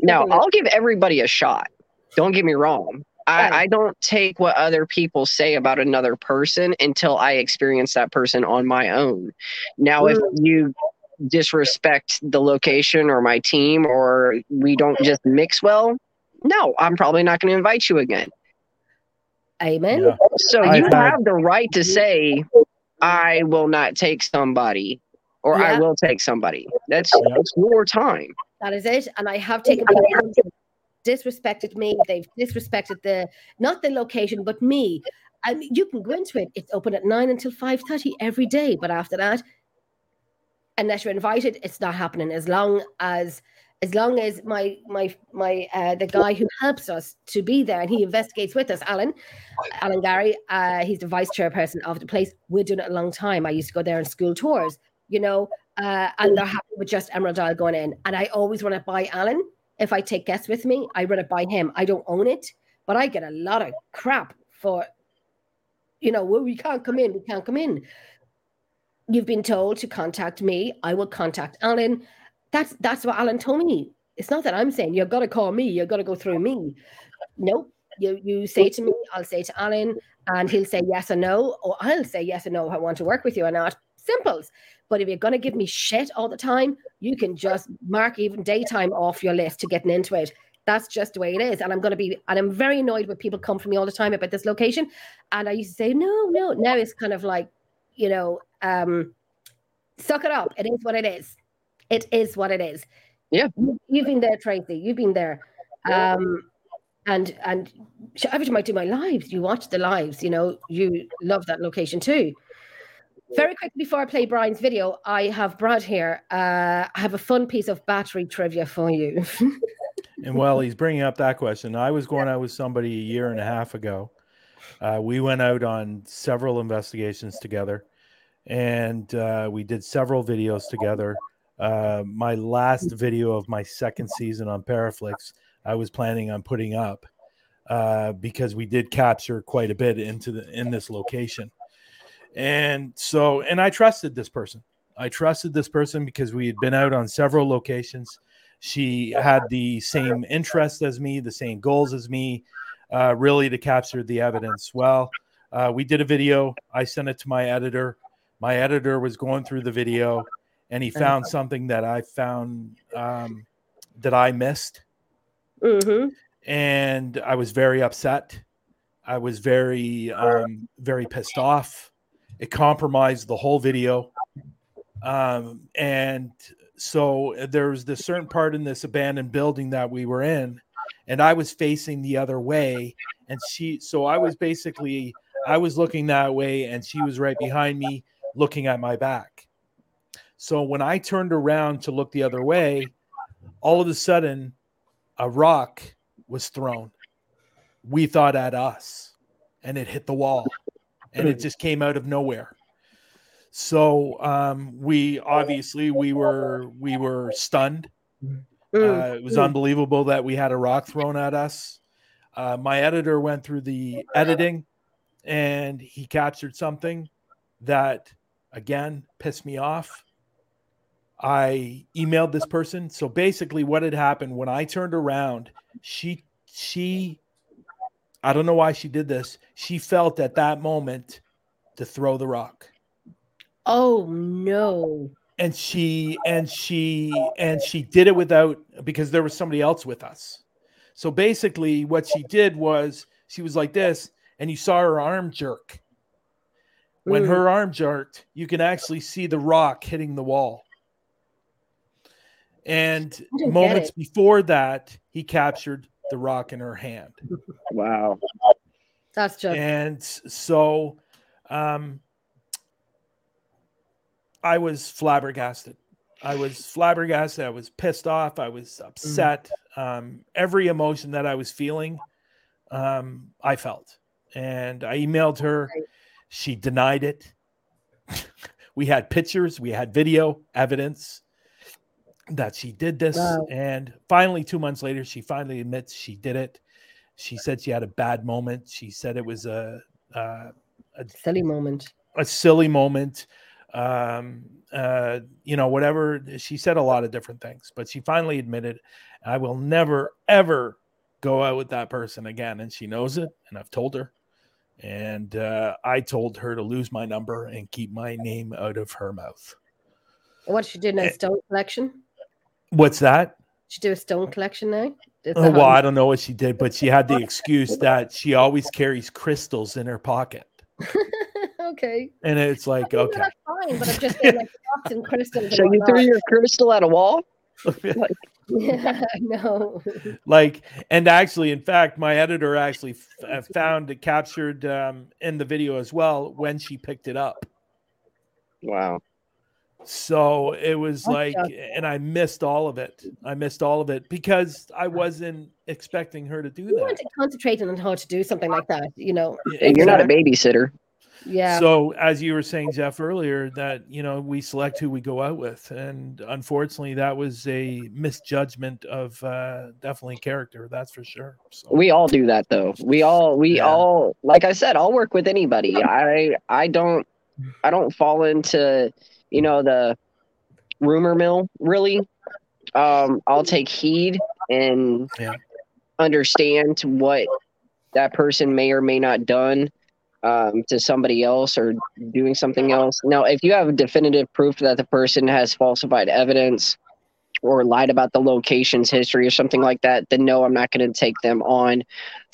Now, I'll give everybody a shot. Don't get me wrong. Right. I, I don't take what other people say about another person until I experience that person on my own. Now, if you disrespect the location or my team or we don't just mix well, no, I'm probably not going to invite you again. Amen. Yeah. So I've you had- have the right to say, I will not take somebody or I will take somebody. That's, Yeah. that's your time. That is it. And I have taken people in who've disrespected me. They've disrespected the not the location, but me. And you can go into it. It's open at nine until five thirty every day. But after that, unless you're invited, it's not happening. As long as as long as my my my uh, the guy who helps us to be there and he investigates with us, Alan, Alan Gary, uh, he's the vice chairperson of the place. We're doing it a long time. I used to go there on school tours, you know, uh, and they're happy with just Emerald Isle going in. And I always run it by Alan. If I take guests with me, I run it by him. I don't own it, but I get a lot of crap for, you know, well, we can't come in, we can't come in. You've been told to contact me. I will contact Alan. That's that's what Alan told me. It's not that I'm saying you've got to call me, you've got to go through me. Nope. You you say to me, I'll say to Alan, and he'll say yes or no, or I'll say yes or no if I want to work with you or not. Simples. But if you're going to give me shit all the time, you can just mark even daytime off your list to getting into it. That's just the way it is. And I'm going to be, and I'm very annoyed when people come for me all the time about this location. And I used to say, no, no. Now it's kind of like, you know, um, suck it up. It is what it is. It is what it is. Yeah. You, you've been there, Tracy. You've been there. Um, and and every time I do my lives, you watch the lives, you know, you love that location too. Very quick before I play Brian's video, I have Brad here. Uh, I have a fun piece of battery trivia for you. And while he's bringing up that question, I was going out with somebody a year and a half ago. Uh, we went out on several investigations together, and uh, we did several videos together. Uh, my last video of my second season on Paraflix, I was planning on putting up uh, because we did capture quite a bit into the in this location, and so and I trusted this person. I trusted this person because we had been out on several locations. She had the same interests as me, the same goals as me, uh, really to capture the evidence. Well, uh, we did a video. I sent it to my editor. My editor was going through the video, and he found something that I found um, that I missed, Mm-hmm. and I was very upset. I was very, um, very pissed off. It compromised the whole video. Um, and so there was this certain part in this abandoned building that we were in, and I was facing the other way. And she, so I was basically, I was looking that way, and she was right behind me looking at my back. So when I turned around to look the other way, all of a sudden, a rock was thrown. We thought at us, and it hit the wall, and it just came out of nowhere. So um, we obviously we were we were stunned. Uh, it was unbelievable that we had a rock thrown at us. Uh, my editor went through the editing, and he captured something that again pissed me off. I emailed this person. So basically, what had happened when I turned around, she she I don't know why she did this. She felt at that moment to throw the rock. Oh no. And she and she and she did it without because there was somebody else with us. So basically what she did was she was like this and you saw her arm jerk. When Mm. her arm jerked, you can actually see the rock hitting the wall. And I don't get moments before that, he captured the rock in her hand. Wow. That's just and so um i was flabbergasted. I was flabbergasted. I was pissed off. I was upset. Um every emotion that i was feeling um i felt. And i emailed her. She denied it. We had pictures. We had video evidence that she did this Wow. and finally 2 months later she finally admits she did it she said she had a bad moment she said it was a uh, silly moment. a silly moment um uh you know whatever she said a lot of different things but she finally admitted i will never ever go out with that person again and she knows it and i've told her and uh i told her to lose my number and keep my name out of her mouth What she did in Eh. a stone collection? What's that She do a stone collection now? Oh, well i don't know what she did but she had the excuse that she always carries crystals in her pocket okay. and it's like No, okay That's fine, but I'm just saying like rocks and crystals. and So you threw your crystal at a wall? like, Yeah, no. like and actually in fact my editor actually f- uh, found it captured um, in the video as well when she picked it up Wow. So it was That's like just- and i missed all of it i missed all of it because i wasn't expecting her to do You want that to concentrate on how to do something like that, you know. Hey, You're not a babysitter. Yeah. so as you were saying jeff earlier that you know we select who we go out with and unfortunately that was a misjudgment of uh definitely character that's for sure so We all do that though. We all we Yeah. all like I said, I'll work with anybody. I I don't I don't fall into, you know, the rumor mill really. Um I'll take heed and Yeah. understand what that person may or may not done um, to somebody else or doing something else. Now, if you have definitive proof that the person has falsified evidence or lied about the location's history or something like that, then no, I'm not going to take them on,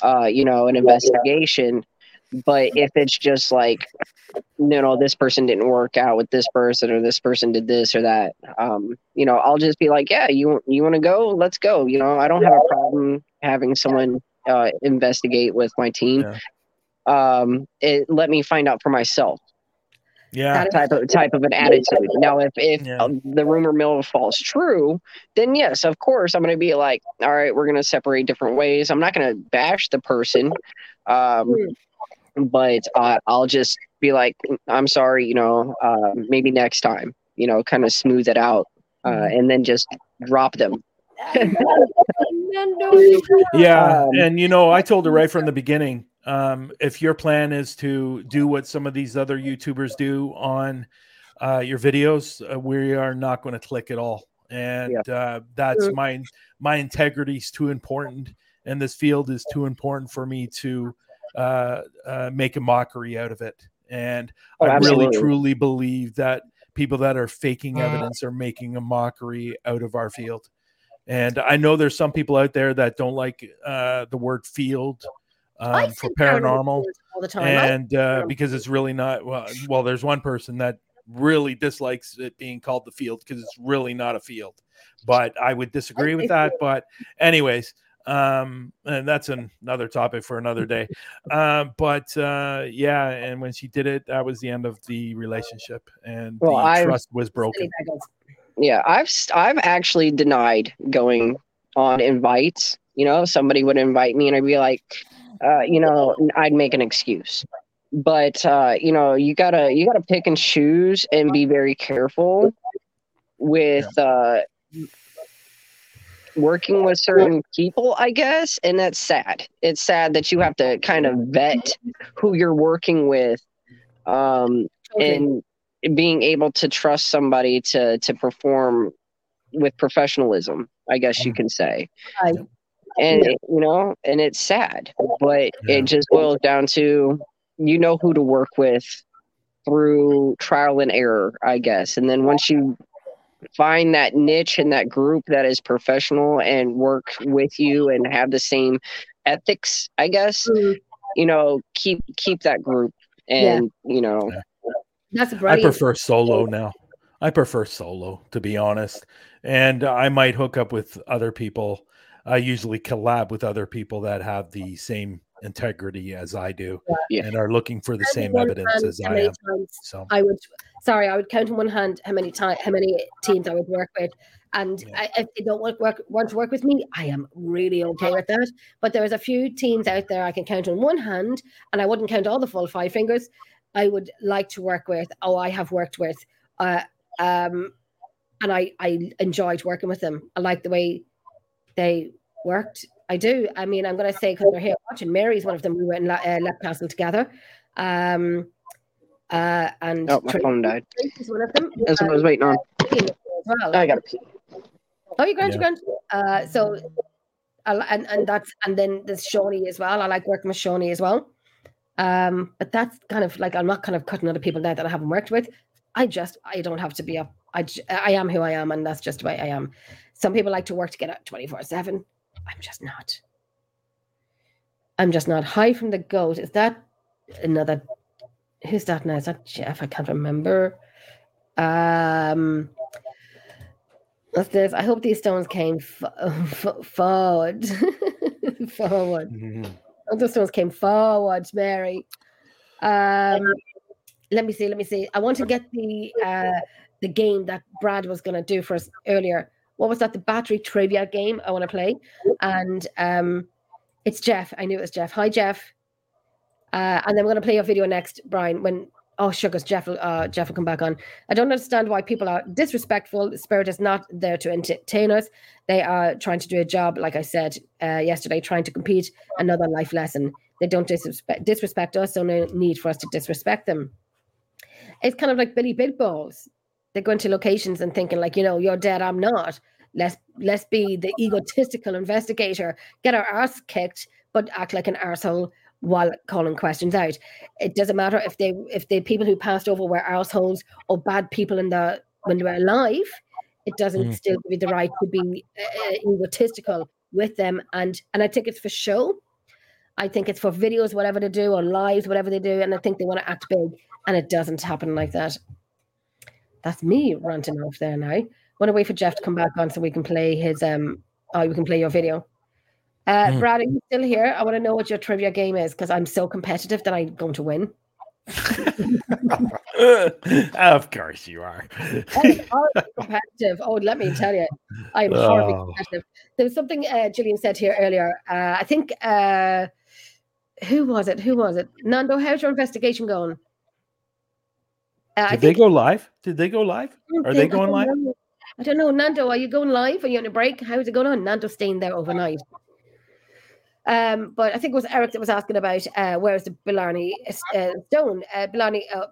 uh, you know, an investigation. But if it's just like, you know, this person didn't work out with this person or this person did this or that, um, you know, I'll just be like, yeah, you you want to go? Let's go. You know, I don't have a problem having someone uh, investigate with my team. Yeah. Um, it let me find out for myself. Yeah. type of type of an attitude. Now, if if Yeah. the rumor mill falls true, then yes, of course, I'm going to be like, all right, we're going to separate different ways. I'm not going to bash the person, um, but uh, I'll just be like, I'm sorry, you know, uh, maybe next time, you know, kind of smooth it out, uh, and then just drop them. Yeah, Um, and you know, I told her right from the beginning. Um, if your plan is to do what some of these other YouTubers do on uh, your videos, uh, we are not going to click at all, and uh, that's my my integrity is too important, and this field is too important for me to uh, uh, make a mockery out of it. And Oh, I really truly believe that people that are faking evidence are making a mockery out of our field. And I know there's some people out there that don't like uh, the word field um, for sit down in the paranormal, all the time. And uh, because it's really not well. Well, there's one person that really dislikes it being called the field because it's really not a field. But I would disagree with that. But anyways, um, and that's an- another topic for another day. Um, but uh, yeah, and when she did it, that was the end of the relationship, and Well, the I've- trust was broken. Yeah, I've I've actually denied going on invites. You know, somebody would invite me, and I'd be like, uh, you know, I'd make an excuse. But uh, you know, you gotta you gotta pick and choose and be very careful with uh, working with certain people. I guess, and that's sad. It's sad that you have to kind of vet who you're working with. Um, Totally. and being able to trust somebody to to perform with professionalism i guess you can say Right. and Yeah. you know and it's sad but Yeah. it just boils down to you know who to work with through trial and error i guess and then once you find that niche and that group that is professional and work with you and have the same ethics i guess Mm, you know keep keep that group and you know That's I prefer solo now. I prefer solo, to be honest. And I might hook up with other people. I usually collab with other people that have the same integrity as I do Yeah. and are looking for the Count same evidence as I am. So I would, sorry, I would count on one hand how many times, how many teams I would work with, and Yeah. I, if they don't want work want to work with me, I am really okay with that. But there's a few teams out there I can count on one hand, and I wouldn't count all the full five fingers. I would like to work with. Oh, I have worked with, uh, um, and I I enjoyed working with them. I like the way they worked. I do. I mean, I'm going to say because they're here watching. Mary's one of them. We were in La- uh, Leap Castle together. Um, uh, and oh my Tracy- phone died Tracy's one of them. that's what i was waiting on well. i gotta pee Oh, you grant, Yeah. you grant. Uh, so, and and that's and then there's Shawnee as well. I like working with Shawnee as well. Um, but that's kind of like I'm not kind of cutting other people down that I haven't worked with. I just I don't have to be up. I j- I am who I am, and that's just the way I am. Some people like to work together twenty four seven. I'm just not. I'm just not. High from the goat. Is that another? Who's that now? Is that Jeff? I can't remember. Um, what's this? I hope these stones came f- f- forward. forward. mhm. Oh, those stones came forward, Mary. Um, let me see. Let me see. I want to get the uh, the game that Brad was going to do for us earlier. What was that? The battery trivia game I want to play, and um, it's Jeff. I knew it was Jeff. Hi, Jeff. Uh, and then we're going to play your video next, Brian. When oh sugars, Jeff will uh, Jeff will come back on. I don't understand why people are disrespectful. Spirit is not there to entertain us. They are trying to do a job, like I said uh, yesterday, trying to compete. Another life lesson. They don't disrespect disrespect us, so no need for us to disrespect them. It's kind of like Billy Big Balls. They're going to locations and thinking like, you know, you're dead, I'm not. Let's let's be the egotistical investigator, get our ass kicked, but act like an arsehole while calling questions out. It doesn't matter if they if the people who passed over were arseholes or bad people in the when they were alive. It doesn't Mm. still give you the right to be uh, egotistical with them, and and I think it's for show. I think it's for videos, whatever they do, or lives, whatever they do, and I think they want to act big, and it doesn't happen like that. That's me ranting off there now. Want to wait for Jeff to come back on so we can play his um. Oh, we can play your video. Uh, Mm. Brad, are you still here? I want to know what your trivia game is because I'm so competitive that I'm going to win. of course you are. I'm horribly competitive. Oh, let me tell you, I'm horribly Oh. competitive. There was something uh, Gillian said here earlier. Uh, I think uh, who was it? Who was it? Nando, how's your investigation going? Uh, I Did they go live? Did they go live? Are they going live? know. I don't know. Nando, are you going live? Are you on a break? How's it going on? Nando's staying there overnight. Um, but I think it was Eric that was asking about uh, where's the Blarney uh, Stone? Uh, Blarney, uh,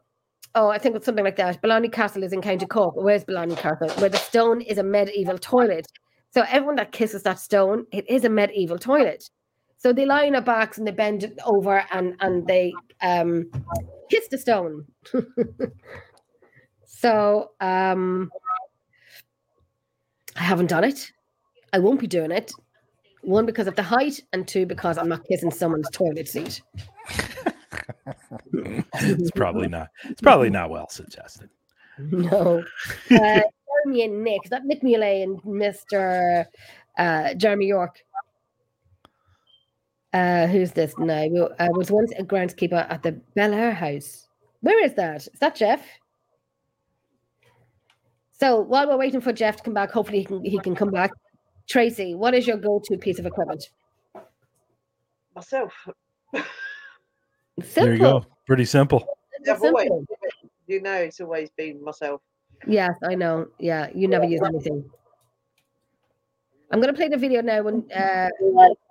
oh, I think it's something like that. Blarney Castle is in County Cork. Where's Blarney Castle? Where the stone is a medieval toilet. So everyone that kisses that stone, it is a medieval toilet. So they lie on their backs and they bend over and and they um, kiss the stone. so um, I haven't done it. I won't be doing it. One because of the height, and two because I'm not kissing someone's toilet seat. it's probably not. It's probably not well suggested. No. Uh, Jeremy and Nick, is that Nick Muley and Mr. Uh, Jeremy York. Uh, who's this now? I was once a groundskeeper at the Bel Air House. Where is that? Is that Jeff? So while we're waiting for Jeff to come back, hopefully he can he can come back. Tracy, what is your go-to piece of equipment? Myself. Simple. There you go. Pretty simple. I've always, Simple. you know, it's always been myself. Yes, I know. Yeah, you never use anything. I'm gonna play the video now. When uh,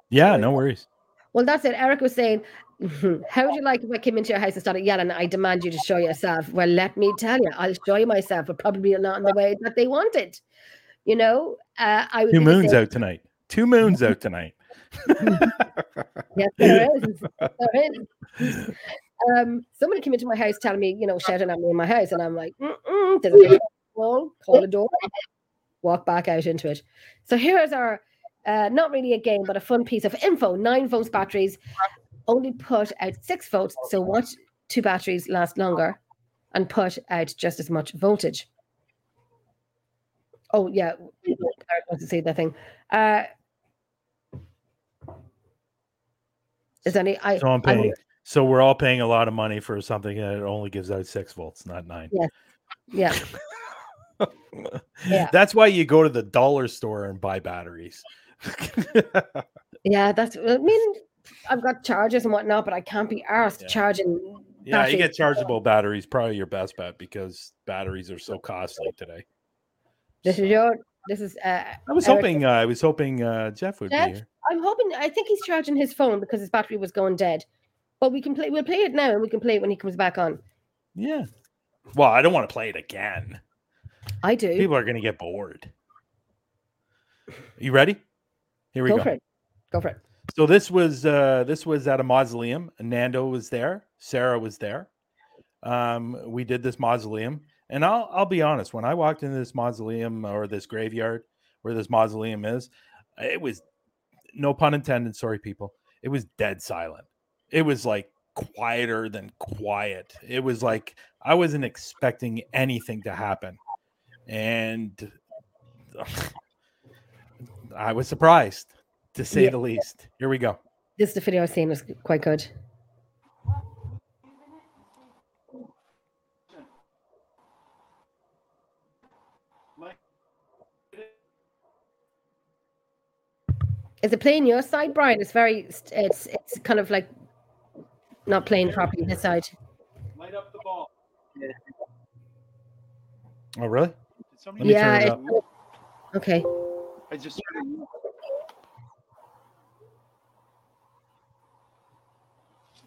Yeah, no worries. well, that's it. Eric was saying, "How would you like if I came into your house and started yelling? I demand you to show yourself." Well, let me tell you, I'll show you myself, but probably not in the way that they wanted. You know, uh, I would Two moons out tonight. Two moons out tonight. Yes, there is. There is. Um, somebody came into my house telling me, you know, shouting at me in my house, and I'm like, big wall, call the door, walk back out into it. So here's our, uh, not really a game, but a fun piece of info. Nine volts batteries only put out six volts. So what two batteries last longer and put out just as much voltage. Oh yeah, I want to say that thing. Uh, is any I? So I'm paying. So we're all paying a lot of money for something that only gives out six volts, not nine. Yeah. Yeah. That's why you go to the dollar store and buy batteries. Yeah, that's. I mean, I've got chargers and whatnot, but I can't be asked Yeah. charging. yeah, you get chargeable batteries, probably your best bet because batteries are so costly today. This is your. This is. Uh, I was Eric- hoping uh, I was hoping uh, Jeff would Jeff? be here. I'm hoping. I think he's charging his phone because his battery was going dead. But we can play. We'll play it now, and we can play it when he comes back on. Yeah. Well, I don't want to play it again. I do. People are going to get bored. You ready? Here we go go. for it. Go for it. So this was uh this was at a mausoleum. Nando was there. Sarah was there. Um, we did this mausoleum, and I'll I'll be honest. When I walked into this mausoleum or this graveyard where this mausoleum is, it was no pun intended. Sorry, people. It was dead silent. It was like quieter than quiet. It was like I wasn't expecting anything to happen, and I was surprised to say Yeah. the least. Here we go. This is the video I've seen was quite good. Is it playing your side, Brian? It's very. It's it's kind of like not playing properly this side. Light up the ball. Yeah. Oh, really? Did somebody Yeah, turn it it's- up. Okay. I just started.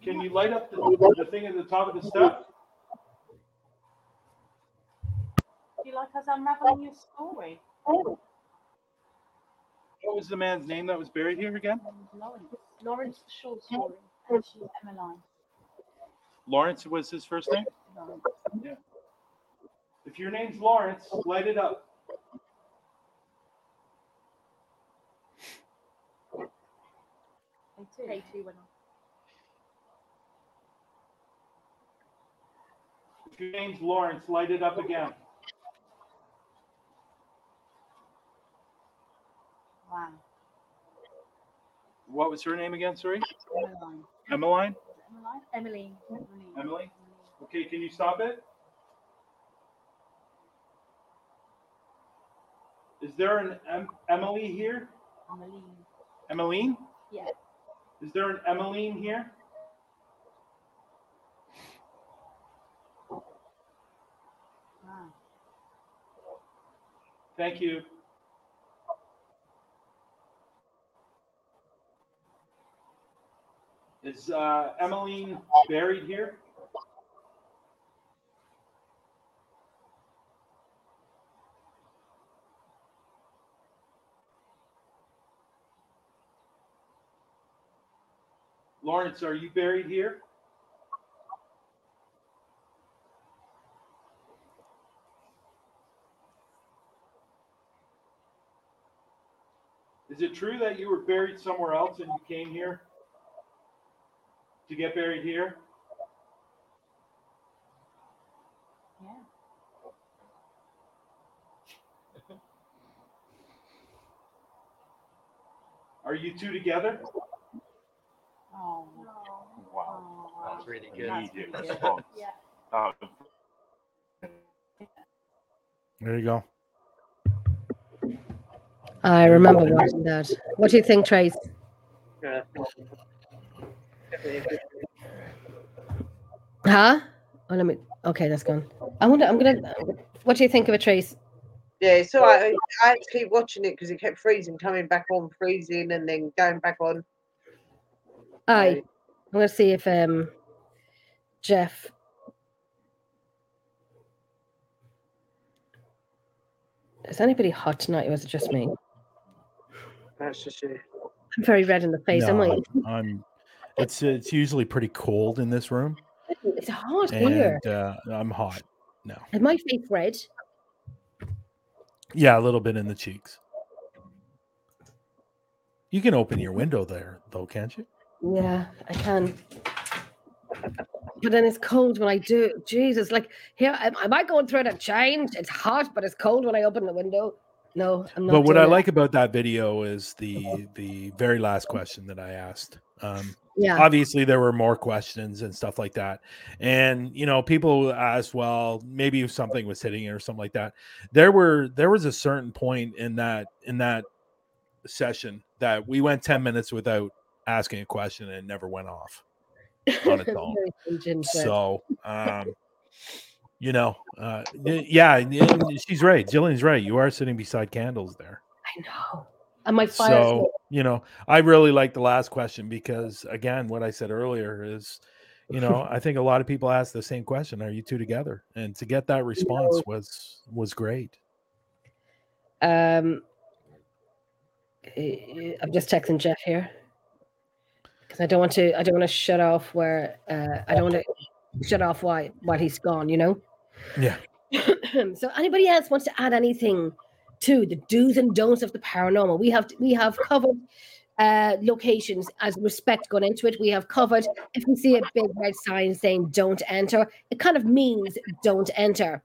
Can you light up the, the thing at the top of the step? Do you like us unraveling your story? What was the man's name that was buried here again? Lawrence. Lawrence the short story. And she's Emmeline. Lawrence was his first name? Lawrence. If your name's Lawrence, light it up. K two went on. Name's Lawrence, light it up again. Wow. What was her name again? Sorry? Emmeline. Emmeline? Emmeline. Emily? Okay, can you stop it? Is there an em- Emily here? Emmeline. Emmeline? Yeah. Is there an Emmeline here? Thank you. Is uh, Emmeline buried here? Lawrence, are you buried here? Is it true that you were buried somewhere else and you came here to get buried here? Yeah. Are you two together? Oh. Wow. Oh, That's really good. Immediate pretty good. Yeah. Uh, There you go. I remember watching that. What do you think, Trace? Yeah. Definitely a good- Huh? Oh, let me. Okay, that's gone. I wonder. I'm gonna. What do you think of it, Trace? Yeah, so I, I had to keep watching it because it kept freezing, coming back on, freezing, and then going back on. Aye. So, I'm gonna see if um Jeff. Is anybody hot tonight, or is it just me? That's just it. I'm very red in the face. am No, I? I'm, I'm- It's it's usually pretty cold in this room, It's hot here. uh, I'm hot. No, Is my face red? yeah, a little bit in the cheeks. You can open your window there, though, can't you? Yeah, I can. But then it's cold when I do. it. Jesus, like here, am, am I going through a change? It's hot, but it's cold when I open the window. No, I'm not. But what I it. like about that video is the the very last question that I asked. Um, yeah, obviously there were more questions and stuff like that and you know people asked well maybe if something was hitting it or something like that there were there was a certain point in that in that session that we went 10 minutes without asking a question and it never went off on its own. Very stringent, but- so um you know uh yeah she's right jillian's right you are sitting beside candles there I know. And my fire. so you know i really like the last question because again what i said earlier is you know i think a lot of people ask the same question are you two together and to get that response was was great Um, eh, I'm just texting Jeff here because I don't want to. I don't want to shut off where. Uh, I don't want to shut off why while he's gone. You know. Yeah so, anybody else wants to add anything to the do's and don'ts of the paranormal? We have we have covered uh, locations as respect gone into it. We have covered if we see a big red sign saying "Don't enter," it kind of means "Don't enter."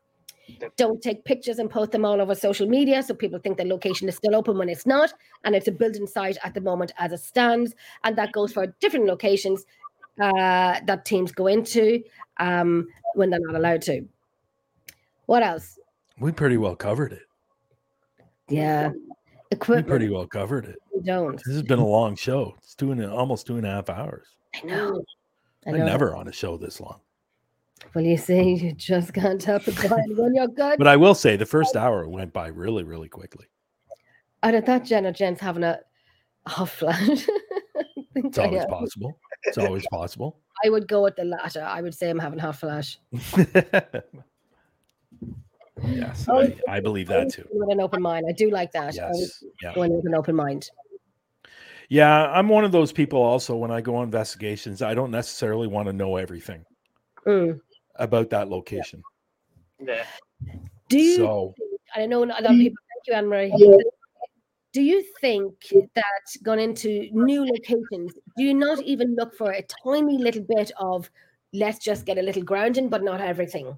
Don't take pictures and post them all over social media so people think the location is still open when it's not, and it's a building site at the moment as it stands, and that goes for different locations uh, that teams go into um, when they're not allowed to. What else? we pretty well covered it Yeah, Equipment. we pretty well covered it we don't. this has been a long show it's two and almost two and a half hours I know. I i'm never on a show this long Well, you see, you just can't help it going when you're good. but i will say the first hour went by really really quickly I don't thought Jen or Jen's having a hot flash. it's always possible it's always possible I would go with the latter. I would say I'm having hot flash. yes Oh, I, I believe that too With an open mind. I do like that. I would yes yeah with an open mind. Yeah, I'm one of those people also when I go on investigations, I don't necessarily want to know everything Mm. about that location. Yeah. Do you So, I know a lot of people. Thank you, Anne Marie. Do you think that going into new locations, do you not even look for a tiny little bit of let's just get a little grounding, but not everything?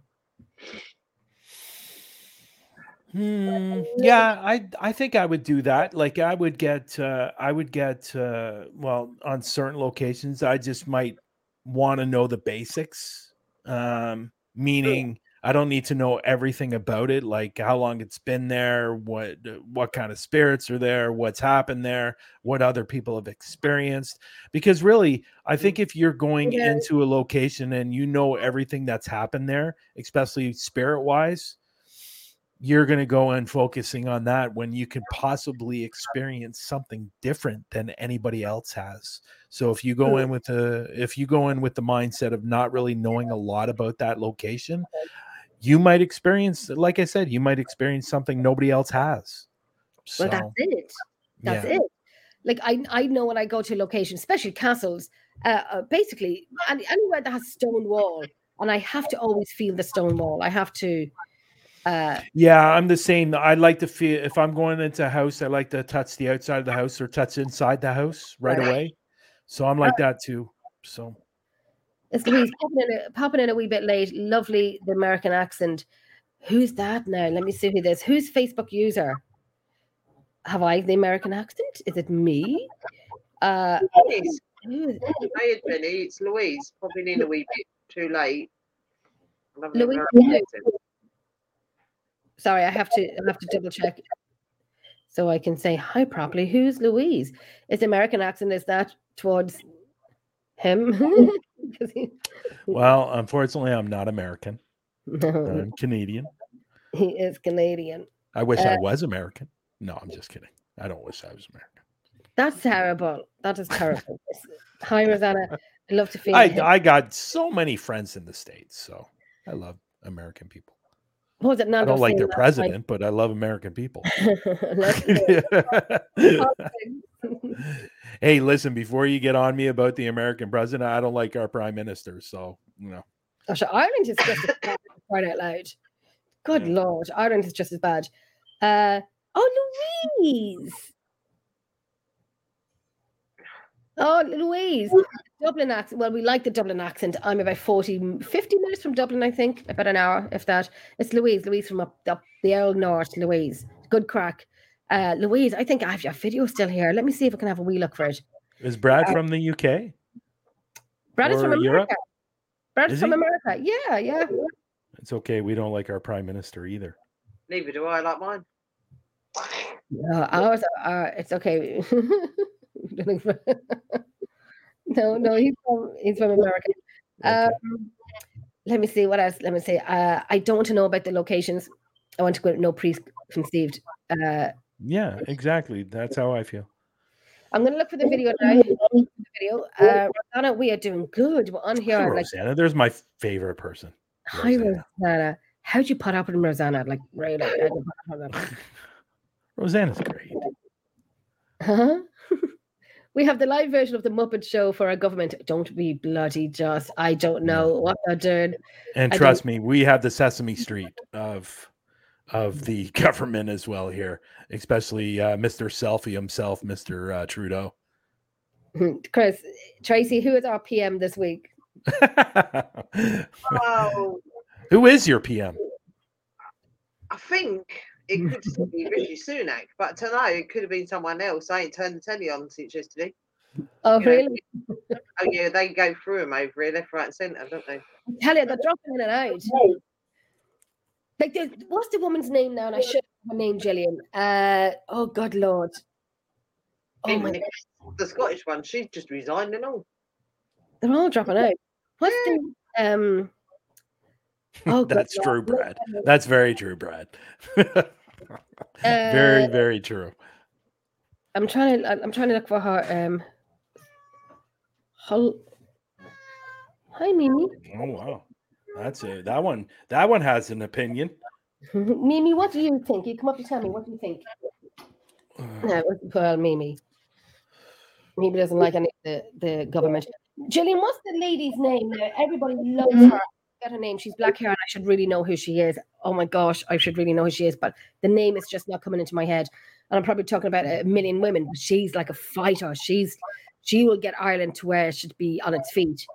Hmm, yeah, I I think I would do that. Like I would get uh I would get uh well, on certain locations I just might want to know the basics um, meaning I don't need to know everything about it, like how long it's been there, what what kind of spirits are there, what's happened there, what other people have experienced. Because really, I think if you're going Yeah. into a location and you know everything that's happened there, especially spirit wise, you're going to go in focusing on that when you could possibly experience something different than anybody else has. So if you go in with the if you go in with the mindset of not really knowing a lot about that location, you might experience like I said, you might experience something nobody else has. So Well, that's it. That's yeah. it. Like I, I know when I go to a location, especially castles, uh, uh, basically any, anywhere that has stone wall, and I have to always feel the stone wall. I have to. Uh, Yeah, I'm the same. I like to feel if I'm going into a house, I like to touch the outside of the house or touch inside the house right Right. away. So I'm like that too. So it's Louise popping in, a, popping in a wee bit late. Lovely, the American accent. Who's that now? Let me see who this. Who's Facebook user? Have I the American accent? Is it me? Uh, Louise, who is- hey Jenny, it's Louise. Popping in a wee bit too late. Louise, American accent. Sorry, I have to I have to double check so I can say hi properly. Who's Louise? Is American accent is that towards him? he, well, unfortunately, I'm not American. no, I'm Canadian. he is Canadian. I wish I Uh, was American. No, I'm just kidding. I don't wish I was American. That's terrible. That is terrible. hi Rosanna. I love to feel I. I got so many friends in the states, so I love American people. What was it I don't like their president, but I love American people. night? Let's go. hey, listen, before you get on me about the American president, I don't like our prime minister. So, you know, Gosh, Ireland is just as bad, right out loud. Good Yeah. lord, Ireland is just as bad. Uh, oh, Louise. Oh, Louise. Dublin accent. Well, we like the Dublin accent. I'm about 40, 50 minutes from Dublin, I think. About an hour, if that. It's Louise. Louise from up, up the old north. Louise. Good crack. Uh, Louise, I think I have your video still here. Let me see if I can have a wee look for it. is Brad from the UK? Brad is from America. Europe? Brad Is is from he? America. Yeah, yeah. It's okay. We don't like our prime minister either. Neither do I like mine. No, ours are. It's okay. no, no, he's from he's from America. Um, let me see what else. Let me see. Uh, I don't want to know about the locations. I want to go no preconceived. Uh, yeah, exactly. That's how I feel. I'm going to look for the video now. The video. Uh, Rosanna, we are doing good. We're on here. Hi, Like, Rosanna, there's my favorite person. hi, Rosanna. Rosanna. How'd you put up with Rosanna? Like, right? Like, how'd you put up with her? Rosanna's great. Huh? We have the live version of the Muppet Show for our government. Don't be bloody just. I don't know what they're doing. And I trust me, we have the Sesame Street of of the government as well here, especially uh, Mr. Selfie himself, Mr. Uh, Trudeau. Chris, Tracy, who is our PM this week? Oh, Who is your PM? I think it could still be Rishi Sunak, but tonight it could have been someone else. I ain't turned the telly on since yesterday. Oh, You know, really? Oh yeah, they go through them over here, left, right, and centre, don't they? Tell you, they're dropping in and out. Like, there's- what's the woman's name now? And I should have her name, Gillian. Uh, oh, God, Lord. Oh, my Even The Scottish one, she's just resigned and all. They're all dropping out. What's the um? Oh, That's Lord. true, Brad. That's very true, Brad. Uh, very, very true. I'm trying to. I'm trying to look for her. Um. Hol- Hi, Mimi. Oh wow, that's it. That one. That one has an opinion. Mimi, what do you think? You come up and tell me. What do you think? No, well, Mimi. Mimi doesn't like any of the, the government. Gillian, what's the lady's name? Everybody loves her. Get her name. She's black hair, and I should really know who she is. Oh my gosh, I should really know who she is, but the name is just not coming into my head. And I'm probably talking about a million women, but she's like a fighter. She's she will get Ireland to where it should be on its feet.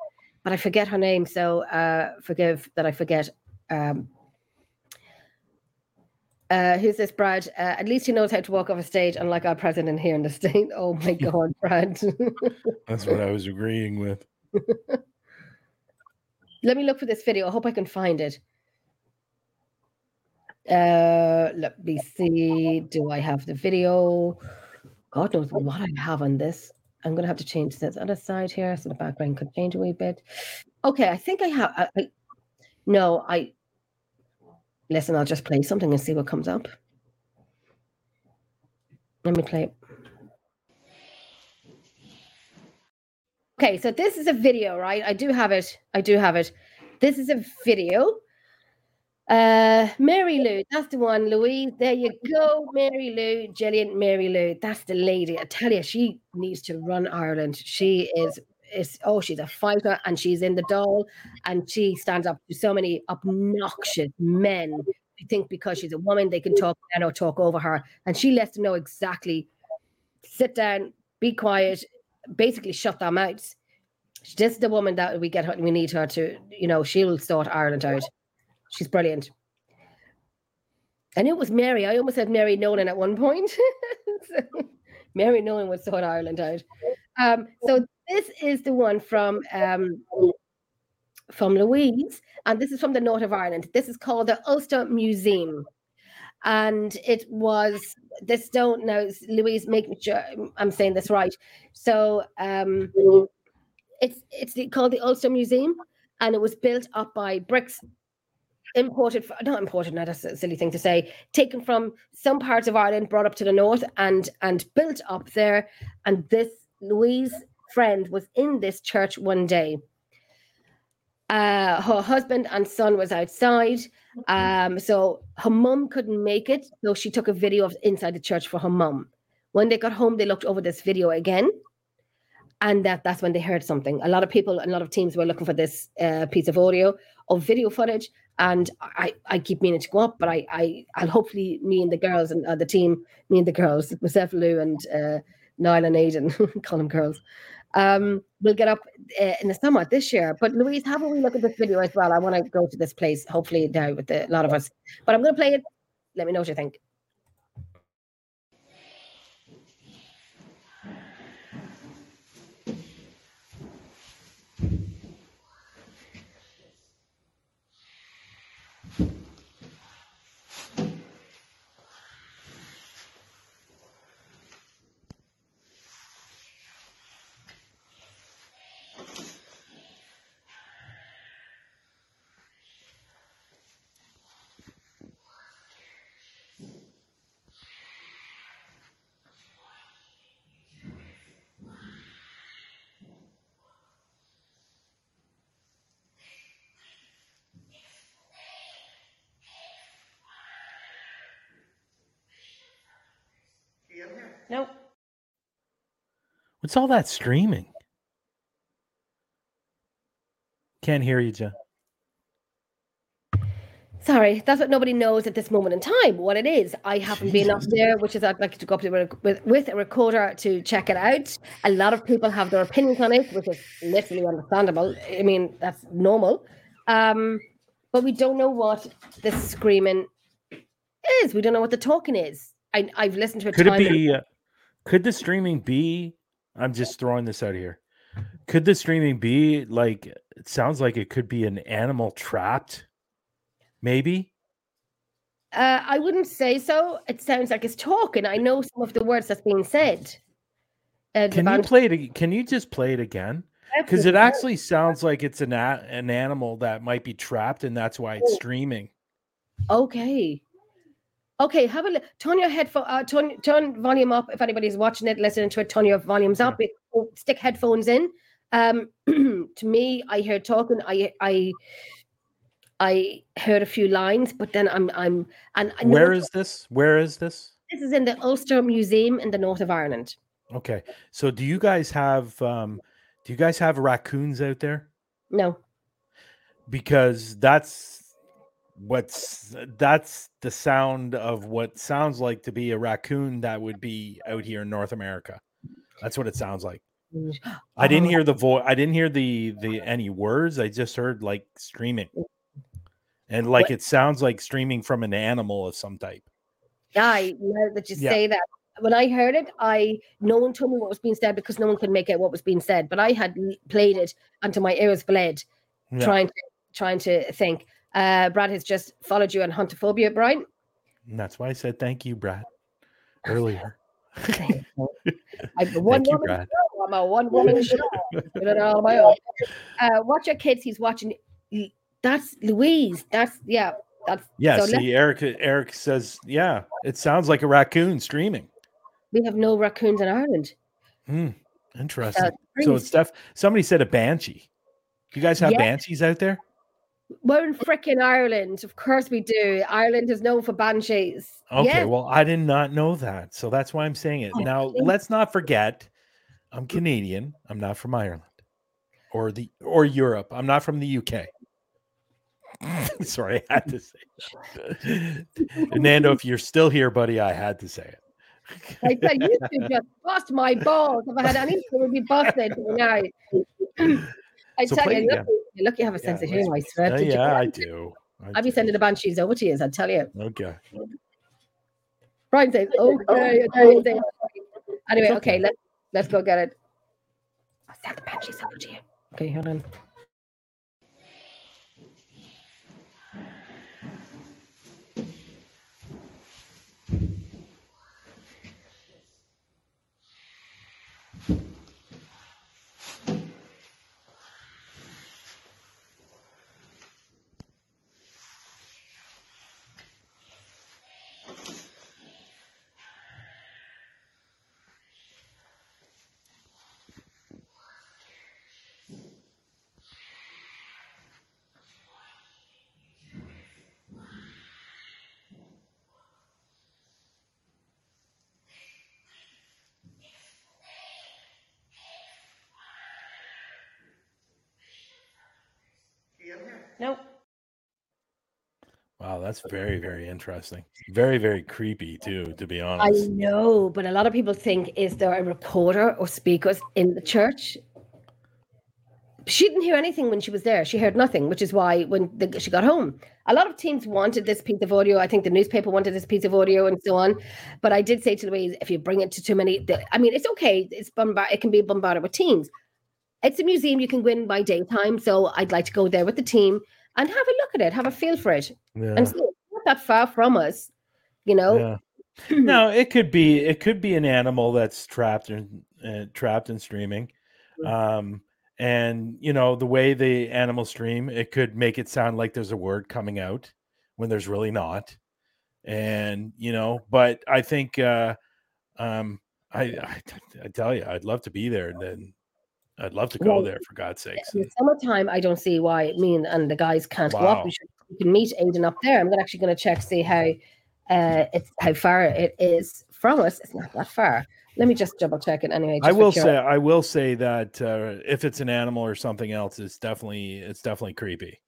But I forget her name, so uh, forgive that I forget. Um, uh, who's this, Brad? Uh, at least he knows how to walk off a stage, unlike our president here in the state. Oh my God, Brad. That's what I was agreeing with. Let me look for this video. I hope I can find it. Uh, let me see. Do I have the video? God knows what I have on this. I'm gonna have to change this other side here, so the background could change a wee bit. Okay, I think I have. I, I, no, I listen. I'll just play something and see what comes up. Let me play it. Okay, so this is a video, right? I do have it. I do have it. This is a video. Uh, Mary Lou, that's the one, Louise. There you go, Mary Lou, Gillian, Mary Lou. That's the lady. I tell you, she needs to run Ireland. She is, is oh, she's a fighter, and she's in the Dáil, and she stands up to so many obnoxious men. who think because she's a woman, they can talk and or talk over her, and she lets them know exactly. Sit down, be quiet, basically shut their mouths. This is the woman that we get. her- We need her to, you know, she'll sort Ireland out. She's brilliant. I knew it was Mary. I almost said Mary Nolan at one point. Mary Nolan would sort Ireland out. Um, so this is the one from um, from Louise, and this is from the north of Ireland. This is called the Ulster Museum, and it was this. Don't know, Louise. Make sure I'm saying this right. So um, it's it's the, called the Ulster Museum, and it was built up by bricks imported not imported now that's a silly thing to say taken from some parts of ireland brought up to the north and and built up there and this louise friend was in this church one day uh her husband and son was outside um so her mom couldn't make it so she took a video of inside the church for her mom. when they got home they looked over this video again and that that's when they heard something a lot of people a lot of teams were looking for this uh, piece of audio or video footage and I, I keep meaning to go up, but I, I, I'll hopefully me and the girls and uh, the team, me and the girls, myself, Lou, and uh, Niall and Aidan, call them girls, um, we'll get up uh, in the summer this year. But Louise, have a wee look at this video as well. I want to go to this place, hopefully now with the, a lot of us. But I'm going to play it. Let me know what you think. What's all that screaming? Can't hear you, Jen. Sorry, that's what nobody knows at this moment in time. What it is, I haven't been up there, which is I'd like to go up there with, with, a recorder to check it out. A lot of people have their opinions on it, which is literally understandable. I mean, that's normal. Um, but we don't know what the screaming is. We don't know what the talking is. I, I've listened to it. Could it be? Uh, could the streaming be? I'm just throwing this out here. Could the streaming be like? It sounds like it could be an animal trapped. Maybe. Uh, I wouldn't say so. It sounds like it's talking. I know some of the words that's being said. Uh, Can you play it? Can you just play it again? Because it actually sounds like it's an a- an animal that might be trapped, and that's why it's streaming. Okay. Okay, have a li- turn your headphone, uh, turn turn volume up. If anybody's watching it, listening to it, turn your volumes up. It- oh, stick headphones in. Um, to me, I heard talking. I I I heard a few lines, but then I'm I'm and I Where is this? Where is this? this is in the Ulster Museum in the north of Ireland. Okay. So do you guys have um do you guys have raccoons out there? No, Because that's what's that's the sound of what sounds like to be a raccoon that would be out here in North America. That's what it sounds like. Mm. I didn't Oh. hear the voice. I didn't hear the the any words. I just heard like streaming, mm. and like it sounds like streaming from an animal of some type. I now that you Yeah. say that, when I heard it, I no one told me what was being said because no one could make out what was being said. But I had played it until my ears bled, Yeah. trying to trying to think. Uh, Brad has just followed you on huntophobia, Brian. And that's why I said thank you, Brad, earlier. A one Thank you, Brad. show. I'm a one woman show. All my own. Uh, watch your kids. He's watching. That's Louise. That's yeah. That's Yeah, So see, Eric Eric says, yeah, it sounds like a raccoon streaming. we have no raccoons in Ireland. Hmm, interesting. Uh, so it's def somebody said a banshee. You guys have Yeah. banshees out there? We're in frickin' Ireland. Of course we do. Ireland is known for banshees. Okay, Yeah. well, I did not know that. So that's why I'm saying it. Oh, Now, let's not forget I'm Canadian. I'm not from Ireland or the or Europe. I'm not from the UK. Sorry, I had to say that. Nando, if you're still here, buddy, I had to say it. I tell you, should just bust my balls. If I had anything, it would be busted now. I So tell play- you, yeah. look, you look, you have a sense Yeah, of humor. I swear. Oh, Did you- yeah, I do. I I'll be sending the banshees over to you, I'll tell you. Okay. Brian says, oh, okay, okay. Anyway, okay, okay. let's let's go get it. I'll send the banshees over to you. Okay, hold on. Nope. Wow, that's very, very interesting. Very, very creepy too, to be honest. I know, but a lot of people think is there a reporter or speakers in the church? She didn't hear anything when she was there. She heard nothing, which is why when the, she got home, a lot of teams wanted this piece of audio. I think the newspaper wanted this piece of audio and so on. But I did say to Louise, if you bring it to too many, the, I mean, it's okay. It's bombard. It can be bombarded with teams. It's a museum you can go in by daytime, so I'd like to go there with the team and have a look at it, have a feel for it, Yeah. and see it's not that far from us, you know. yeah. No, it could be it could be an animal that's trapped in uh, trapped and streaming. Um and you know the way the animal stream it could make it sound like there's a word coming out when there's really not. And you know, but I think uh um I I, I tell you I'd love to be there and then I'd love to go Well, there for God's sakes. In the summertime, I don't see why me and, and the guys can't go up. We, should, we can meet Aiden up there. I'm actually going to check see how uh, it's how far it is from us. It's not that far. Let me just double check it anyway. I will say I will say that uh, if it's an animal or something else, it's definitely it's definitely creepy.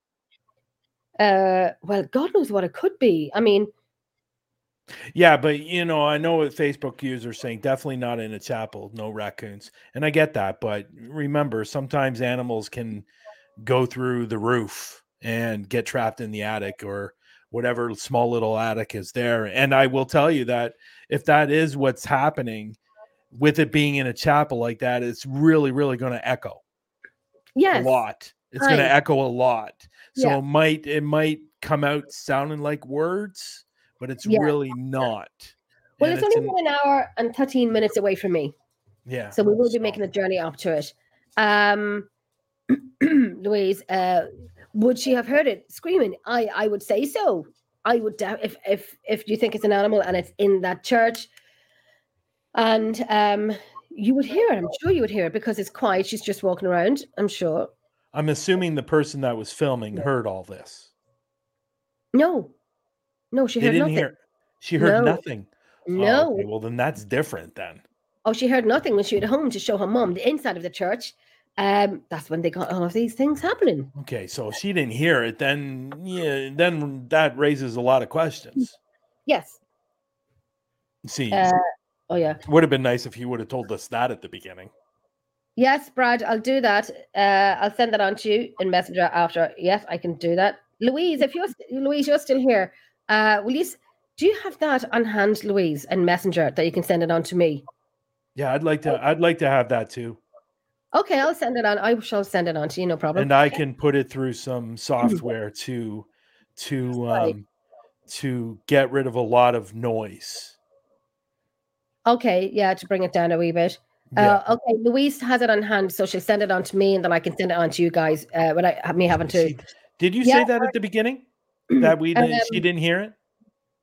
Uh, well, God knows what it could be. I mean, Yeah, but you know, I know what Facebook users are saying definitely not in a chapel, no raccoons. And I get that, but remember, sometimes animals can go through the roof and get trapped in the attic or whatever small little attic is there. And I will tell you that if that is what's happening with it being in a chapel like that, it's really, really going to echo yes, a lot. It's going to echo a lot. So Yeah. it might it might come out sounding like words, but it's Yeah. really not. Well, And it's only an- an hour and 13 minutes away from me. yeah. So we will be making a journey up to it. Um, Louise, uh, would she have heard it screaming? I, I would say so. I would doubt if if if you think it's an animal and it's in that church, and um, you would hear it. I'm sure you would hear it because it's quiet. She's just walking around. I'm sure. I'm assuming the person that was filming heard all this. No, no, she They heard didn't nothing. hear. She heard No. nothing. Oh, No, okay, well, then that's different. Then. oh, she heard nothing when she went home to show her mom the inside of the church. Um, that's when they got all of these things happening. Okay, so if she didn't hear it, then yeah, then that raises a lot of questions. Yes. See, Uh, oh yeah. would have been nice if he would have told us that at the beginning. Yes, Brad, I'll do that. Uh, I'll send that on to you in Messenger after. Yes, I can do that. Louise, if you're Louise, you're still here. Uh, will you? Do you have that on hand, Louise, in Messenger that you can send it on to me? Yeah, I'd like to. I'd like to have that too. Okay, I'll send it on. I shall send it on to you, no problem. and I can put it through some software to to um, to get rid of a lot of noise. okay, yeah, to bring it down a wee bit. Yeah. Uh, okay, Louise has it on hand, so she'll send it on to me, and then I can send it on to you guys uh, without me having to. Did you Yeah, say that at the beginning? That we didn't, she Um, didn't hear it?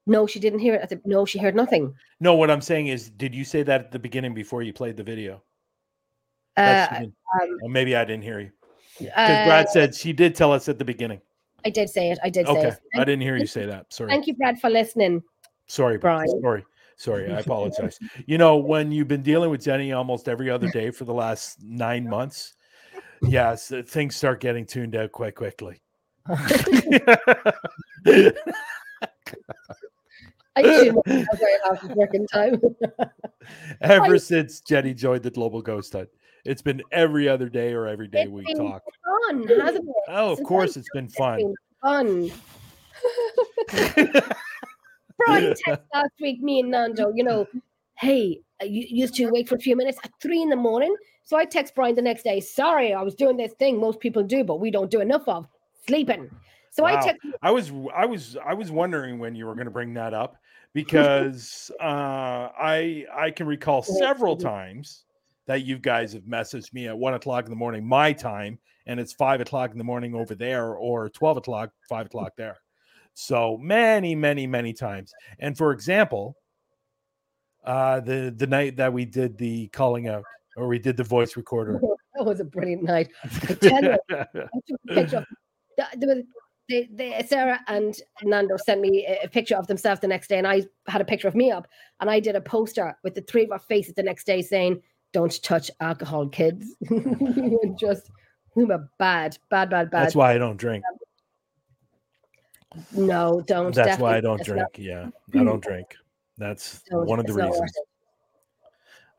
No, she didn't hear it. At the, no, she heard nothing. No, what I'm saying is, did you say that at the beginning before you played the video? Uh, That she didn't- um, or maybe I didn't hear you. Because uh, Brad said she did tell us at the beginning. I did say it. I did say Okay, it. I didn't hear you say that. Sorry. Thank you, Brad, for listening. Sorry, Brian. Sorry. Sorry. I apologize. you know, when you've been dealing with Jenny almost every other day for the last nine months, yes, things start getting tuned out quite quickly. I assume that's where it has working time. Ever since Jenny joined the Global Ghost Hunt, it's been every other day or every day we talk. fun, hasn't it? Oh, of Since course, it's been fun. been Fun. Brian text last week, me and Nando, you know, hey, uh, you used to wait for a few minutes at three in the morning. So I text Brian the next day, sorry, I was doing this thing most people do, but we don't do enough of sleeping. So I Wow. text I was I was I was wondering when you were going to bring that up because uh, I I can recall several times that you guys have messaged me at one o'clock in the morning my time, and it's five o'clock in the morning over there, or twelve o'clock, five o'clock there. So many, many, many times. And for example, uh, the the night that we did the calling out, or we did the voice recorder. that was a brilliant night. I tell you, I took a picture of the, the, the, the, Sarah and Nando sent me a, picture of themselves the next day, and I had a picture of me up, and I did a poster with the three of our faces the next day saying, "Don't touch alcohol, kids." just we were bad, bad, bad, bad. That's why I don't drink. no, don't. That's why I don't drink. not- Yeah, I don't drink. That's don't- one of the it's not worth reasons.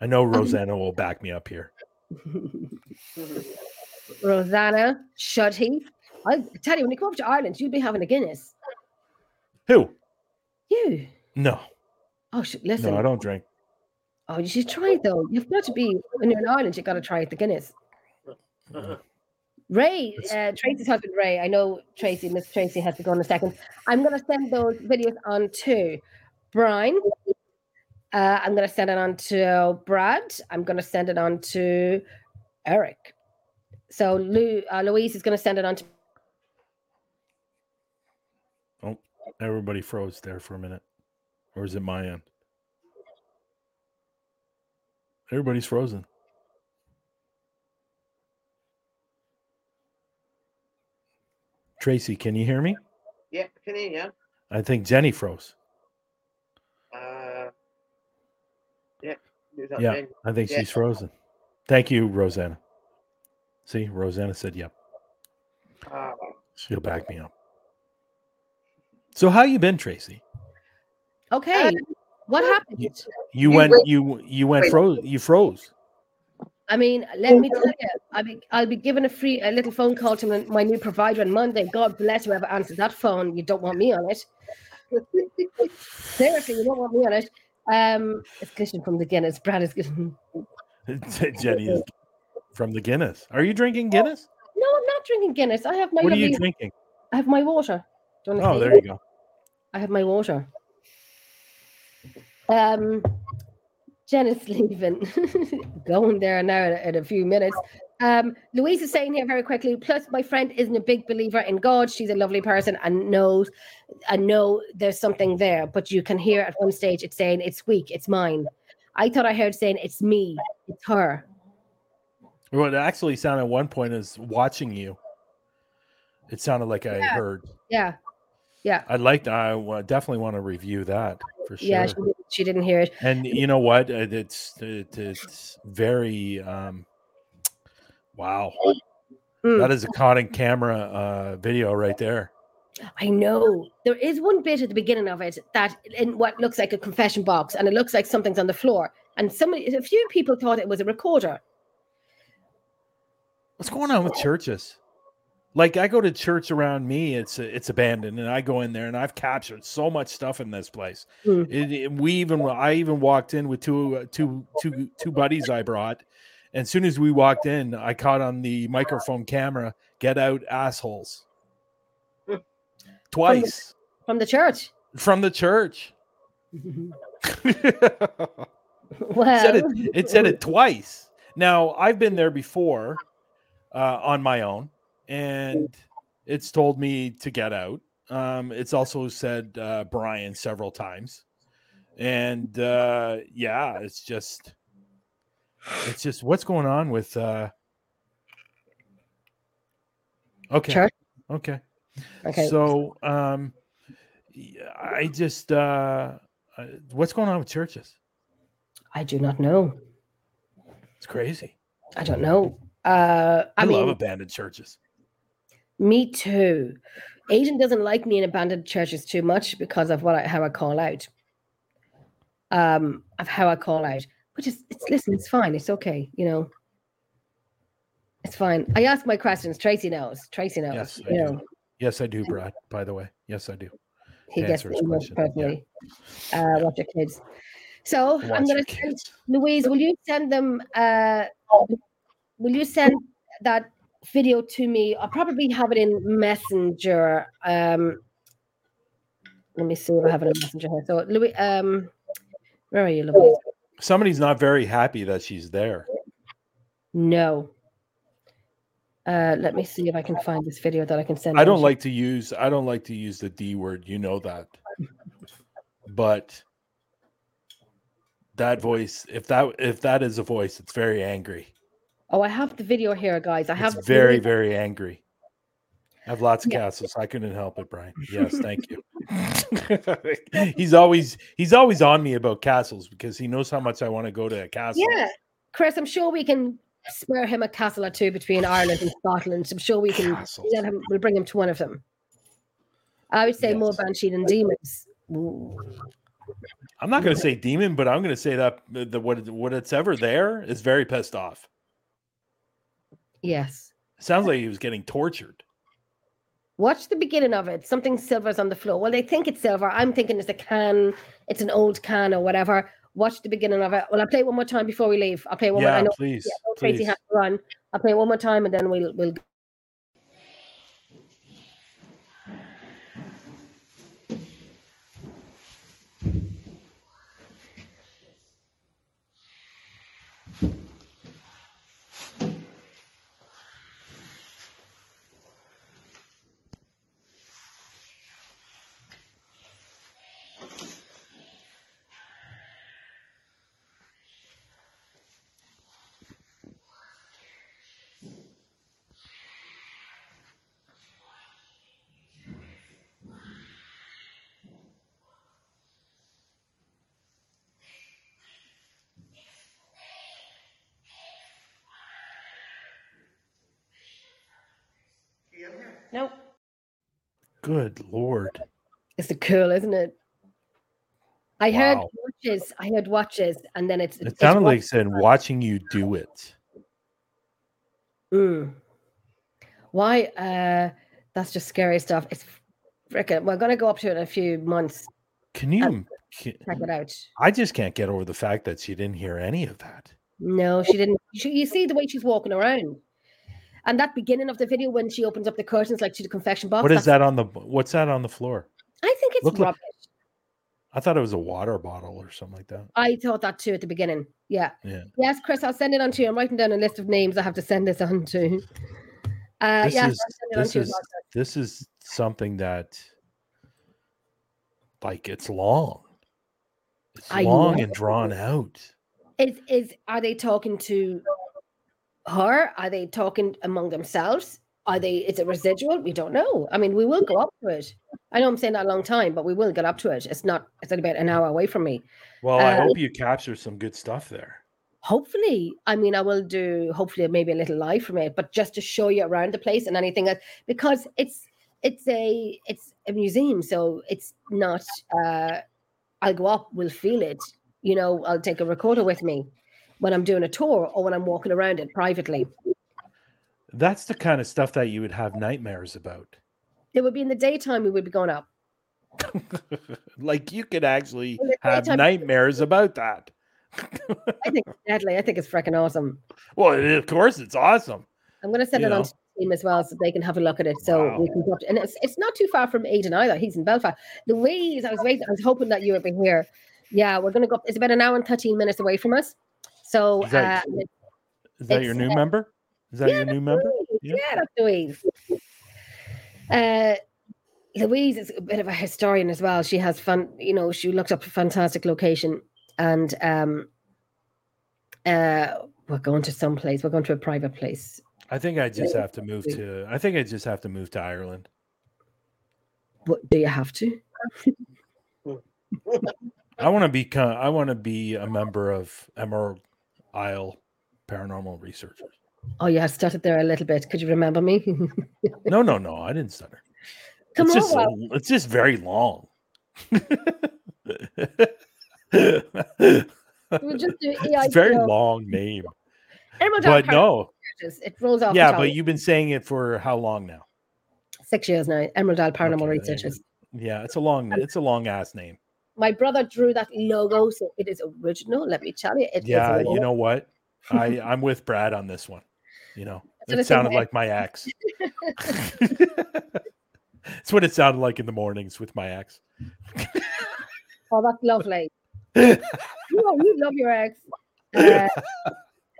I know Um, Rosanna will back me up here. Rosanna, Shuddy. I tell you, when you come up to Ireland, you'll be having a Guinness. Who? You. No, Oh, sh- listen. no, I don't drink. Oh, you should try it though. You've got to be when you're in Ireland. You've got to try it. The Guinness. Ray, uh, Tracy's husband Ray. I know Tracy. Miss Tracy has to go in a second. I'm going to send those videos on to Brian. Uh, I'm going to send it on to Brad. I'm going to send it on to Eric. So Lou, uh, Louise is going to send it on to. Oh, everybody froze there for a minute, or is it my end? Everybody's frozen. Tracy, can you hear me? Yeah, can hear you. I think Jenny froze. Uh, yeah. Yeah? I think Yeah. she's frozen. Thank you, Rosanna. See, Rosanna said yep. Ah, She'll back me up. So how you been, Tracy? Okay. what happened? You You went went- you you went wait. froze you froze. I mean, let me tell you, I'll be, I'll be giving a free a little phone call to my, my new provider on Monday. God bless whoever answers that phone. You don't want me on it. Seriously, you don't want me on it. Um, it's Christian from the Guinness. Brad is getting. Jenny is from the Guinness. Are you drinking Guinness? No, I'm not drinking Guinness. I have my. What are you drinking? I have my water. Do Oh, there you go. I have my water. Um, Jen is leaving, going there now in, a few minutes. Um, Louise is saying here very quickly. Plus, my friend isn't a big believer in God. She's a lovely person and knows, and know there's something there. But you can hear at one stage it's saying it's weak, it's mine. I thought I heard saying it's me, it's her. Well, it actually sounded at one point as watching you. It sounded like I Yeah. heard. Yeah, yeah, I'd like to. I definitely want to review that for sure. yeah. She, didn't- she didn't hear it. and you know what? It's it's very um, wow. Mm. That is a caught in camera uh, video right there. I know. There is one bit at the beginning of it that in what looks like a confession box, and it looks like something's on the floor. And somebody, a few people thought it was a recorder. What's going on with churches? Like I go to church around me, it's it's abandoned, and I go in there and I've captured so much stuff in this place. Mm. It, it- we even I even walked in with two uh, two two two buddies I brought, And as soon as we walked in, I caught on the microphone camera, "Get out, assholes!" Twice From the church. from the church. Well, said it, it said it twice. Now I've been there before uh, on my own, and it's told me to get out. Um, it's also said uh, Brian several times, and uh, yeah, it's just, it's just what's going on with. Uh, okay, Church? okay, Okay. So um, yeah, I just uh, uh, what's going on with churches? I do not know. It's crazy. I don't know. Uh, I, I, mean, love abandoned churches. Me too. Aiden doesn't like me in abandoned churches too much because of what I, how I call out. Um, of how I call out, which is it's listen, it's fine, it's okay, you know. It's fine. I ask my questions. Tracy knows. Tracy knows. Yes, I you do. Yes, I do, Brad. By the way, yes, I do. he To gets his emails yeah. Uh, watch your kids. So I'm gonna send. Louise, will you send them? Uh, will you send that video to me? I'll probably have it in Messenger. Um, let me see if I have it in Messenger here. So, Louis, um, where are you, Louise? Somebody's not very happy that she's there. No. Uh, let me see if I can find this video that I can send. I don't like to use I don't like to use the D word, you know that. But that voice, if that if that is a voice, it's very angry. Oh, I have the video here, guys. I have It's very, video. very angry. I have lots of Yeah. castles. I couldn't help it, Brian. Yes, thank you. he's always he's always on me about castles because he knows how much I want to go to a castle. Yeah, Chris, I'm sure we can spare him a castle or two between Ireland and Scotland. I'm sure we can Castles. let him. We'll bring him to one of them. I would say more Banshee than demons. Ooh. I'm not going to say demon, but I'm going to say that the, the what what it's ever there is very pissed off. Yes. sounds like he was getting tortured. Watch the beginning of it. Something silver's on the floor. Well, they think it's silver. I'm thinking it's a can. It's an old can or whatever. Watch the beginning of it. Well, I'll play it one more time before we leave. I'll play one more. I Yeah, know please, yeah, I know Tracy please. has to run. I'll play it one more time and then we'll we'll. Good lord. it's the cool, isn't it? I heard watches. I heard watches, and then it's. It it's sounded like saying watching you do it. Mm. Why? Uh, that's just scary stuff. It's freaking. We're gonna go up to it in a few months. Can you? Can, Check it out. I just can't get over the fact that she didn't hear any of that. No, she didn't. She, you see the way she's walking around, and that beginning of the video when she opens up the curtains like to the confession box. What is that on the? What's that on the floor? I think it's Look like- rubbish. I thought it was a water bottle or something like that. I thought that too at the beginning. Yeah. Yeah. Yes, Chris, I'll send it on to you. I'm writing down a list of names I have to send this on to. Uh, This yes, is- this to is- This is something that, like, it's long. It's I long know. and drawn out. Is is are they talking to her? Are they talking among themselves? Are they? Is it residual? We don't know. I mean, we will go up to it. I know I'm saying that a long time, but we will get up to it. It's not. It's about an hour away from me. Well, I Uh, hope you capture some good stuff there. Hopefully, I mean, I will do hopefully maybe a little live from it, but just to show you around the place and anything that because it's it's a it's a museum, so it's not. uh I'll go up, we'll feel it. You know, I'll take a recorder with me when I'm doing a tour or when I'm walking around it privately. That's the kind of stuff that you would have nightmares about. It would be in the daytime we would be going up. like you could actually have nightmares about that. I think it's deadly. I think it's freaking awesome. well, of course, it's awesome. I'm going to send You it on know. to the team as well so they can have a look at it. So Wow. we can go up to, and it's, it's not too far from Aiden either. He's in Belfast. Louise, I was waiting, I was hoping that you would be here. Yeah, we're going to go. It's about an hour and 13 minutes away from us. So, Is that- uh, Is that your new uh, member? Is that yeah, your new that's member? Louise. Yeah. Yeah, that's Louise. Uh, Louise is a bit of a historian as well. She has fun, you know, she looked up a fantastic location and um uh we're going to some place. We're going to a private place. I think I just have to move to. I think I just have to move to Ireland. What do you have to? I want to become. I want to be a member of Emerald Isle Paranormal Researchers. Oh yeah, I stuttered there a little bit. Could you remember me? No, no, no. I didn't stutter. Come it's on, just. It's just very long. We'll just do it's very long name, Emerald but no. It rolls off. Yeah, but you've been saying it for how long now? six years now. Emerald Isle Paranormal Okay, Researchers. Yeah, it's a long. It's a long ass name. My brother drew that logo, so it is original. Let me tell you, it Yeah, you know what? I I'm with Brad on this one. You know, That's it sounded like my ex. It's what it sounded like in the mornings with my ex. Oh, that's lovely. you, you love your ex. Uh,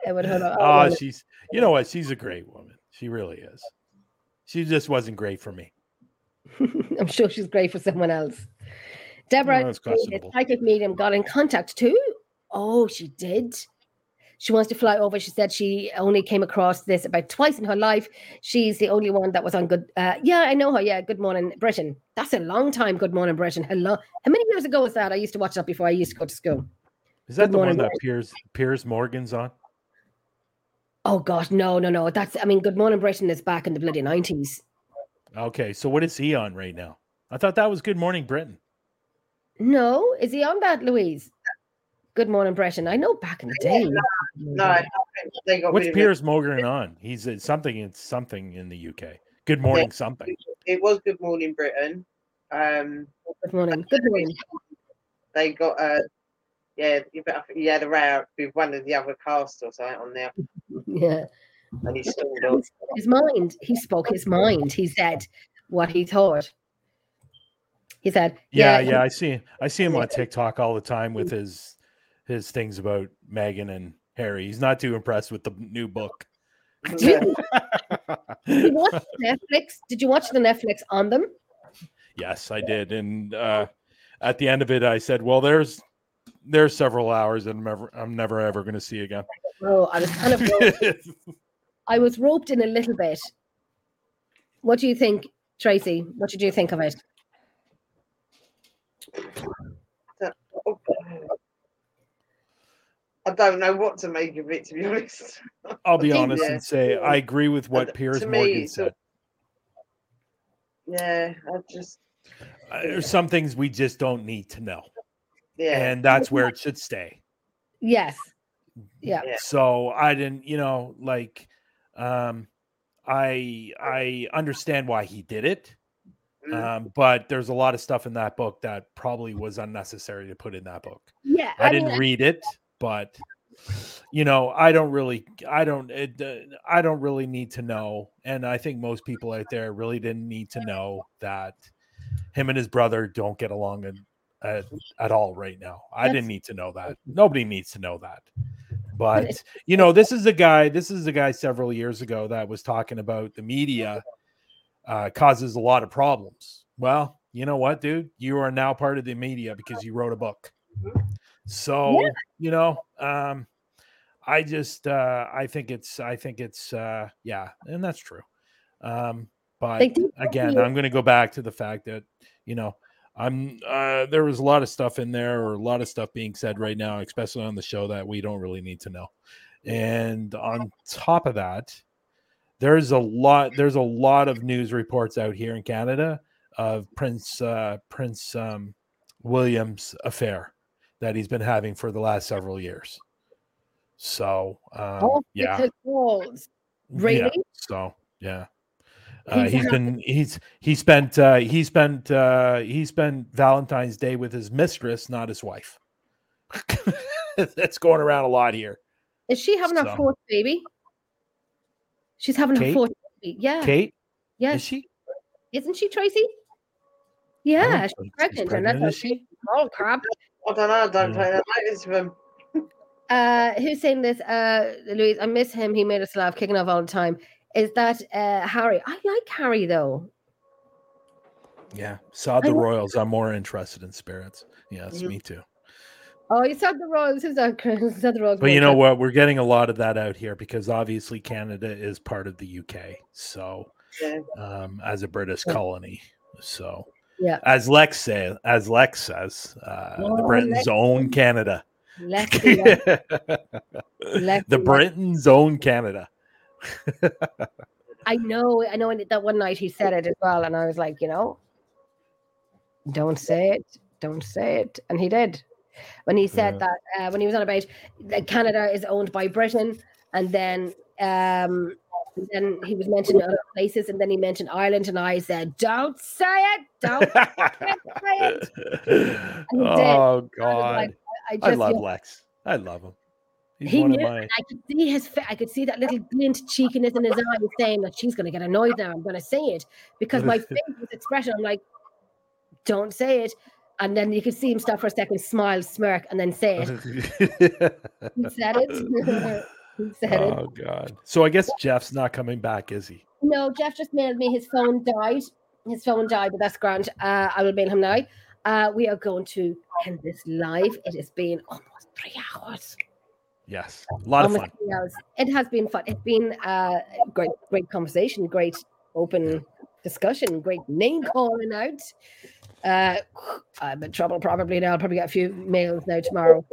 I would hold on. Oh, she's you know what? She's a great woman. She really is. She just wasn't great for me. I'm sure she's great for someone else. Deborah, the psychic medium, got in contact too. Oh, she did. She wants to fly over. She said she only came across this about twice in her life. She's the only one that was on good. Uh, yeah, I know her. Yeah, Good Morning Britain. That's a long time. Good Morning Britain. Hello. How many years ago was that? I used to watch that before I used to go to school. Is that Good the one that Piers Piers Morgan's on? Oh gosh, no, no, no. That's. I mean, Good Morning Britain is back in the bloody nineties. Okay, so what is he on right now? I thought that was Good Morning Britain. No, is he on that, Louise? Good Morning Britain. I know back in the day. No, I think they got What's rid of Piers Morgan on? He's at something. It's something in the UK. Good morning, something. it. It was Good Morning Britain. Um, Good morning. Good morning. they got uh, yeah, you better, he had a row with one of the other cast or something on there, Yeah. and he stormed. His mind. He spoke his mind. He said what he thought. He said, Yeah, "Yeah, yeah. I see. I see him on TikTok all the time with his his things about Meghan and Harry. He's not too impressed with the new book. Yeah. Did you watch Netflix? Did you watch the Netflix on them? yes, I did. And uh, at the end of it, I said, "Well, there's there's several hours that I'm never I'm never ever going to see again." Oh, I was kind of I was roped in a little bit. What do you think, Tracy? What did you think of it? I don't know what to make of it, to be honest. I'll be Yeah. honest and say I agree with what to Piers me, Morgan it's said. Yeah, I just Uh, There's some things we just don't need to know, yeah. and that's where it should stay. Yes. Yeah. Yeah. So I didn't, you know, like um I I understand why he did it. Mm. Um, but there's a lot of stuff in that book that probably was unnecessary to put in that book. Yeah. I, mean, didn't read it, but you know, I don't really, I don't, it, uh, I don't really need to know. And I think most people out there really didn't need to know that him and his brother don't get along at, at, at all right now. I didn't need to know that. Nobody needs to know that. But But you know, this is a guy. This is a guy several years ago that was talking about the media uh, causes a lot of problems. Well, you know what, dude? You are now part of the media because you wrote a book. So you know, um, I just uh, I think it's I think it's uh, yeah, and that's true. Um, but again, I'm going to go back to the fact that you know I'm uh, there was a lot of stuff in there or a lot of stuff being said right now, especially on the show that we don't really need to know. And on top of that, there's a lot there's a lot of news reports out here in Canada of Prince uh, Prince um, William's affair that he's been having for the last several years. So um, Oh, yeah, balls. yeah, Really? so yeah. Uh, He's he's been he's he spent uh, he spent uh, he spent Valentine's Day with his mistress, not his wife. that's going around a lot here. Is she having So- fourth baby? She's having her Kate? fourth baby. Yeah. Kate, yeah. is she? Isn't she Tracy? Yeah, don't she's think pregnant, and that's is she? Oh crap. I don't know. I don't Yeah. play that notice of. Uh, who's saying this? Uh, Louise, I miss him. He made us laugh, kicking off all the time. Is that uh Harry? I like Harry though. Yeah, sod the like- Royals. I'm more interested in spirits. Yes, Mhm. me too. Oh, you said the Royals. Who's that? The Royals? But you know what? We're getting a lot of that out here because obviously Canada is part of the UK. So, Yeah. um, as a British Yeah. colony, so Yeah. as Lex say, as Lex says, uh, the Oh, Britons Lex. own Canada. Let's the. Britons own Canada. I know, I know. And that one night he said it as well, and I was like, you know, don't say it, don't say it, and he did. When he said Yeah. that, uh, when he was on about that Canada is owned by Britain, and then um, then he was mentioning other places, and then he mentioned Ireland, and I said, don't say it, don't. say it. oh I like, God, I I just, love yeah, Lex. I love him. He's He one knew, of my. I could see his, I could see that little glint cheekiness in his eye, saying that she's going to get annoyed now. I'm going to say it because my face was expression. I'm like, don't say it, and then you could see him stop for a second, smile, smirk, and then say it. He said it. he said it. oh God. So I guess Jeff's not coming back, is he? No, Jeff just mailed me his phone died. His phone died, but that's grand. Uh, I will mail him now. Uh, we are going to end this live. It has been almost three hours. Yes. A lot of almost fun. three hours. It has been fun. It's been uh, great, great conversation, great open discussion, great name calling out. Uh, I'm in trouble probably now. I'll probably get a few mails now tomorrow.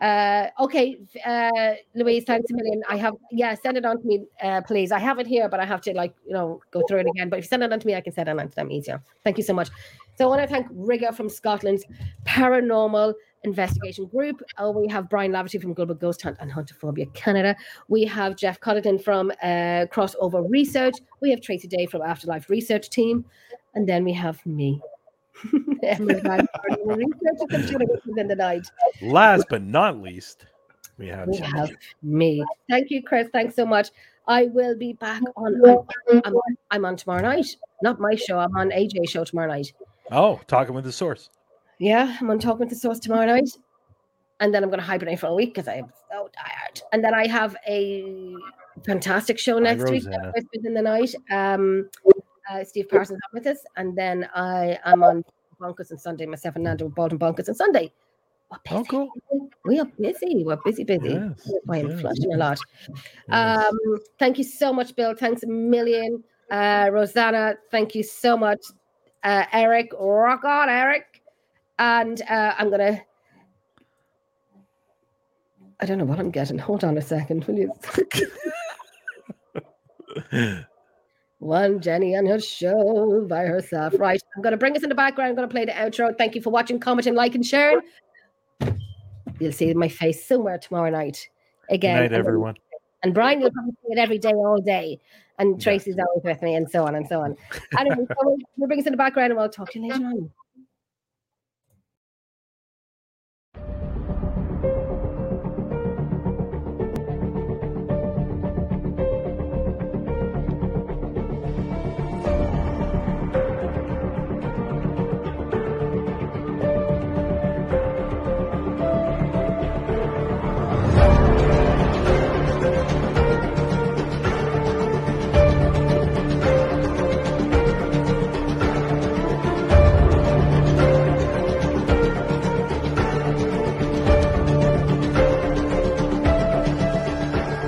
Uh, okay, uh, Louise, thanks a million. I have, yeah, send it on to me, uh, please. I have it here, but I have to like, you know, go through it again. But if you send it on to me, I can send it on to them easier. Thank you so much. So I want to thank Rigger from Scotland's Paranormal Investigation Group. Oh, we have Brian Laverty from Global Ghost Hunt and Huntophobia Canada. We have Jeff Colligan from uh, Crossover Research. We have Tracy Day from Afterlife Research Team. And then we have me. Emily Van Gogh, researcher from Shadow Whispers in the Night. Last but not least, we have We have me. Thank you, Chris. Thanks so much. I will be back on. I'm, I'm, I'm on tomorrow night. Not my show. I'm on AJ show tomorrow night. Oh, talking with the source. Yeah, I'm on talking with the source tomorrow night, and then I'm going to hibernate for a week because I'm so tired. And then I have a fantastic show Hi, next week. Rosanna. In the night. Um, uh, Steve Parsons with us, and then I am on Bonkers on Sunday. Myself and Nando Bolton Bonkers on Sunday. We're Oh, busy. cool. We are busy. We're busy, busy. Yes, I am yes, flushing a lot. yes. Um, thank you so much, Bill. Thanks a million. Uh, Rosanna, thank you so much. Uh, Eric, rock on, Eric. And uh, I'm going to. I don't know what I'm getting. Hold on a second, will you? One Jenny on her show by herself. Right. I'm going to bring us in the background. I'm going to play the outro. Thank you for watching, commenting, like, and sharing. You'll see my face somewhere tomorrow night. Good Again. night, and everyone. and Brian, you'll probably see it every day, all day. And Yeah. Tracy's always with me, and so on and so on. Anyway, so we'll bring us in the background and we'll talk to you later on.